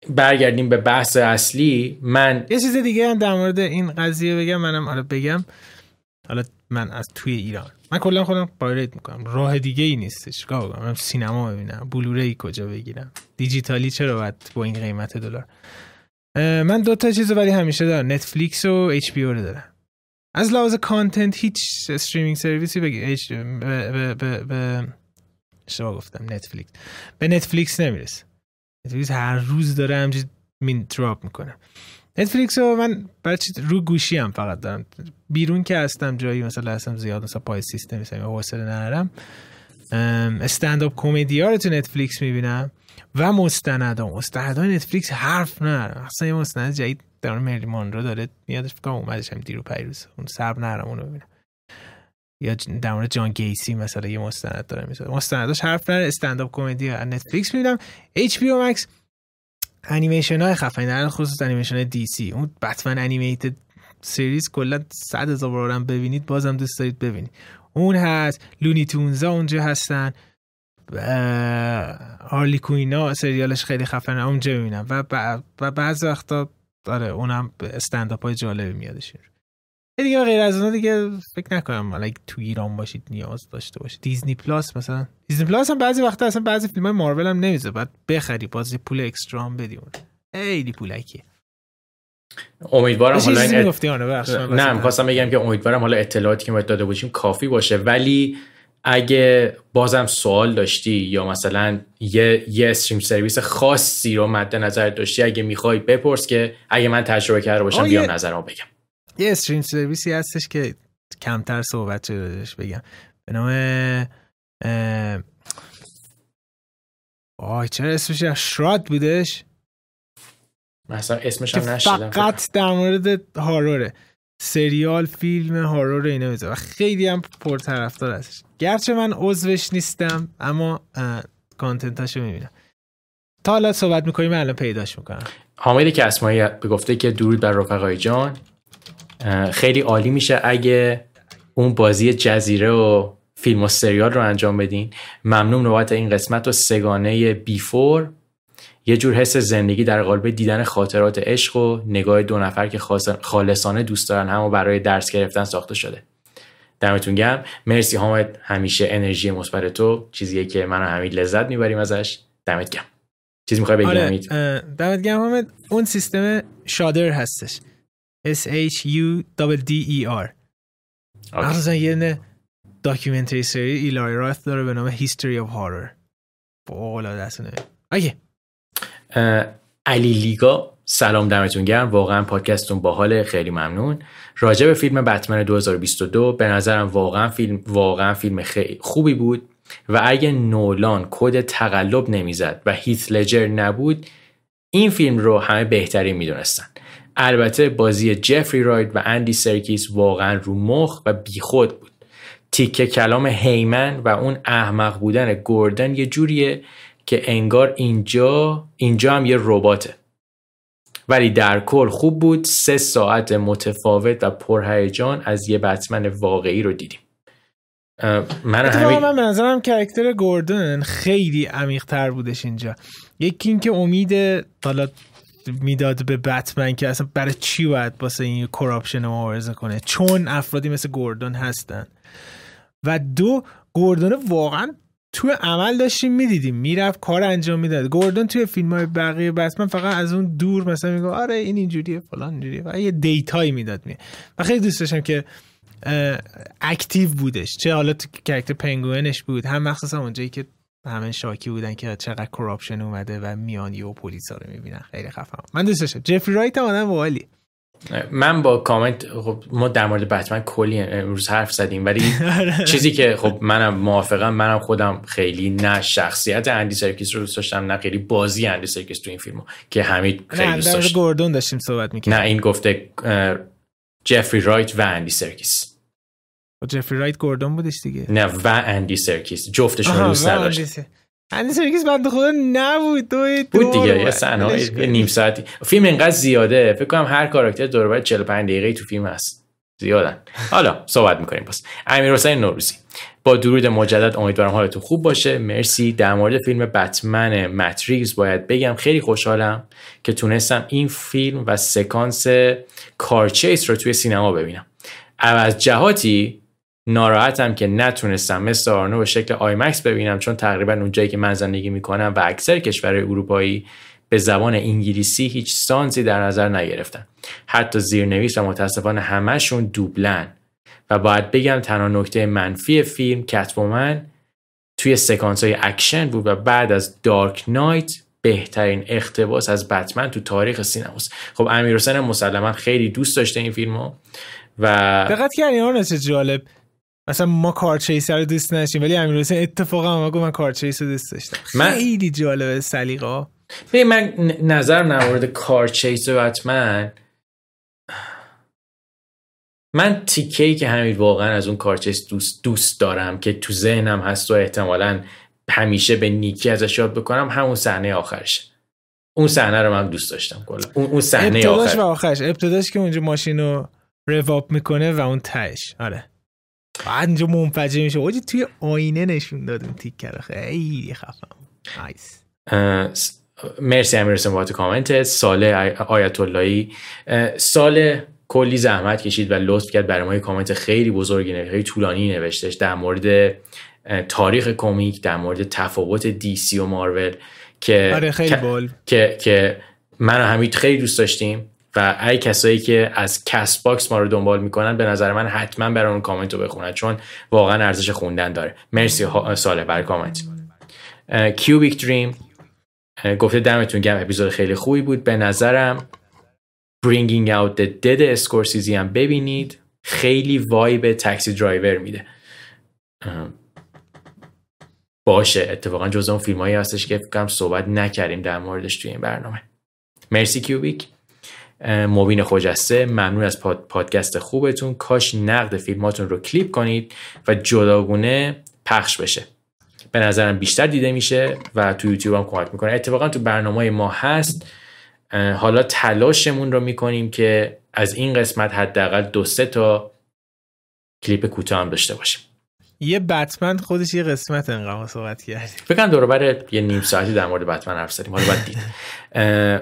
برگردیم به بحث اصلی من یه چیز دیگه هم در مورد این قضیه بگم منم حالا بگم. حالا من از توی ایران. من کلا خودم pirate می‌کنم. راه دیگه ای نیستش. چیکار بکنم سینما ببینم. Blu-ray کجا بگیرم؟ دیجیتالی چرا باید با این قیمت دلار؟ من دو تا چیز ولی همیشه دارم. نتفلیکس و HBO رو دارم. از لحاظ content هیچ streaming service ی بگی. به به به شما گفتم. نتفلیکس به نتفلیکس نمی‌رسه. نتفلیکس هر روز داره همچین مین drop می‌کنه. نتفلیکس رو من بچه رو گوشی هم فقط دارم. بیرون که هستم جایی مثلا هستم زیاد مثلا پای سیستم مثلا حوصله ندارم. stand-up comedy ها رو تو نتفلیکس می‌بینم و مستند ها مستند های نتفلیکس حرف نه اصلا یه مستند جدید در مری رو داره. میادش فکر اومدش هم دیروز پریروز. اون سب نرم اونو ببینم یا در مورد جان گیسی مثلا یه مستند داره می‌سازه مستنداش حرف نداره stand-up comedy نتفلیکس می‌بینم. HBO Max انیمیشن های خفنی در خصوص انیمیشن DC اون Batman Animated Series کلا 100 هزار بارم ببینید بازم دوست دارید ببینید. اون هست Looney Tunes ا اونجا هستن. هارلی کوینا سریالش خیلی خفنه اونجا می‌بینم. و, و بعض وقتا داره اونم استنداپ های جالبی میادش دیگه غیر از اون دیگه فکر نکنم حالا تو ایران باشید نیاز داشته باشید. Disney Plus مثلا. Disney Plus هم بعضی وقتا اصلا بعضی فیلم های مارول هم نمی‌ذاره بعد بخری باید پول extra هم بدی اون. خیلی پولکیه. امیدوارم حالا این ات... نه می‌خواستم بگم که امیدوارم حالا اطلاعاتی که ما داده باشیم کافی باشه. ولی اگه بازم سوال داشتی یا مثلا یه یه استریم سرویس خاصی رو مد نظر داشتی اگه می‌خوای بپرس که اگه من تجربه کرده باشم بیام نظرمو بگم. یه استریم سرویسی هستش که کمتر صحبت شدهش بگم. به نام آی چرا اسمش شراد بودش؟ مثلا اسمش هم نشیدم. فقط در مورد هاروره. سریال فیلم هارور اینا می‌ذاره. و خیلی هم پرطرفدار هستش. گرچه من عضوش نیستم اما کانتنتاشو می‌بینم. تا حالا صحبت می‌کنیم الان پیداش می‌کنم. حامد که اسمایی گفته که درود بر رفقای جان. خیلی عالی میشه اگه اون بازی جزیره و فیلم و سریال رو انجام بدین. ممنون نوبت این قسمت و سگانه بیفور. یه جور حس زندگی در قالب دیدن خاطرات عشق و نگاه دو نفر که خالصانه دوست دارن همو برای درس گرفتن ساخته شده. دمتون گرم. مرسی حامد. همیشه انرژی مثبت تو. چیزیه که من همین لذت می‌بریم ازش. دمت گرم. چیزی می‌خوای بگی آره، دمت گرم حامد. اون سیستم Shudder هستش. S H U D E R. مثلا یه documentary series ایلای راث داره به نام History of Horror بالا دستونه اوکی. علی لیگا سلام دمتون گرم. واقعا پادکستتون باحال خیلی ممنون. راجع به فیلم بتمن 2022 به نظرم واقعا فیلم واقعا فیلم خیلی خوبی بود و اگه نولان کد تقلب نمی‌زد و هیت لجر نبود این فیلم رو همه بهتری می‌دونستن. البته بازی جفری راید و اندی سرکیس واقعا رو مخ و بیخود بود. تیکه کلام هیمن و اون احمق بودن گوردن یه جوریه که انگار اینجا اینجا هم یه رباته. ولی در کل خوب بود. سه ساعت متفاوت و پرهیجان از یه بتمن واقعی رو دیدیم. من همین من به نظرم کرکتر گوردن خیلی عمیق تر بودش اینجا. یکی اینکه امید حالا می‌داد به بتمن که اصلا برای چی باید واسه این کراپشن مبارزه کنه؟ چون افرادی مثل گوردون هستن. و دو گوردون واقعا توی عمل داشتیم می‌دیدیم. می‌رفت کار انجام می‌داد. گوردون توی فیلم های بقیه بتمن فقط از اون دور مثلا میگه آره این اینجوریه فلان اینجوریه. و یه data یی می‌داد می و خیلی دوست داشتم که active بودش. چه حالا تو character پنگوینش بود. هم مخصوصا اونجایی که همه شاکی بودن که چقدر corruption اومده و میان و پلیسا رو می‌بینن. خیلی خفن من دوست داشتم جفری رایت هم آدم باحالی من با کامنت خب ما در مورد بتمن کلی امروز حرف زدیم ولی آره. چیزی که خب منم موافقم منم خودم خیلی نه شخصیت اندی سرکیس رو دوست داشتم نه خیلی بازی اندی سرکیس تو این فیلمو که حمید خیلی دوست داشت. گوردون داشتیم صحبت می‌کنیم نه این گفته جفری رایت و اندی سرکیس. جفری رایت گوردون بودش دیگه. نه و اندی سرکیس. جفتشون دوست نداشت. اندی سرکیس بنده خدا نبود دو بود دیگه یه صحنه نیم ساعتی. فیلم اینقدر زیاده فکر کنم هر کاراکتر دور بر 45 دقیقه تو فیلم هست. زیادن. حالا صحبت می‌کنیم پس. امیر حسین نوروزی. با درود مجدد امیدوارم حالتون خوب باشه. مرسی. در مورد فیلم بتمن ماتریکس باید بگم خیلی خوشحالم که تونستم این فیلم و سکانس کارچیس رو توی سینما ببینم. از جهاتی ناراحتم که نتونستم مثل آرنو به شکل آیمکس ببینم چون تقریبا اونجایی که من زندگی می‌کنم و اکثر کشورهای اروپایی به زبان انگلیسی هیچ سانسی در نظر نگرفتن. حتی زیرنویس و متاسفانه همهشون دوبلن. و باید بگم تنها نکته منفی فیلم کتومن توی سکانس های اکشن بود و بعد از Dark Knight بهترین اقتباس از بتمن تو تاریخ سینماست. خب امیر حسین مسلما خیلی دوست داشته این فیلمو و دقت کردین جالب. مثلا ما سرکیس رو دوست نداشتیم ولی امیر حسین اتفاقا ما گفت من سرکیس رو دوست داشتم. من خیلی جالبه سلیقه ببین من نظر در مورد کارچیس و بتمن من تیکه که همین واقعا از اون کارچیس دوست دوست دارم که تو ذهنم هست و احتمالا همیشه به نیکی ازش یاد بکنم همون صحنه آخرش. اون صحنه رو من دوست داشتم کلا. اون اون صحنه آخر و آخرش. ابتداش که اونجا ماشین رو رواب می‌کنه و اون تهش. آره. بعد اینجا منفجر میشه. اوجی توی آینه نشون داد اون تیکر خیلی خفم. nice مرسی امیر بابت کامنت. سال آیت اللهی سال کلی زحمت کشید و لطف کرد برای ما. کامنت خیلی بزرگی نوشت خیلی طولانی نوشتش در مورد تاریخ کمیک در مورد تفاوت DC و مارول که آره خیلی باحال. که که من و حمید خیلی دوست داشتیم. و ای کسایی که از Castbox ما رو دنبال می‌کنن به نظر من حتما برای اون کامنت رو بخونن چون واقعا ارزش خوندن داره. مرسی ساله برای کامنت. Cubic Dream. گفته دمتون گرم اپیزود خیلی خوبی بود. به نظرم Bringing Out the Dead اسکورسیزی هم ببینید. خیلی vibe Taxi Driver میده. باشه. اتفاقا جز اون فیلم هایی هستش که فکرم صحبت نکردیم در موردش توی این برنامه. مرسی Cubic. مبین خجسته. ممنون از پادکست خوبتون. کاش نقد فیلماتون رو کلیپ کنید و جداگونه پخش بشه. به نظرم بیشتر دیده میشه و تو یوتیوب هم کمک می‌کنه. اتفاقا تو برنامه ما هست. حالا تلاشمون رو می‌کنیم که از این قسمت حداقل دو سه تا کلیپ کوتاه هم داشته باشیم. یه بتمن خودش یه قسمت انقدر صحبت کردیم. فکر دور بر یه نیم ساعتی در مورد بتمن حرف زدیم. حالا باید دید.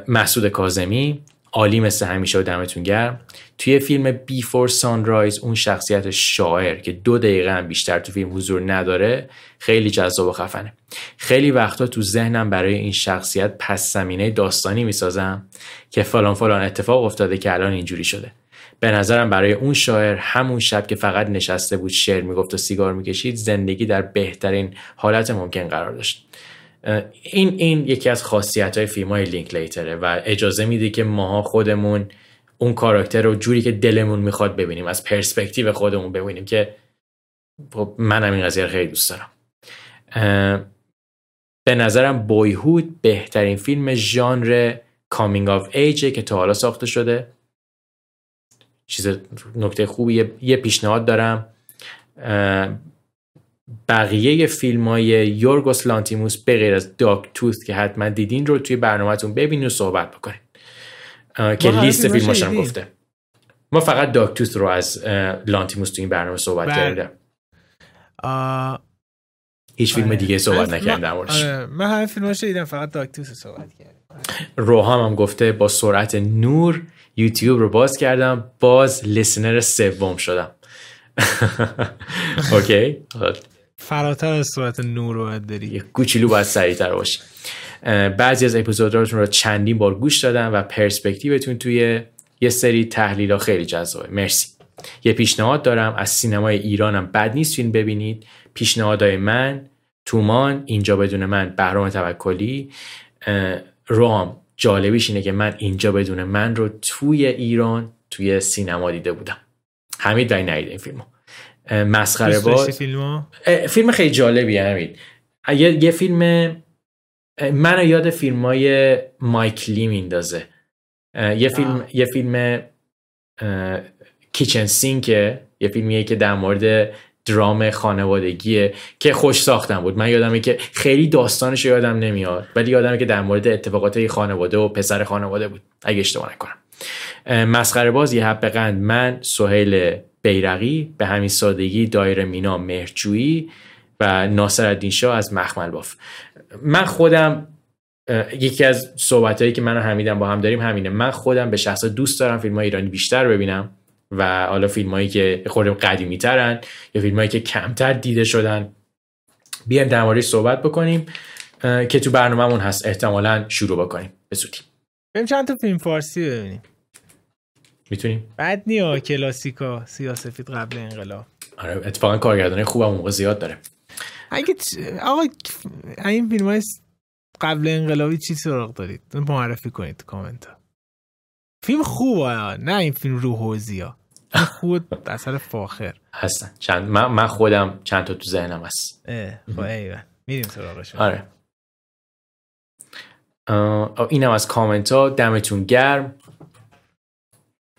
مسعود کاظمی عالی مثل همیشه و دمتون گرم. توی فیلم بیفور سانرایز اون شخصیت شاعر که دو دقیقه هم بیشتر تو فیلم حضور نداره خیلی جذاب و خفنه. خیلی وقتا تو ذهنم برای این شخصیت پس زمینه داستانی می‌سازم که فلان فلان اتفاق افتاده که الان اینجوری شده. به نظرم برای اون شاعر همون شب که فقط نشسته بود شعر می‌گفت و سیگار می‌کشید زندگی در بهترین حالت ممکن قرار داشت. این این یکی از خاصیت های فیلم های لینک لیتره و اجازه میده که ماها خودمون اون کاراکتر رو جوری که دلمون می‌خواد ببینیم از پرسپکتیو خودمون ببینیم که خب منم این قضیه خیلی دوست دارم. به نظرم Boyhood بهترین فیلم ژانر coming of age ه که تا حالا ساخته شده. چیز نکته خوبی یه پیشنهاد دارم. بقیه فیلم های یورگوس لانتیموس به غیر از Dogtooth که حتما دیدین رو توی برنامهتون ببینید و صحبت بکنید که لیست فیلماش هم گفته. ما فقط Dogtooth رو از لانتیموس توی این برنامه صحبت بله. کردیم. هیچ فیلم آره. دیگه صحبت نکردیم در موردش. آره. من همه فیلماش دیدم فقط Dogtooth صحبت کردم. روحام هم گفته با سرعت نور یوتیوب رو باز کردم باز listener سوم شدم. okay فراتر از سرعت نور رو داری یه کوچولو باید سریعتر باشی بعضی از اپیزوداتون رو چندین بار گوش دادم و پرسپکتیوتون توی یه سری تحلیل ها خیلی جذابه. مرسی. یه پیشنهاد دارم از سینمای ایرانم بد نیست فیلم ببینید. پیشنهادهای من تومان اینجا بدون من بهرام توکلی. روام جالبیش اینه که من اینجا بدون من رو توی ایران توی سینما دیده بودم. حمید دایی این فیلمو. مسخره با فیلم خیلی جالبی حمید یه, یه فیلم منو یاد فیلم های مایک لی میندازه. یه فیلم یه فیلم کیچن سینکه. یه فیلمیه که در مورد درام خانوادگیه که خوش ساختم بود. من یادمه که خیلی داستانش یادم نمیاد ولی یادمه که در مورد اتفاقات خانواده و پسر خانواده بود. اگه اشتباه نکنم. مسخره باز یه حب قند. من سهیل بیرقی به همین سادگی دایر مینا مهرجویی و ناصر الدین شاه از مخمل باف. من خودم یکی از صحبت هایی که من و حمیدم با هم داریم همینه. من خودم به شخص دوست دارم فیلم های ایرانی بیشتر ببینم و حالا فیلم هایی که خودم قدیمی ترن یا فیلم هایی که کمتر دیده شدن. بیایم در موردش صحبت بکنیم که تو برنامهمون هست. احتمالا شروع بکنیم. به بریم چند تا فیلم فارسی ببینیم. می‌تونیم؟ بد نیا کلاسیکا سیاسفید قبل انقلاب. آره اتفاقا کارگردانی خوبم موقع زیاد داره. اگه آقا این فیلم های قبل انقلابی چی سراغ دارید؟ معرفی کنید تو کامنت ها فیلم خوبه نه این فیلم روح و زیا خود اثر فاخر. هستن. چند من, من خودم چند تا تو ذهنم هست. خب ایوه. میریم سراغش آره. اینم از کامنت ها دمتون گرم.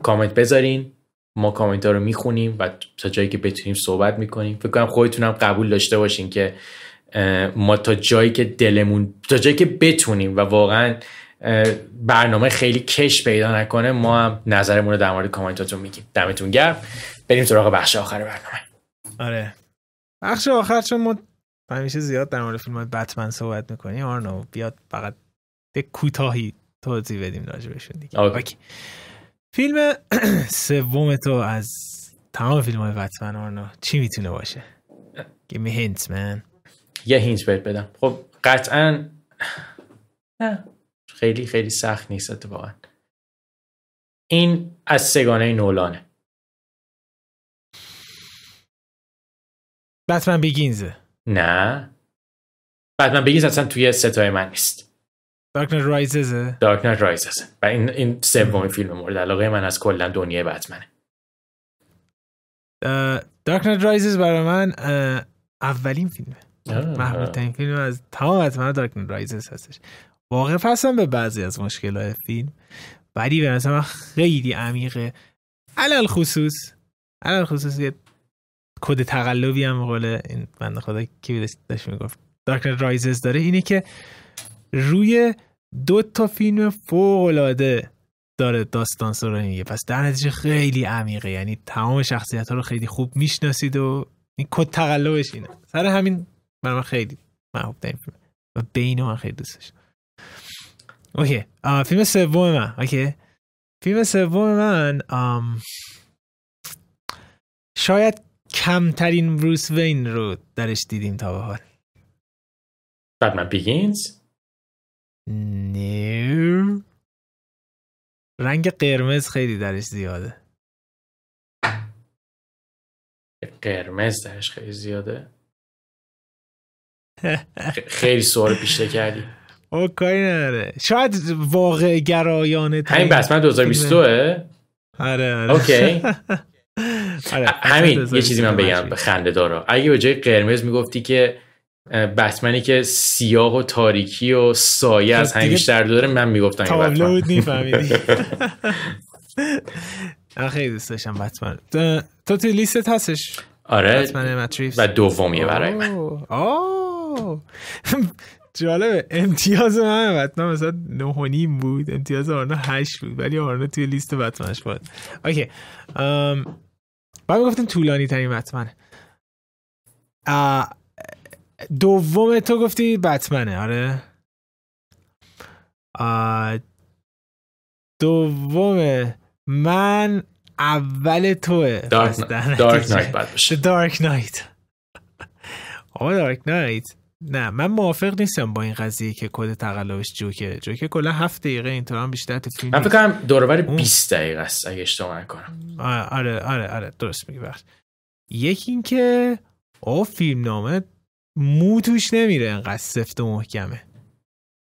کامنت بذارین. ما کامنت ها رو می‌خونیم و تا جایی که بتونیم صحبت می‌کنیم. فکر کنم خودتون قبول داشته باشین که ما تا جایی که دلمون تا جایی که بتونیم و واقعا برنامه خیلی کش پیدا نکنه ما هم نظرمون رو در مورد کامنتاتون میگیم. دمتون گرم. بریم سراغ بخش آخر برنامه. آره. بخش آخر چون ما همیشه زیاد در مورد فیلم بتمن صحبت می‌کنیم آرنو بیاد فقط به کوتاهی توضیح بدیم راجبشون دیگه. okay. فیلم سوم تو از تمام فیلم های بتمن آرنو چی می‌تونه باشه؟ Give me hints man. یه hint بهت بدم. خب قطعا نه خیلی خیلی سخت نیست اتفاقا. این از سه‌گانه نولانه. Batman Begins ه. نه. Batman Begins اصلا توی سه تای من نیست. Dark Knight Rises ه Dark Knight Rises ه و این این سومین فیلم مورد علاقه من از کلا دنیای بتمنه. Dark Knight Rises برای من اولین فیلمه. محبوب ترین فیلم از تمام بتمن Dark Knight Rises هستش. واقف هستم به بعضی از مشکلات فیلم ولی به نظر من خیلی عمیقه. علل خصوص علل خصوص یه کد تقلبی هم قول این بنده خدا کی داشت می‌گفت. دارک رایزز داره اینه که روی دو تا فیلم فوق العاده داره داستان سرایی میگه پس در نتیجه خیلی عمیقه. یعنی تمام شخصیت ها رو خیلی خوب می‌شناسید و این کد تقلبش اینه. سر همین من خیلی محبوب این فیلم و بین من خیلی دوستش Okay. فیلم سوم من. Okay. فیلم سوم من آم... شاید کمترین بروس وین رو درش دیدیم تا به حال. Batman Begins نیو رنگ قرمز خیلی درش زیاده. قرمز درش خیلی زیاده. خیلی سوال پیشته کردی. او کاری نداره. شاید واقع گرایانه همین بسمن 2022 آره آره. اوکی. آره همین یه چیزی من بگم. خنده دارا اگه به جای قرمز می‌گفتی که بتمنی که سیاه و تاریکی و سایه از همین بیشتر داره من می‌گفتم این تابلو بتمن. بود میفهمیدی. من خیلی دوست داشتم بتمن. تو توی لیستت هستش؟ آره. و دومیه برای من. آه. جالبه. امتیاز من بتمن مثلا نه بود امتیاز آرنا هشت بود ولی آرنا توی لیست بتمنش بود. اوکی. بعد می‌گفتیم طولانی ترین بتمنه دوم تو گفتی بتمنه آره. دوم من اول توه. دارک, دارک. نایت The Dark Knight آقا دارک نایت. نه من موافق نیستم با این قضیه که کد تقلبش جوکه. جوکه کلا هفت دقیقه اینطور هم بیشتر تو فیلم من فکر. کنم دورور اون- 20 دقیقه است اگه اشتباه نکنم. آره آره آره, درست میگی بخش یکی این که آه فیلم نامه مو توش نمیره انقدر سفت و محکمه.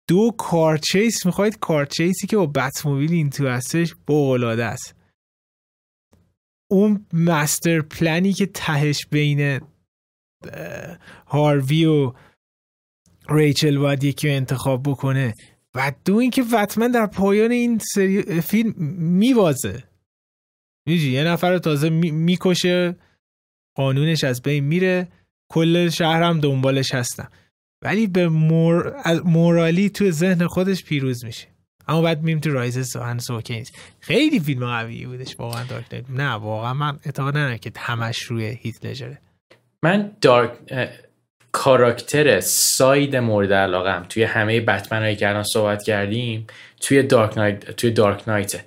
دو کارچیس می‌خواید کارچیسی که با بتموبیل این تو هستش بغلاده است. اون مستر پلنی که تهش بین هاروی و ریچل باید یکی رو انتخاب بکنه. و دو اینکه وطمن در پایان این سری فیلم میوازه میجی یه نفر رو تازه می- می‌کشه قانونش از بین میره. کل شهرم دنبالش هستن ولی به مور... مورالی تو ذهن خودش پیروز میشه. اما بعد میم تو رایزز هنس اوکی خیلی فیلم قوی بودش واقعا دارک. نه واقعا من اعتقاد ندارم که همش روی هیت لجره من دارک کاراکتر ساید مورد علاقم توی همه بتمن هایی که الان صحبت کردیم توی دارک نایت توی دارک نایته.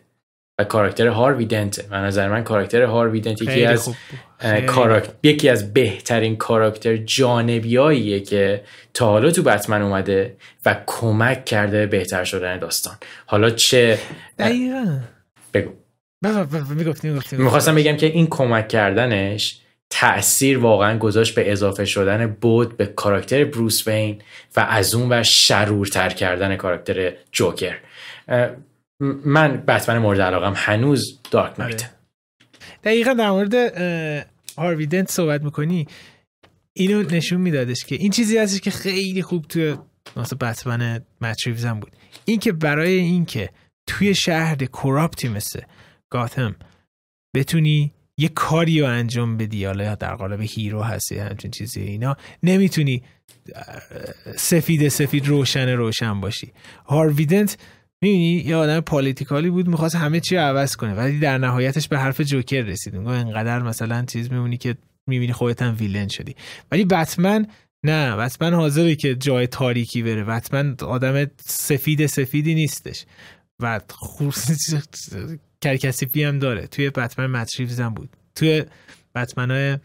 و کاراکتر هاروی دنته و نظر من کاراکتر هاروی دنت یکی از خوب بود. اه، خیلی. کاراک... یکی از بهترین کاراکتر جانبیاییه که تا حالا تو بتمن اومده و کمک کرده به بهتر شدن داستان. حالا چه دقیقا. بگو. می‌خواستم بگم که این کمک کردنش تأثیر واقعا گذاشت به اضافه شدن بود به کاراکتر بروس وین و از اون و شرورتر کردن کاراکتر جوکر. من بتمن مورد علاقم هنوز دارک نایت. آره. دقیقا در مورد اه، هاروی دنت صحبت می‌کنی اینو نشون میدادش که این چیزی هستش که خیلی خوب توی مثلا بتمن مت ریوز بود. این که برای اینکه توی شهر corrupt ی مثل گاتم بتونی یه کاری رو انجام بدی حالا در قالب hero هستی همچین چیزی اینا نمی‌تونی سفید سفید روشن روشن باشی. هاروی دنت می‌بینی یه آدم political ی بود می‌خواست همه چی عوض کنه ولی در نهایتش به حرف جوکر رسید میگه انقدر مثلا چیز میمونی که می‌بینی خودت هم ویلن شدی. ولی بتمن نه بتمن حاضره که جای تاریکی بره. بتمن آدم سفید سفیدی نیستش. و کرکسیفی هم داره. توی بتمن متریوز هم بود. توی بتمن های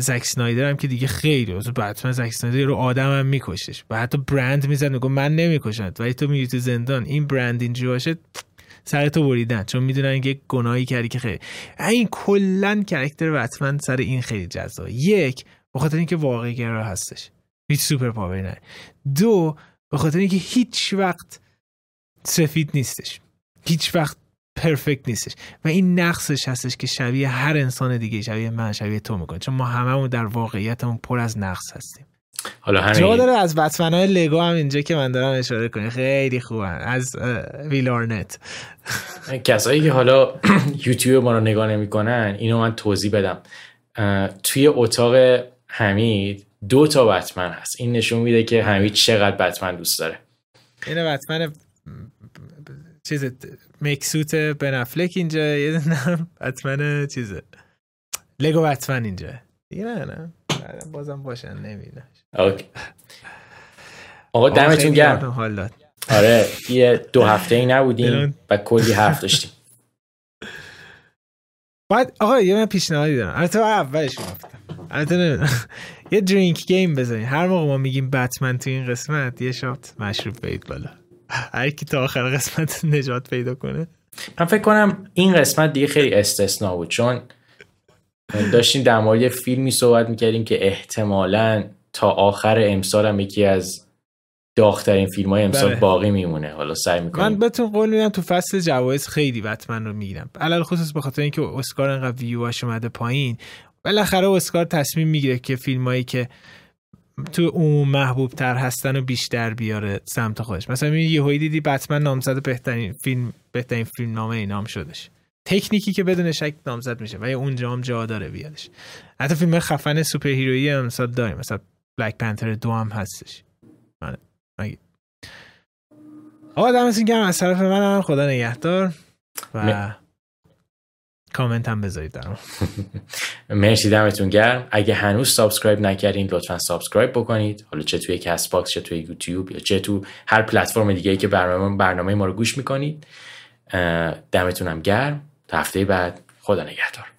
زک سنایدر هم که دیگه خیلی بتمن زک سنایدر رو آدم هم میکشش. و حتی برند می‌زد میگه من نمی‌کشم. ولی تو میری تو زندان این برند اینجوری باشه سر تو بریدن. چون می‌دونن که گناهی کردی که خیلی. این کلا کرکتر بتمن سر این خیلی جذابه یک به خاطر اینکه واقعی گرا هستش. هیچ سوپر پاوری نه. دو به خاطر اینکه هیچ وقت سفید نیستش. هیچ وقت پرفکت نیستش. و این نقصش هستش که شبیه هر انسان دیگه شبیه من شبیه تو می‌کنه چون ما هممون در واقعیتمون پر از نقص هستیم. حالا جا همین داره از بتمن های لگو هم اینجا که من دارم اشاره کنم. خیلی خوبن. از ویلارنت کسایی که حالا یوتیوب ما رو نگاه نمی‌کنن اینو من توضیح بدم. توی اتاق حمید دو تا بتمن هست. این نشون میده که حمید چقدر بتمن دوست داره. این بتمن چیز مکسوت بنفلک اینجا یه دونه بتمن چیزه. لگو بتمن اینجا. دیگه نه نه. بازم باشن نمی‌دونم. اوکی. آقا دمتون گرم. آره یه دو هفته ای نبودیم. و کلی حرف داشتیم. بعد آقا یه من پیشنهادی دارم. البته اولش گفتم. البته یه درینک گیم بزنیم. هر موقع ما میگیم بتمن تو این قسمت یه شات مشروب بید بالا. هر کی تا آخر قسمت نجات پیدا کنه. من فکر کنم این قسمت دیگه خیلی استثنا بود چون داشتیم در مورد فیلمی صحبت می‌کردیم که احتمالا تا آخر امسال هم یکی از داغترین فیلم های امسال بله. باقی میمونه. حالا سعی می‌کنیم. من بهتون قول میدم تو فصل جوایز خیلی بتمن رو می‌گیرم. علل خصوص به خاطر اینکه اسکار انقدر ویواش اومده پایین بالاخره اسکار تصمیم می‌گیره که فیلمایی که تو عموم محبوب تر هستن و بیشتر بیاره سمت خودش. مثلا یه یهویی دیدی بتمن نامزد بهترین فیلم بهترین فیلم نامه نام شدش. تکنیکی که بدون شک نامزد میشه و اونجا هم جا داره بیادش حتی فیلم خفن superhero یی هم مثلا داریم. مثلا Black Panther دو هم هستش. آره. اگه- آقا دمتون گرم. از طرف من هم خدا نگهدار و م- کامنت هم بذارید در مرسی دمتون گرم. اگه هنوز subscribe نکردین لطفا subscribe بکنید. حالا چه توی CastBox چه توی یوتیوب یا چه تو هر پلتفرم دیگه ای که برنامه برنامه ما رو گوش می‌کنید. دمتون هم گرم. تا هفته بعد خدا نگهدار.